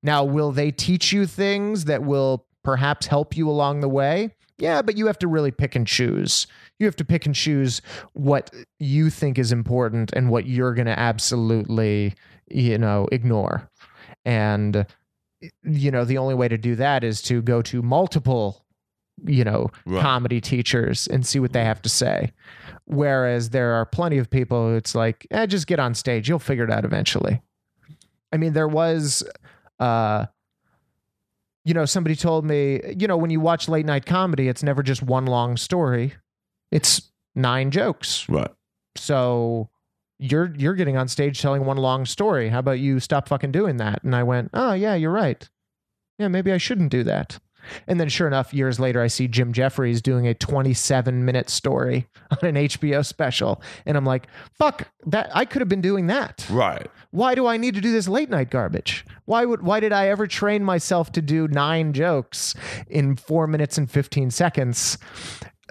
Now, will they teach you things that will perhaps help you along the way? Yeah, but you have to really pick and choose. You have to pick and choose what you think is important and what you're going to absolutely, you know, ignore. And you know, the only way to do that is to go to multiple, you know, Right. comedy teachers and see what they have to say. Whereas there are plenty of people who it's like, eh, just get on stage. You'll figure it out eventually. I mean, there was, uh, you know, somebody told me, you know, when you watch late night comedy, it's never just one long story, it's nine jokes. Right. So you're you're getting on stage telling one long story. How about you stop fucking doing that? And I went, oh yeah, you're right. Yeah, maybe I shouldn't do that. And then sure enough, years later, I see Jim Jeffries doing a 27 minute story on an HBO special, and I'm like, fuck that! I could have been doing that. Right. Why do I need to do this late night garbage? Why would why did I ever train myself to do nine jokes in four minutes and 15 seconds?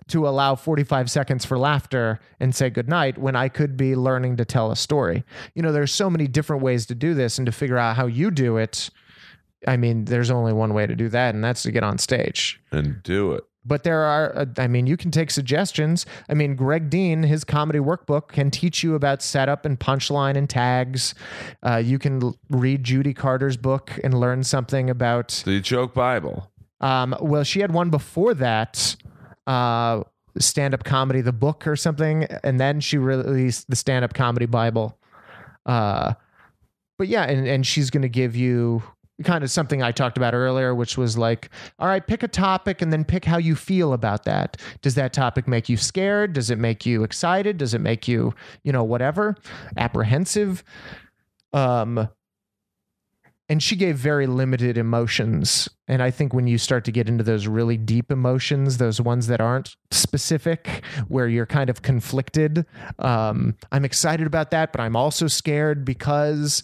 To allow 45 seconds for laughter and say goodnight when I could be learning to tell a story. You know, there's so many different ways to do this and to figure out how you do it. I mean, there's only one way to do that, and that's to get on stage. And do it. But there are, uh, I mean, you can take suggestions. I mean, Greg Dean, his comedy workbook can teach you about setup and punchline and tags. Uh, you can read Judy Carter's book and learn something about The joke Bible. um, well, she had one before that, uh, stand up comedy, the book or something, and then she released the stand up comedy Bible. Uh, but yeah, and, and she's going to give you kind of something I talked about earlier, which was like, all right, pick a topic and then pick how you feel about that. Does that topic make you scared? Does it make you excited? Does it make you, you know, whatever, apprehensive? Um, and she gave very limited emotions. And i think when you start to get into those really deep emotions those ones that aren't specific where you're kind of conflicted um, i'm excited about that but i'm also scared because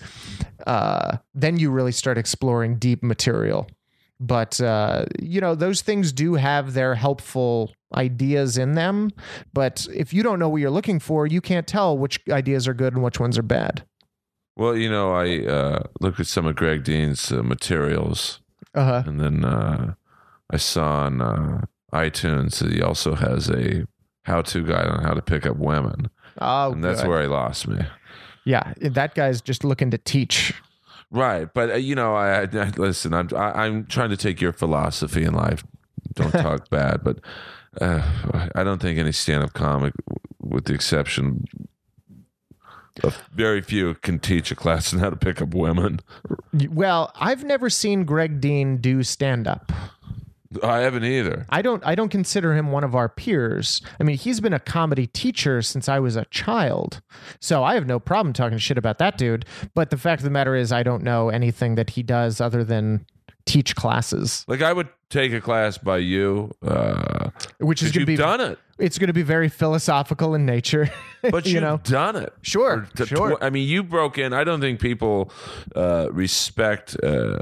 uh, then you really start exploring deep material. But uh, you know those things do have their helpful ideas in them. But if you don't know what you're looking for you can't tell which ideas are good and which ones are bad Well, you know, I uh, looked at some of Greg Dean's uh, materials, Uh huh. and then uh, I saw on uh, iTunes that he also has a how-to guide on how to pick up women, Oh, and that's good. where he lost me. yeah, that guy's just looking to teach. Right, but uh, you know, I, I listen. I'm I, I'm trying to take your philosophy in life. Don't talk bad, but uh, I don't think any stand-up comic, with the exception very few, can teach a class on how to pick up women. Well, I've never seen Greg Dean do stand up. I haven't either. I don't I don't consider him one of our peers. I mean, he's been a comedy teacher since I was a child. So I have no problem talking shit about that dude, but the fact of the matter is I don't know anything that he does other than teach classes, Like I would take a class by you, uh, which is going to you've be done it, it's going to be very philosophical in nature. but you you've know. done it. Sure, To- sure. tw- I mean, you broke in. I don't think people uh, respect, uh,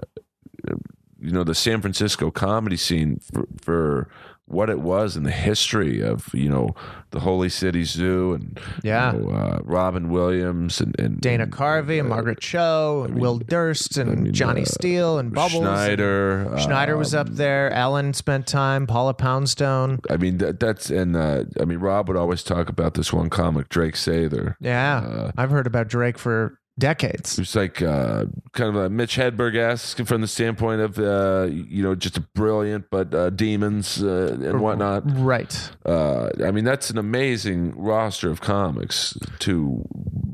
you know, the San Francisco comedy scene for, for what it was and the history of, you know, the Holy City Zoo and Yeah. you know, uh, Robin Williams and, and Dana Carvey and Margaret Cho and Will Durst and Johnny Steele and Bubbles. Schneider. Schneider was um, up there. Ellen spent time. Paula Poundstone. I mean, that, that's and uh, I mean, Rob would always talk about this one comic, Drake Sather. Yeah, Uh, I've heard about Drake for decades. It's like uh, kind of a Mitch Hedberg esque from the standpoint of uh, you know just a brilliant but uh, demons uh, and whatnot. Right. Uh, I mean that's an amazing roster of comics to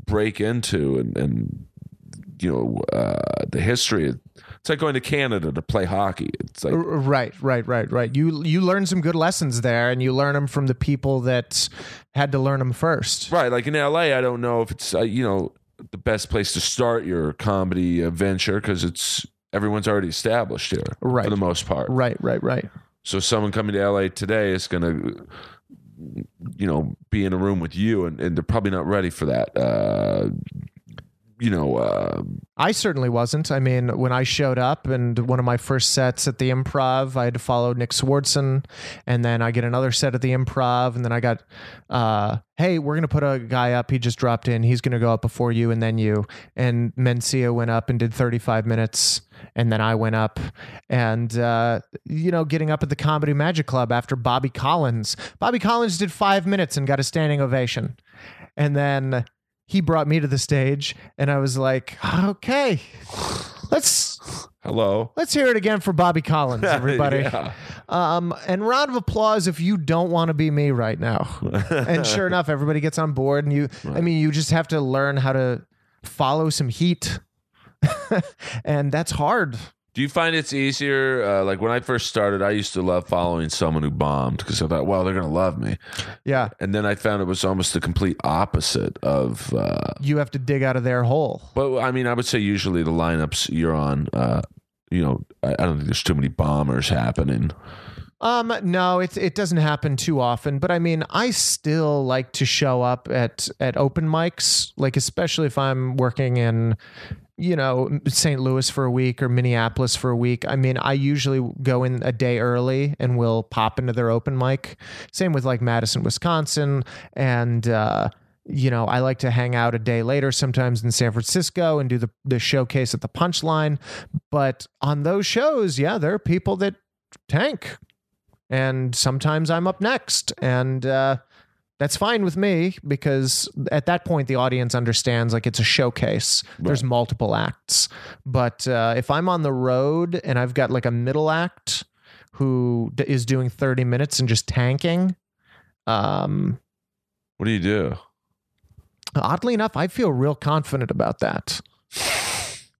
break into and, and you know uh, the history. It's like going to Canada to play hockey. It's like Right, right, right, right. You you learn some good lessons there, and you learn them from the people that had to learn them first. right, like in L.A. I don't know if it's uh, you know the best place to start your comedy venture because it's everyone's already established here Right. for the most part. Right, right, right. So someone coming to LA today is going to, you know, be in a room with you, and, and they're probably not ready for that. Uh, you know, uh, I certainly wasn't. I mean, when I showed up and one of my first sets at the improv, I had to follow Nick Swardson. And then I get another set at the improv. And then I got, uh, hey, we're to put a guy up. He just dropped in. He's to go up before you and then you. And Mencia went up and did 35 minutes. And then I went up and, uh, you know, getting up at the Comedy Magic Club after Bobby Collins. Bobby Collins did five minutes and got a standing ovation. And then he brought me to the stage and I was like, okay, let's hello, let's hear it again for Bobby Collins, everybody. Yeah. Um, and round of applause if you don't want to be me right now. and sure enough, everybody gets on board and you I mean you just have to learn how to follow some heat. and that's hard. Do you find it's easier? Uh, like when I first started, I used to love following someone who bombed because I thought, well, they're going to love me. Yeah. And then I found it was almost the complete opposite of. Uh, You have to dig out of their hole. but I mean, I would say usually the lineups you're on. Uh, you know, I, I don't think there's too many bombers happening. Um, no, it it doesn't happen too often, but I mean, I still like to show up at at open mics, like especially if I'm working in, you know, St. Louis for a week or Minneapolis for a week. I mean, I usually go in a day early and will pop into their open mic. Same with like Madison, Wisconsin, and uh, you know, I like to hang out a day later, sometimes in San Francisco, and do the the showcase at the Punchline. But on those shows, yeah, there are people that tank and sometimes I'm up next, and uh, that's fine with me because at that point the audience understands like it's a showcase. There's multiple acts, but uh, if I'm on the road and I've got like a middle act who d- is doing 30 minutes and just tanking, um, What do you do? oddly enough, I feel real confident about that.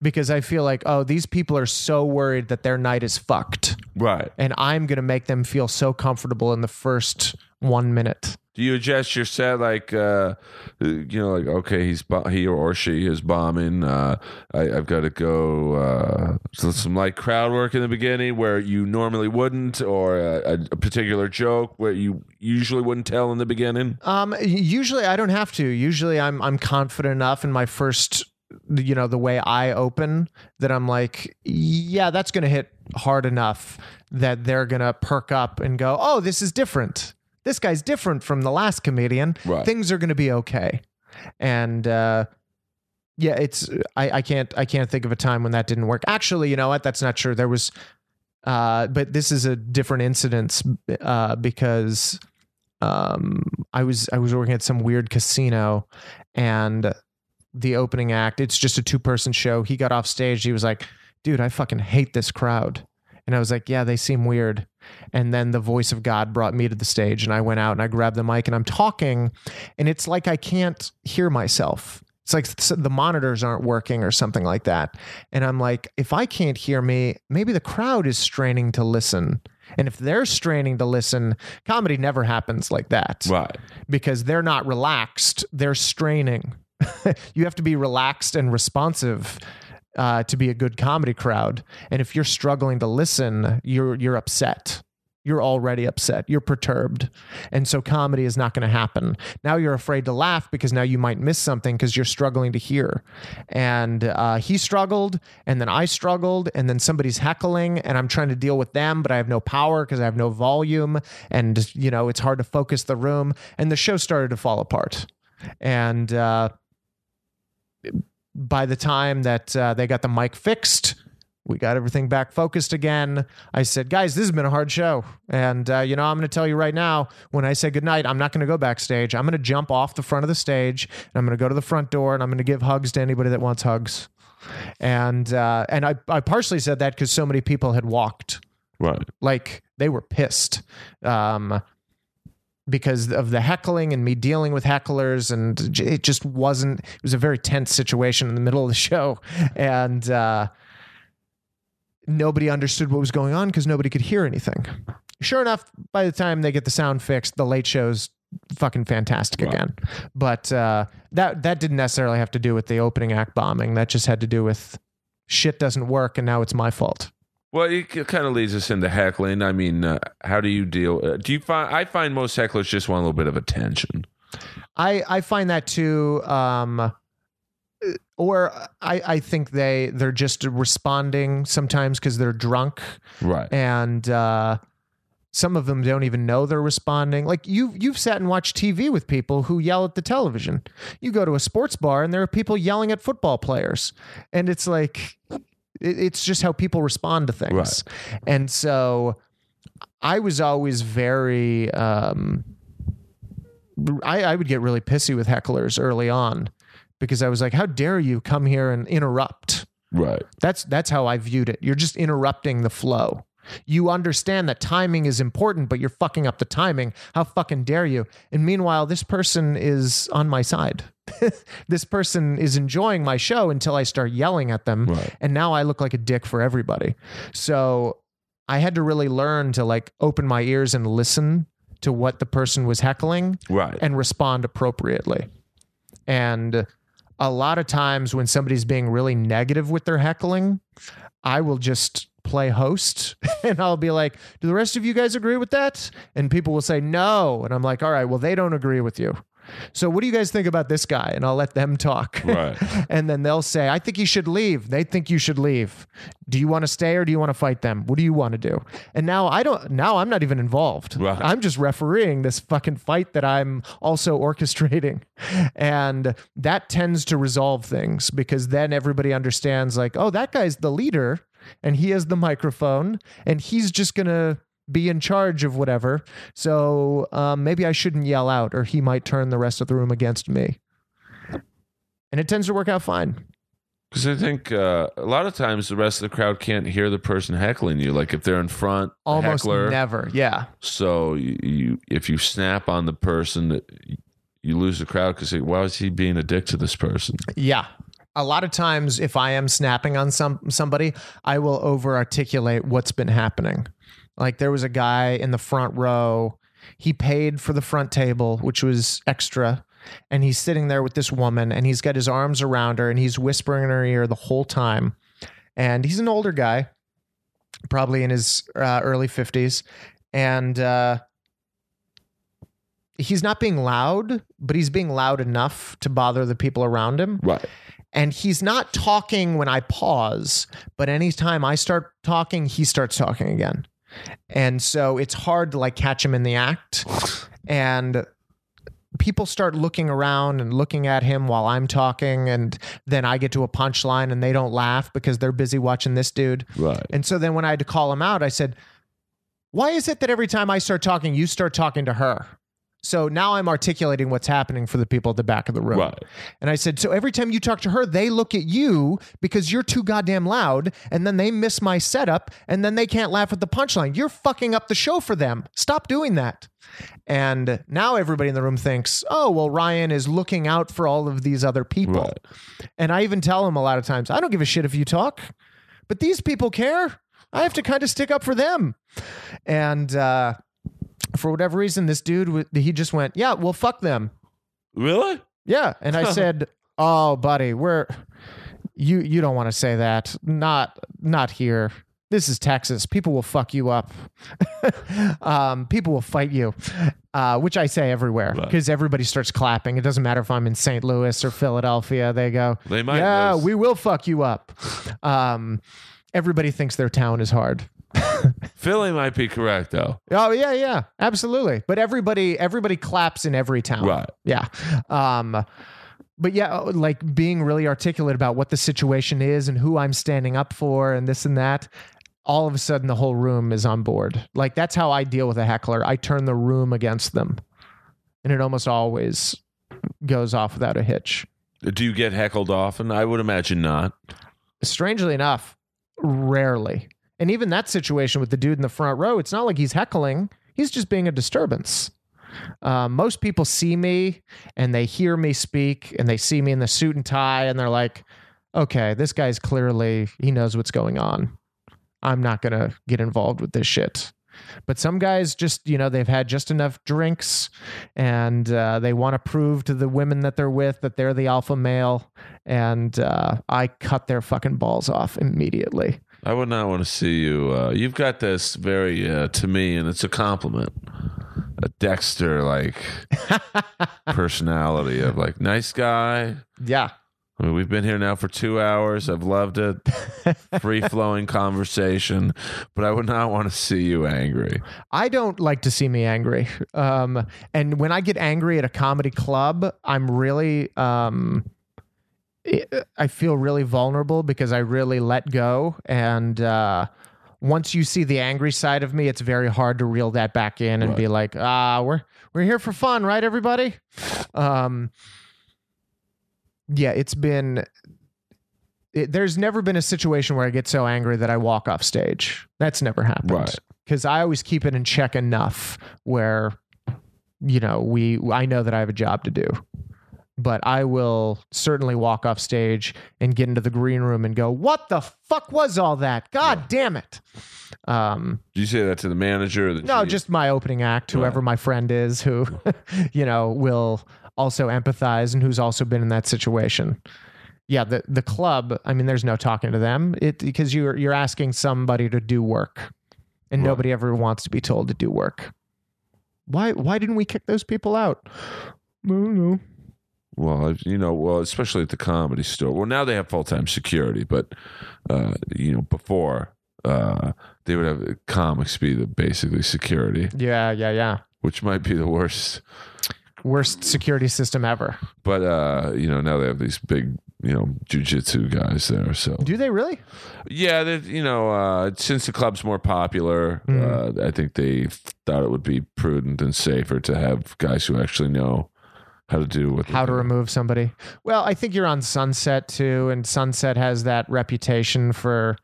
Because I feel like, oh, these people are so worried that their night is fucked. Right. and I'm going to make them feel so comfortable in the first one minute. Do you adjust your set like, uh, you know, like okay, he's he or she is bombing. Uh, I, I've got to go. Uh, so some light crowd work in the beginning where you normally wouldn't, or a, a particular joke where you usually wouldn't tell in the beginning. Um, usually I don't have to. Usually I'm I'm confident enough in my first, you know, the way I open that I'm like, yeah, that's going to hit hard enough that they're going to perk up and go, oh, this is different. This guy's different from the last comedian. Right. Things are going to be okay. And uh, yeah, it's I, I can't I can't think of a time when that didn't work. Actually, you know what? That's not true. There was, uh, but this is a different incident uh, because um, I was I was working at some weird casino, and the opening act. It's just a two person show. He got off stage. He was like, "Dude, I fucking hate this crowd," and I was like, "Yeah, they seem weird." And then the voice of God brought me to the stage, and I went out and I grabbed the mic and I'm talking, and it's like I can't hear myself. It's like the monitors aren't working or something like that. And I'm like, if I can't hear me, maybe the crowd is straining to listen. And if they're straining to listen, comedy never happens like that. Right. Because they're not relaxed, they're straining. you have to be relaxed and responsive uh, to be a good comedy crowd. And if you're struggling to listen, you're you're upset. You're already upset. You're perturbed. And so comedy is not going to happen. Now you're afraid to laugh because now you might miss something because you're struggling to hear. And uh, he struggled, and then I struggled, and then somebody's heckling, and I'm trying to deal with them, but I have no power because I have no volume. And, you know, it's hard to focus the room. And the show started to fall apart. And, uh, by the time that uh, they got the mic fixed, we got everything back focused again. I said, guys, this has been a hard show. And, uh, you know, I'm going to tell you right now, when I say goodnight, I'm not going to go backstage. I'm going to jump off the front of the stage and I'm going to go to the front door and I'm going to give hugs to anybody that wants hugs. And, uh, and I, I partially said that because so many people had walked. Right. Like they were pissed. Um, because of the heckling and me dealing with hecklers and it just wasn't it was a very tense situation in the middle of the show. And uh, nobody understood what was going on because nobody could hear anything. Sure enough by the time they get the sound fixed the late show's fucking fantastic Wow. again. But uh, that that didn't necessarily have to do with the opening act bombing. That just had to do with shit doesn't work and now it's my fault Well, it kind of leads us into heckling. I mean, uh, how do you deal? Uh, do you find? I find most hecklers just want a little bit of attention. I I find that too. Um, or I I think they they're just responding sometimes because they're drunk Right. and uh, some of them don't even know they're responding. Like you you've sat and watched TV with people who yell at the television. You go to a sports bar and there are people yelling at football players, and it's like it's just how people respond to things. Right. And so I was always very. Um, I, I would get really pissy with hecklers early on because I was like, "How dare you come here and interrupt?" Right. That's that's how I viewed it. You're just interrupting the flow. You understand that timing is important, but you're fucking up the timing. How fucking dare you? And meanwhile, this person is on my side. this person is enjoying my show until I start yelling at them. Right. And now I look like a dick for everybody. So I had to really learn to like open my ears and listen to what the person was heckling Right. and respond appropriately. And a lot of times when somebody's being really negative with their heckling, I will just play host and I'll be like, Do the rest of you guys agree with that? And people will say no. And I'm like, All right, well, they don't agree with you. So what do you guys think about this guy? And I'll let them talk. Right. and then they'll say, I think you should leave. They think you should leave. Do you want to stay or do you want to fight them? What do you want to do? And now I don't now I'm not even involved. Right. I'm just refereeing this fucking fight that I'm also orchestrating. And that tends to resolve things because then everybody understands like, oh, that guy's the leader and he has the microphone and he's just going to be in charge of whatever. So um, maybe I shouldn't yell out or he might turn the rest of the room against me. And it tends to work out fine. Because I think uh, a lot of times the rest of the crowd can't hear the person heckling you. Like if they're in front, Almost heckler. never. Yeah. So you, you, if you snap on the person, you lose the crowd because why is he being a dick to this person? Yeah. A lot of times if I am snapping on some somebody, I will over articulate what's been happening. Like there was a guy in the front row, he paid for the front table, which was extra, and he's sitting there with this woman and he's got his arms around her and he's whispering in her ear the whole time. And he's an older guy, probably in his uh, early 50s, and uh He's not being loud, but he's being loud enough to bother the people around him Right. and he's not talking when I pause, but anytime I start talking, he starts talking again. And so it's hard to like catch him in the act. And people start looking around and looking at him while I'm talking, and then I get to a punchline and they don't laugh because they're busy watching this dude. Right. And so then when I had to call him out, I said, Why is it that every time I start talking, you start talking to her? So now I'm articulating what's happening for the people at the back of the room. Right. And I said, So every time you talk to her, they look at you because you're too goddamn loud, and then they miss my setup, and then they can't laugh at the punchline. You're fucking up the show for them. Stop doing that. And now everybody in the room thinks, Oh, well, Ryan is looking out for all of these other people. Right. And I even tell him a lot of times, I don't give a shit if you talk, but these people care. I have to kind of stick up for them. And uh, for whatever reason, this dude, he just went, Yeah, well, fuck them. Really? Yeah. And I said, Oh, buddy, we're you you don't want to say that. Not not here. This is Texas. People will fuck you up. um, people will fight you, uh, which I say everywhere Right. because everybody starts clapping. It doesn't matter if I'm in St. Louis or Philadelphia. They go, They might yeah, we will fuck you up. Um, everybody thinks their town is hard. Philly might be correct though. Oh yeah, yeah, absolutely. But everybody, everybody claps in every town. Right. Yeah. Um, but yeah, like being really articulate about what the situation is and who I'm standing up for and this and that. All of a sudden, the whole room is on board. Like that's how I deal with a heckler. I turn the room against them, and it almost always goes off without a hitch. Do you get heckled often? I would imagine not. strangely enough, rarely. And even that situation with the dude in the front row, it's not like he's heckling. He's just being a disturbance. Um, most people see me and they hear me speak and they see me in the suit and tie and they're like, okay, this guy's clearly, he knows what's going on. I'm not going to get involved with this shit. But some guys just, you know, they've had just enough drinks and uh, they want to prove to the women that they're with that they're the alpha male. And uh, I cut their fucking balls off immediately. I would not want to see you. Uh, you've got this very uh, to me, and it's a compliment. A Dexter like personality of like nice guy. Yeah. I mean, we've been here now for two hours. I've loved it. Free flowing conversation, but I would not want to see you angry. I don't like to see me angry. Um, and when I get angry at a comedy club, I'm really, um, I feel really vulnerable because I really let go. And uh, once you see the angry side of me, it's very hard to reel that back in and be like, ah, we're we're here for fun, right, everybody? Um, yeah, it's been. It, there's never been a situation where I get so angry that I walk off stage. That's never happened Right. because I always keep it in check enough where, you know, we I know that I have a job to do, but I will certainly walk off stage and get into the green room and go, "What the fuck was all that? God damn it!" Um, Do you say that to the manager? Or the no, just my opening act, whoever my friend is, who, you know, will also empathize and who's also been in that situation. Yeah, the the club. I mean, there's no talking to them. It because you're you're asking somebody to do work, and Right. nobody ever wants to be told to do work. Why why didn't we kick those people out? I don't know. Well, you know, well, especially at the comedy store. Well, now they have full time security, but uh, you know, before uh, they would have comics be the basically security, Yeah, yeah, yeah. which might be the worst. Worst security system ever. But uh, you know, now they have these big, you know, jujitsu guys there. So Do they really? yeah, that you know, uh, since the club's more popular, Mm. uh, I think they thought it would be prudent and safer to have guys who actually know how to do with how to doing. remove somebody. Well, I think you're on Sunset too, and Sunset has that reputation for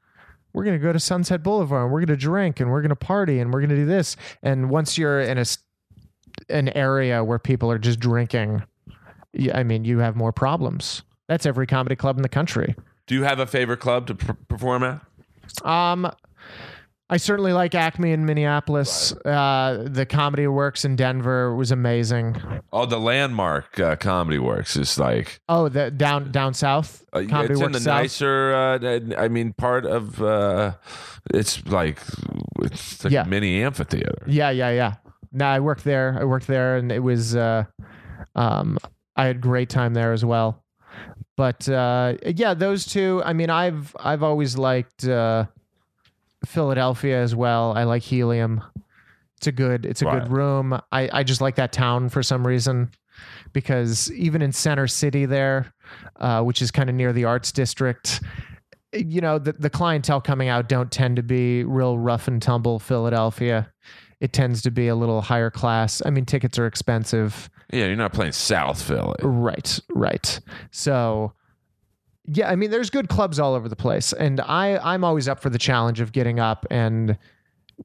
we're going to go to Sunset Boulevard and we're going to drink and we're going to party and we're going to do this. And once you're in a s- an area where people are just drinking, I mean, you have more problems. That's every comedy club in the country. Do you have a favorite club to per- perform at? Um, I certainly like Acme in Minneapolis. Uh, the Comedy Works in Denver was amazing. Oh, the landmark uh, comedy works is like Oh, the down down south uh, it's in the South. nicer. Uh, I mean, part of uh, it's like it's like Yeah. a mini amphitheater. Yeah, yeah, yeah. No, I worked there. I worked there, and it was. Uh, um, I had great time there as well. But uh, yeah, those two. I mean, I've I've always liked uh, Philadelphia as well. I like Helium. It's a good. It's a Right. good room. I I just like that town for some reason. because even in Center City there, uh, which is kind of near the Arts District, you know the the clientele coming out don't tend to be real rough and tumble Philadelphia. It tends to be a little higher class. I mean, tickets are expensive. Yeah, you're not playing South Philly. Right, right. So yeah, I mean there's good clubs all over the place and I I'm always up for the challenge of getting up and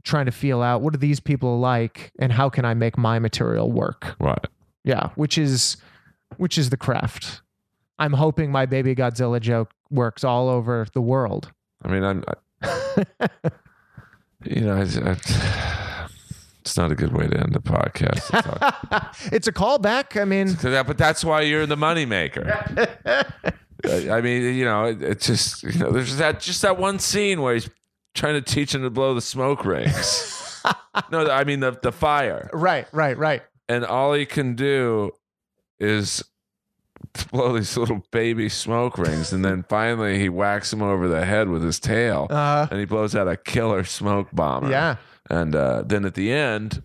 trying to feel out what are these people like and how can I make my material work. Right. Yeah, which is which is the craft. I'm hoping my baby Godzilla joke works all over the world. I mean, I'm, I, you know, I, I, it's not a good way to end the podcast. it's a callback. I mean, but that's why you're the moneymaker. I mean, you know, it, it's just you know, there's that just that one scene where he's trying to teach him to blow the smoke rings. no, I mean the the fire, right, right, right. and all he can do is blow these little baby smoke rings, and then finally he whacks him over the head with his tail, Uh, and he blows out a killer smoke bomber. yeah. and uh, then at the end,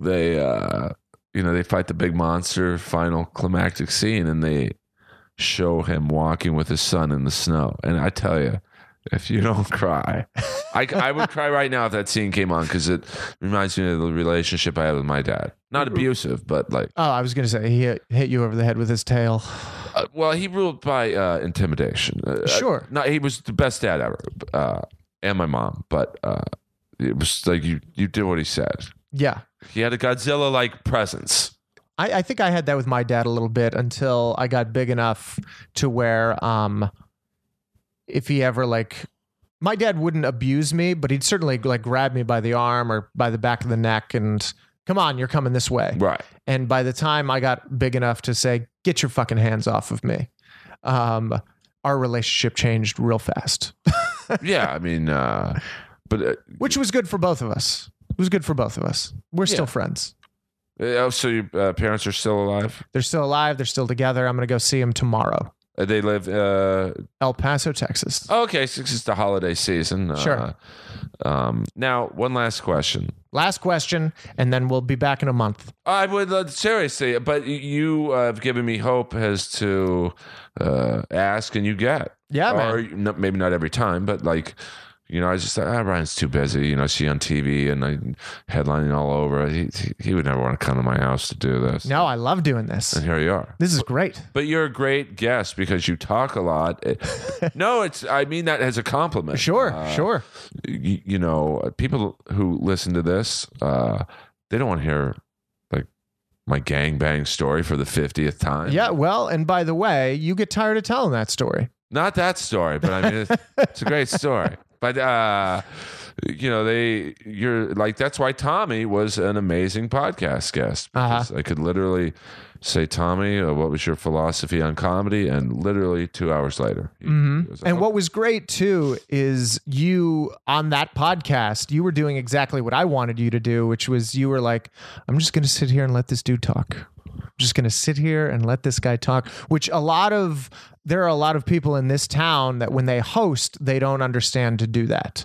they uh, you know they fight the big monster final climactic scene, and they show him walking with his son in the snow. And I tell you, if you don't cry, I, I would cry right now if that scene came on because it reminds me of the relationship I had with my dad. Not abusive, but like, Oh, I was going to say he hit, hit you over the head with his tail. uh, well, he ruled by uh, intimidation. Uh, Sure. no, he was the best dad ever, uh, and my mom. But uh, it was like you you did what he said. Yeah. He had a Godzilla like presence. I, I think I had that with my dad a little bit until I got big enough to where um if he ever like my dad wouldn't abuse me, but he'd certainly like grab me by the arm or by the back of the neck and come on, you're coming this way. Right. And by the time I got big enough to say, get your fucking hands off of me, um, our relationship changed real fast, yeah, I mean, uh, but uh, which was good for both of us. It was good for both of us. We're still friends. Oh, so your uh, parents are still alive? They're still alive. They're still together. I'm going to go see them tomorrow. Uh, they live. Uh, El Paso, Texas. oh, okay, so it's the holiday season. Sure. Uh, um, now, one last question. Last question, and then we'll be back in a month. I would uh, seriously, but you uh, have given me hope as to uh, ask and you get. Yeah, man. or no, maybe not every time, but like. You know, I just thought, ah, Ryan's too busy. You know, I see on TV and I headlining all over. He, he would never want to come to my house to do this. No, I love doing this. And here you are. This is great. But you're a great guest because you talk a lot. It- no, it's I mean that as a compliment. Sure, Uh, sure. You, you know, people who listen to this, uh, they don't want to hear like my gangbang story for the fiftieth time. Yeah, well, and by the way, you get tired of telling that story. not that story, but I mean it's, it's a great story. But uh, you know, they you're like that's why Tommy was an amazing podcast guest. Uh-huh. I could literally say, Tommy, uh, what was your philosophy on comedy? And literally two hours later, he- he was like, And what was great too is you on that podcast, you were doing exactly what I wanted you to do, which was you were like, I'm just going to sit here and let this dude talk. I'm just going to sit here and let this guy talk, which a lot of, there are a lot of people in this town that when they host, they don't understand to do that.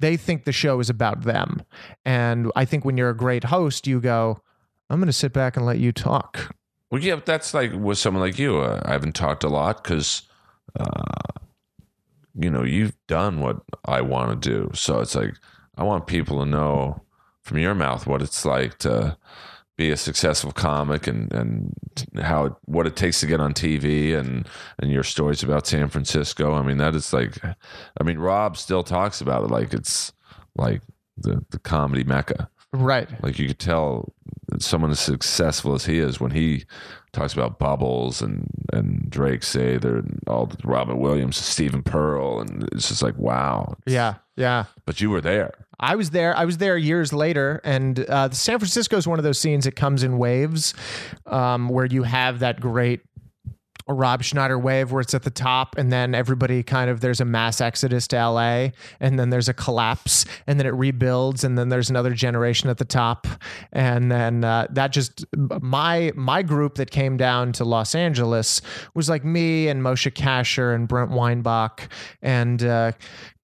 They think the show is about them. And I think when you're a great host, you go, I'm going to sit back and let you talk. Well, yeah, but that's like with someone like you. Uh, I haven't talked a lot because, uh, you know, you've done what I want to do. So it's like I want people to know from your mouth what it's like to be a successful comic and and how what it takes to get on TV and and your stories about San Francisco. I mean, that is like, I mean, Rob still talks about it like it's like the the comedy mecca. Right. Like you could tell that someone as successful as he is when he talks about Bubbles and and Drake say they're all Robin Williams, Stephen Pearl, and it's just like wow. Yeah. Yeah. But you were there. I was there. I was there years later, and uh, San Francisco is one of those scenes that comes in waves, um, where you have that great Rob Schneider wave where it's at the top, and then everybody kind of there's a mass exodus to LA, and then there's a collapse, and then it rebuilds, and then there's another generation at the top, and then uh, that just my my group that came down to Los Angeles was like me and Moshe Kasher and Brent Weinbach and uh,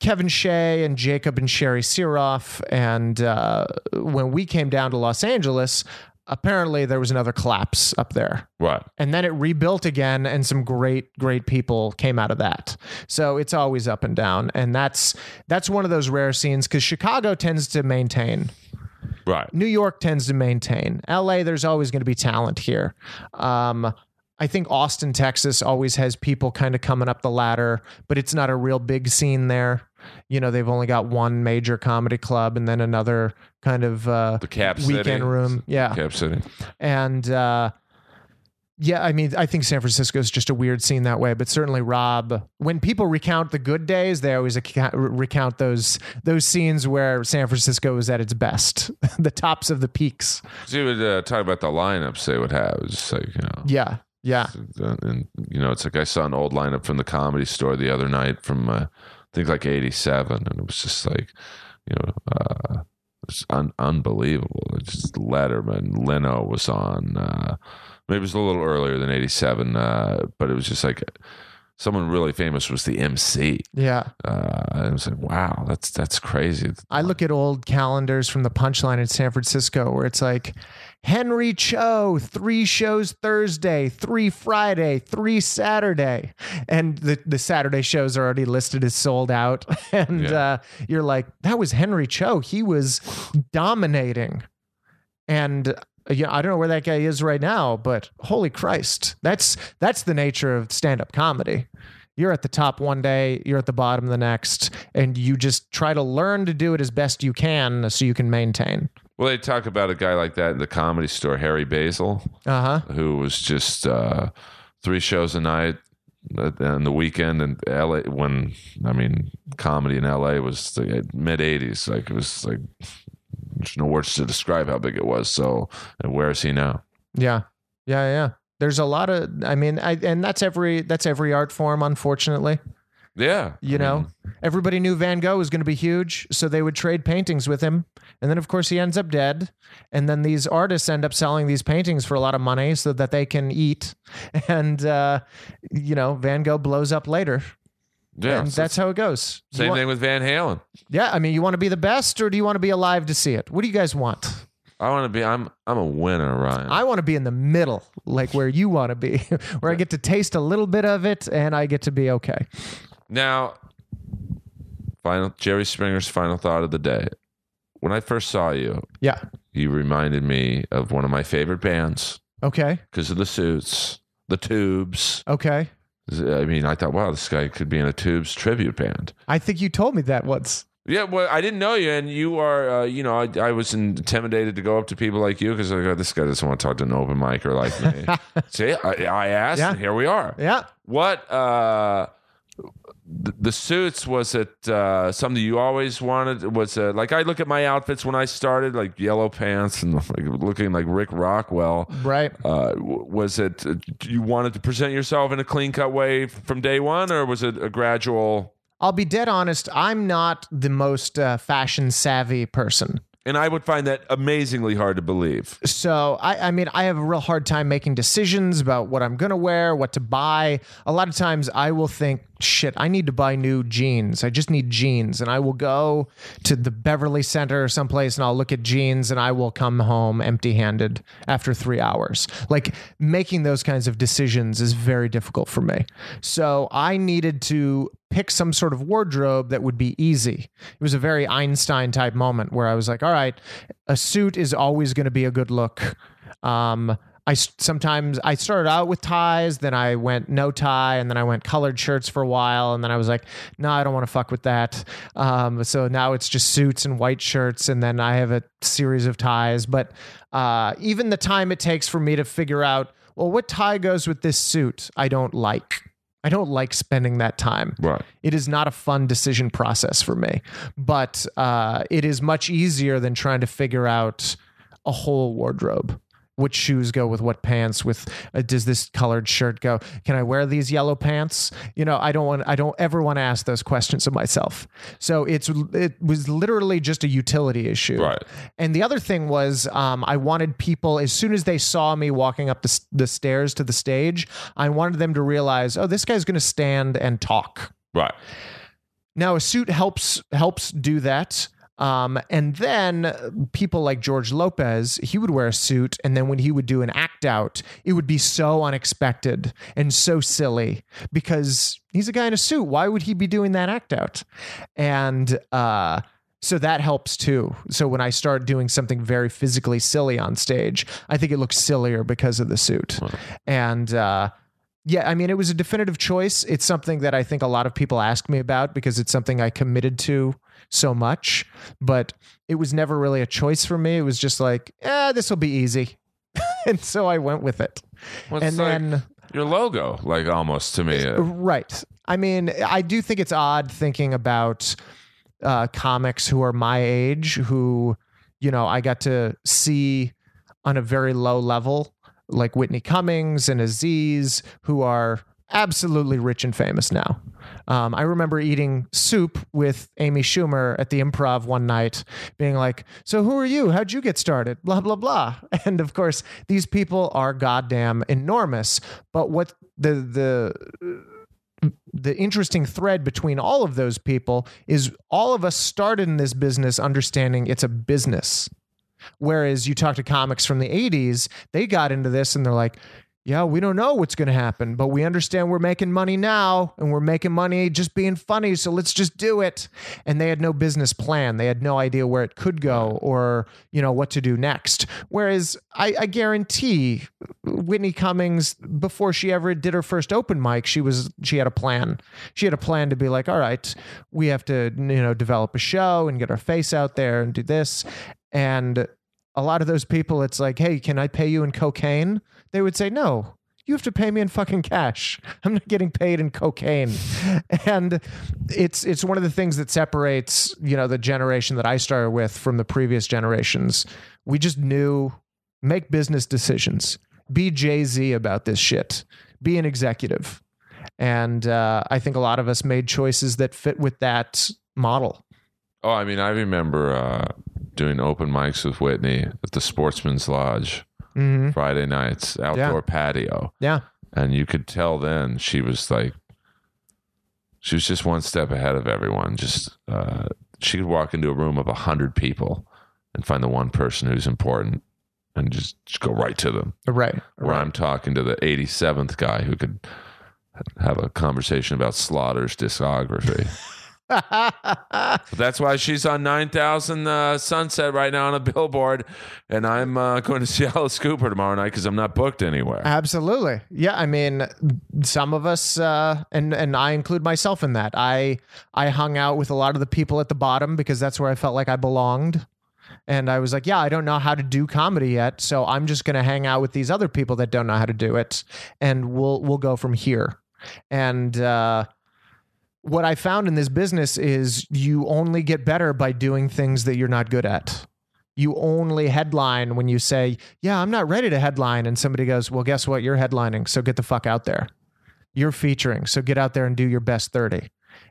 Kevin Shea and Jacob and Sherry Siroff, and uh, when we came down to Los Angeles. Apparently there was another collapse up there. Right. And then it rebuilt again, and some great, great people came out of that. So it's always up and down, and that's that's one of those rare scenes because Chicago tends to maintain. Right. New York tends to maintain. LA, there's always going to be talent here. Um, I think Austin, Texas always has people kind of coming up the ladder, but it's not a real big scene there. You know, they've only got one major comedy club and then another kind of uh, The Cap weekend City. room. Yeah. Cap City. And uh, yeah, I mean, I think San Francisco is just a weird scene that way. But certainly, Rob, when people recount the good days, they always account, recount those those scenes where San Francisco was at its best, the tops of the peaks. So you would uh, talk about the lineups they would have. It's just like, you know. Yeah, yeah, Uh, and you know, it's like I saw an old lineup from the comedy store the other night from uh, think like '87, and it was just like, you know, uh, it's un- unbelievable. It's just Letterman, Leno was on. Uh, maybe it was a little earlier than '87, uh, but it was just like someone really famous was the MC. yeah. Uh, it was like, wow, that's that's crazy. I look at old calendars from the Punchline in San Francisco where it's like Henry Cho, three shows Thursday, three Friday, three Saturday. And the, the Saturday shows are already listed as sold out. And Yeah. uh, you're like, that was Henry Cho. He was dominating. And uh, yeah, I don't know where that guy is right now, but holy Christ, that's that's the nature of stand-up comedy. You're at the top one day, you're at the bottom the next, and you just try to learn to do it as best you can so you can maintain. Well, they talk about a guy like that in the comedy store, Harry Basil. Uh huh. who was just uh, three shows a night on the weekend in LA when I mean comedy in LA was the mid 80s like it was like there's no words to describe how big it was so and where is he now Yeah. Yeah. Yeah. There's a lot of, I mean, I, and that's every, that's every art form, unfortunately. Yeah You I know, mean, everybody knew Van Gogh was going to be huge, so they would trade paintings with him. And then, of course, he ends up dead. And then these artists end up selling these paintings for a lot of money so that they can eat. And, uh, you know, Van Gogh blows up later. yeah and so that's how it goes. You same want- thing with Van Halen Yeah. I mean, you want to be the best or do you want to be alive to see it? What do you guys want? I want to be I'm I'm a winner Ryan I want to be in the middle, like where you want to be, where I get to taste a little bit of it and I get to be okay. Now final Jerry Springer's final thought of the day when I first saw you Yeah. you reminded me of one of my favorite bands Okay. because of the suits the tubes Okay. I mean, I thought, wow, this guy could be in a Tubes tribute band. I think you told me that once. Yeah, well, I didn't know you, and you are, uh, you know, I, I was intimidated to go up to people like you because I go, this guy doesn't want to talk to an open micer like me. See, I, I asked, Yeah. and here we are. Yeah. What uh, the, the suits was it uh, something you always wanted? Was it like I look at my outfits when I started, like yellow pants and like looking like Rick Rockwell. Right. Uh, was it uh, you wanted to present yourself in a clean cut way from day one, or was it a gradual? I'll be dead honest. I'm not the most uh, fashion savvy person. And I would find that amazingly hard to believe. So I, I mean, I have a real hard time making decisions about what I'm gonna wear, what to buy. A lot of times, I will think, "Shit, I need to buy new jeans. I just need jeans," and I will go to the Beverly Center or someplace, and I'll look at jeans, and I will come home empty-handed after three hours. Like making those kinds of decisions is very difficult for me. So I needed to pick some sort of wardrobe that would be easy. It was a very Einstein type moment where I was like, all right, a suit is always going to be a good look. Um, I sometimes I started out with ties, then I went no tie, and then I went colored shirts for a while, and then I was like, no, I don't want to fuck with that. Um, so now it's just suits and white shirts, and then I have a series of ties. But uh, even the time it takes for me to figure out, well, what tie goes with this suit, I don't like. I don't like spending that time. Right. It is not a fun decision process for me, but uh, it is much easier than trying to figure out a whole wardrobe. Which shoes go with what pants? With uh, does this colored shirt go? Can I wear these yellow pants? You know, I don't want. I don't ever want to ask those questions of myself. So it's it was literally just a utility issue. Right. And the other thing was, um, I wanted people as soon as they saw me walking up the, the stairs to the stage, I wanted them to realize, oh, this guy's going to stand and talk. Right. Now, a suit helps helps do that. Um, and then people like George Lopez, he would wear a suit, and then when he would do an act out, it would be so unexpected and so silly because he's a guy in a suit. Why would he be doing that act out? And uh, so that helps too. So when I start doing something very physically silly on stage, I think it looks sillier because of the suit. And uh, yeah, I mean, it was a definitive choice. It's something that I think a lot of people ask me about because it's something I committed to so much, but it was never really a choice for me. It was just like, eh, this will be easy. and so I went with it. Well, and like then, your logo, like almost to me. uh, right. I mean, I do think it's odd thinking about uh, comics who are my age, who, you know, I got to see on a very low level, like Whitney Cummings and Aziz, who are absolutely rich and famous now. Um, I remember eating soup with Amy Schumer at the improv one night, being like, So who are you? How'd you get started? Blah, blah, blah. And of course, these people are goddamn enormous. But what the, the, the interesting thread between all of those people is all of us started in this business understanding it's a business. Whereas you talk to comics from the 80s, they got into this and they're like, yeah, we don't know what's going to happen, but we understand we're making money now and we're making money just being funny. So let's just do it. And they had no business plan. They had no idea where it could go or, you know, what to do next. Whereas I, I guarantee Whitney Cummings, before she ever did her first open mic, she was, she had a plan. She had a plan to be like, all right, we have to, you know, develop a show and get our face out there and do this. And a lot of those people, it's like, hey, can I pay you in cocaine? They would say, no, you have to pay me in fucking cash. I'm not getting paid in cocaine. and it's it's one of the things that separates, you know, the generation that I started with from the previous generations. We just knew make business decisions. Be Jay-Z about this shit. Be an executive. And uh, I think a lot of us made choices that fit with that model. Oh, I mean, I remember uh, doing open mics with Whitney at the Sportsman's Lodge Mm-hmm. Friday nights, outdoor patio. Yeah. And you could tell then she was like, she was just one step ahead of everyone. Just, uh, she could walk into a room of a hundred people and find the one person who's important and just, just go right to them. Right. Where I'm talking to the 87th guy who could have a conversation about Slaughter's discography. That's why she's on 9000 uh, Sunset right now on a billboard. And I'm uh, going to see Alice Cooper tomorrow night because I'm not booked anywhere. Absolutely. Yeah, I mean, some of us uh, and and I include myself in that. I I hung out with a lot of the people at the bottom because that's where I felt like I belonged. And I was like, yeah, I don't know how to do comedy yet, so I'm just going to hang out with these other people that don't know how to do it and we'll we'll go from here. And uh what I found in this business is you only get better by doing things that you're not good at. You only headline when you say, Yeah, I'm not ready to headline. And somebody goes, Well, guess what? You're headlining. So get the fuck out there. You're featuring. So get out there and do your best 30.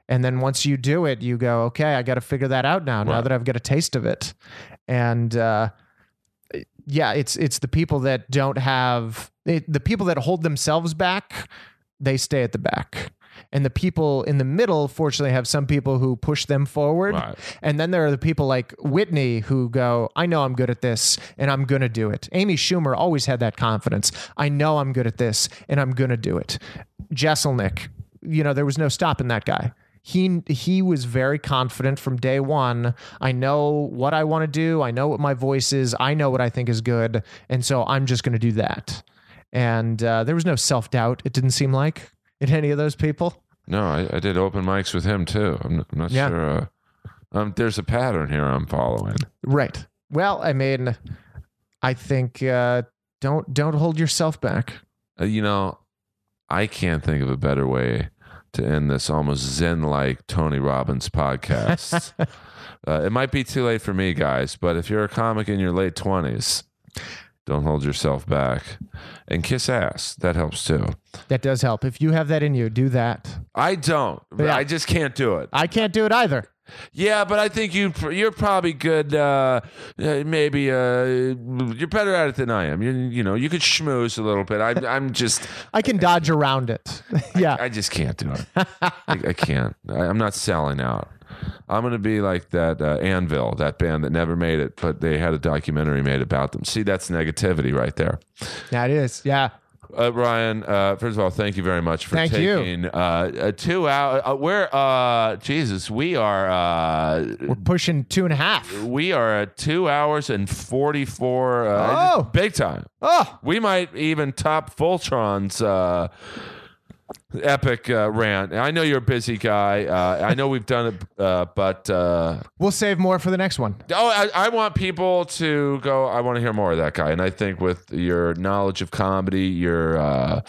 And then once you do it, you go, Okay, I got to figure that out now, now that I've got a taste of it. And, uh, yeah, it's it's the people that don't have it, the people that hold themselves back, they stay at the back. And the people in the middle, fortunately, have some people who push them forward. Right. And then there are the people like Whitney who go, I know I'm good at this and I'm going to do it. Amy Schumer always had that confidence. I know I'm good at this and I'm going to do it. Jeselnik, you know, there was no stopping that guy. He, he was very confident from day one. I know what I want to do. I know what my voice is. I know what I think is good. And so I'm just going to do that. And uh, there was no self doubt, it didn't seem like, in any of those people. No, I, I did open mics with him too. I'm, I'm not Yeah. sure. Uh, um, there's a pattern here I'm following. Right. Well, I mean, I think uh, don't don't hold yourself back. Uh, you know, I can't think of a better way to end this almost zen like Tony Robbins podcast. uh, it might be too late for me, guys, but if you're a comic in your late 20s, don't hold yourself back and kiss ass. That helps too. That does help. If you have that in you, do that. I don't. Yeah. I just can't do it. I can't do it either. Yeah, but I think you you're probably good. Uh, uh, maybe uh, you're better at it than I am. You you know you could schmooze a little bit. I'm I'm just I can dodge around it. yeah. I just can't do it. I, I can't. I'm not selling out. I'm going to be like that uh, Anvil, that band that never made it, but they had a documentary made about them. See, that's negativity right there. Yeah, it is. Yeah. Uh, Ryan, uh, first of all, thank you very much for Thank you. taking uh, a two hour. Uh, we're uh, Jesus, we are uh, We're pushing two and a half. we are at two hours and forty four. Uh, Oh. big time. Oh, We might even top Voltron's uh, epic uh, rant. I know you're a busy guy. Uh, I know we've done it, uh, but uh, we'll save more for the next one. oh, I, I want people to go. I want to hear more of that guy. And I think with your knowledge of comedy, your uh,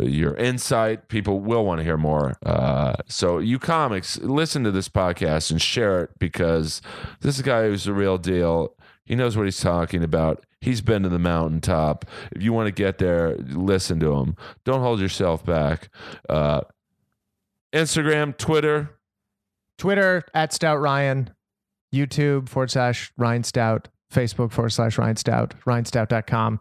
your insight, people will want to hear more. Uh, so you comics, listen to this podcast and share it because this is a guy who's the real deal. He knows what he's talking about. He's been to the mountaintop. If you want to get there, listen to him. Don't hold yourself back. Uh, Instagram, Twitter, Twitter at Stout Ryan, YouTube forward slash Ryan Stout, Facebook forward slash Ryan Stout, RyanStout.com.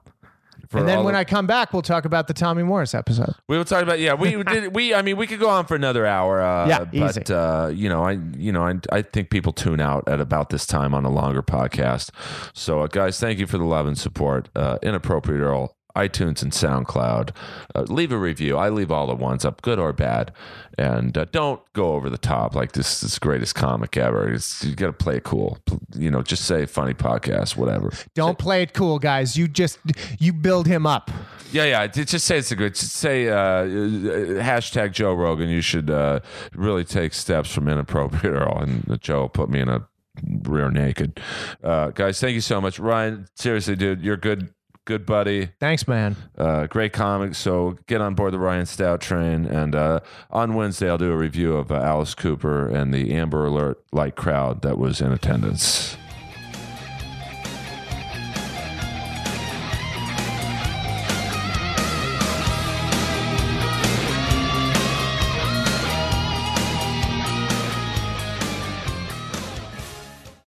And then when the- I come back, we'll talk about the Tommy Morris episode. We will talk about yeah. We did we. I mean, we could go on for another hour. Uh, Yeah, but easy. uh, you know, I you know, I I think people tune out at about this time on a longer podcast. So, uh, guys, thank you for the love and support. Uh, Inappropriate Earl, iTunes and SoundCloud. Uh, leave a review. I leave all the ones up, good or bad, and uh, don't go over the top like this is the greatest comic ever. It's, you got to play it cool. You know, just say funny podcast, whatever. Don't play it cool, guys. You just you build him up. Yeah, yeah. Just say it's a good. Just say uh, uh, hashtag Joe Rogan. You should uh, really take steps from inappropriate Earl. And Joe put me in a rear naked. Uh, guys, thank you so much, Ryan. Seriously, dude, you're good. Good buddy, Thanks, man. uh, great comic. So get on board the Ryan Stout train. And uh, on Wednesday, I'll do a review of uh, Alice Cooper and the Amber Alert like crowd that was in attendance.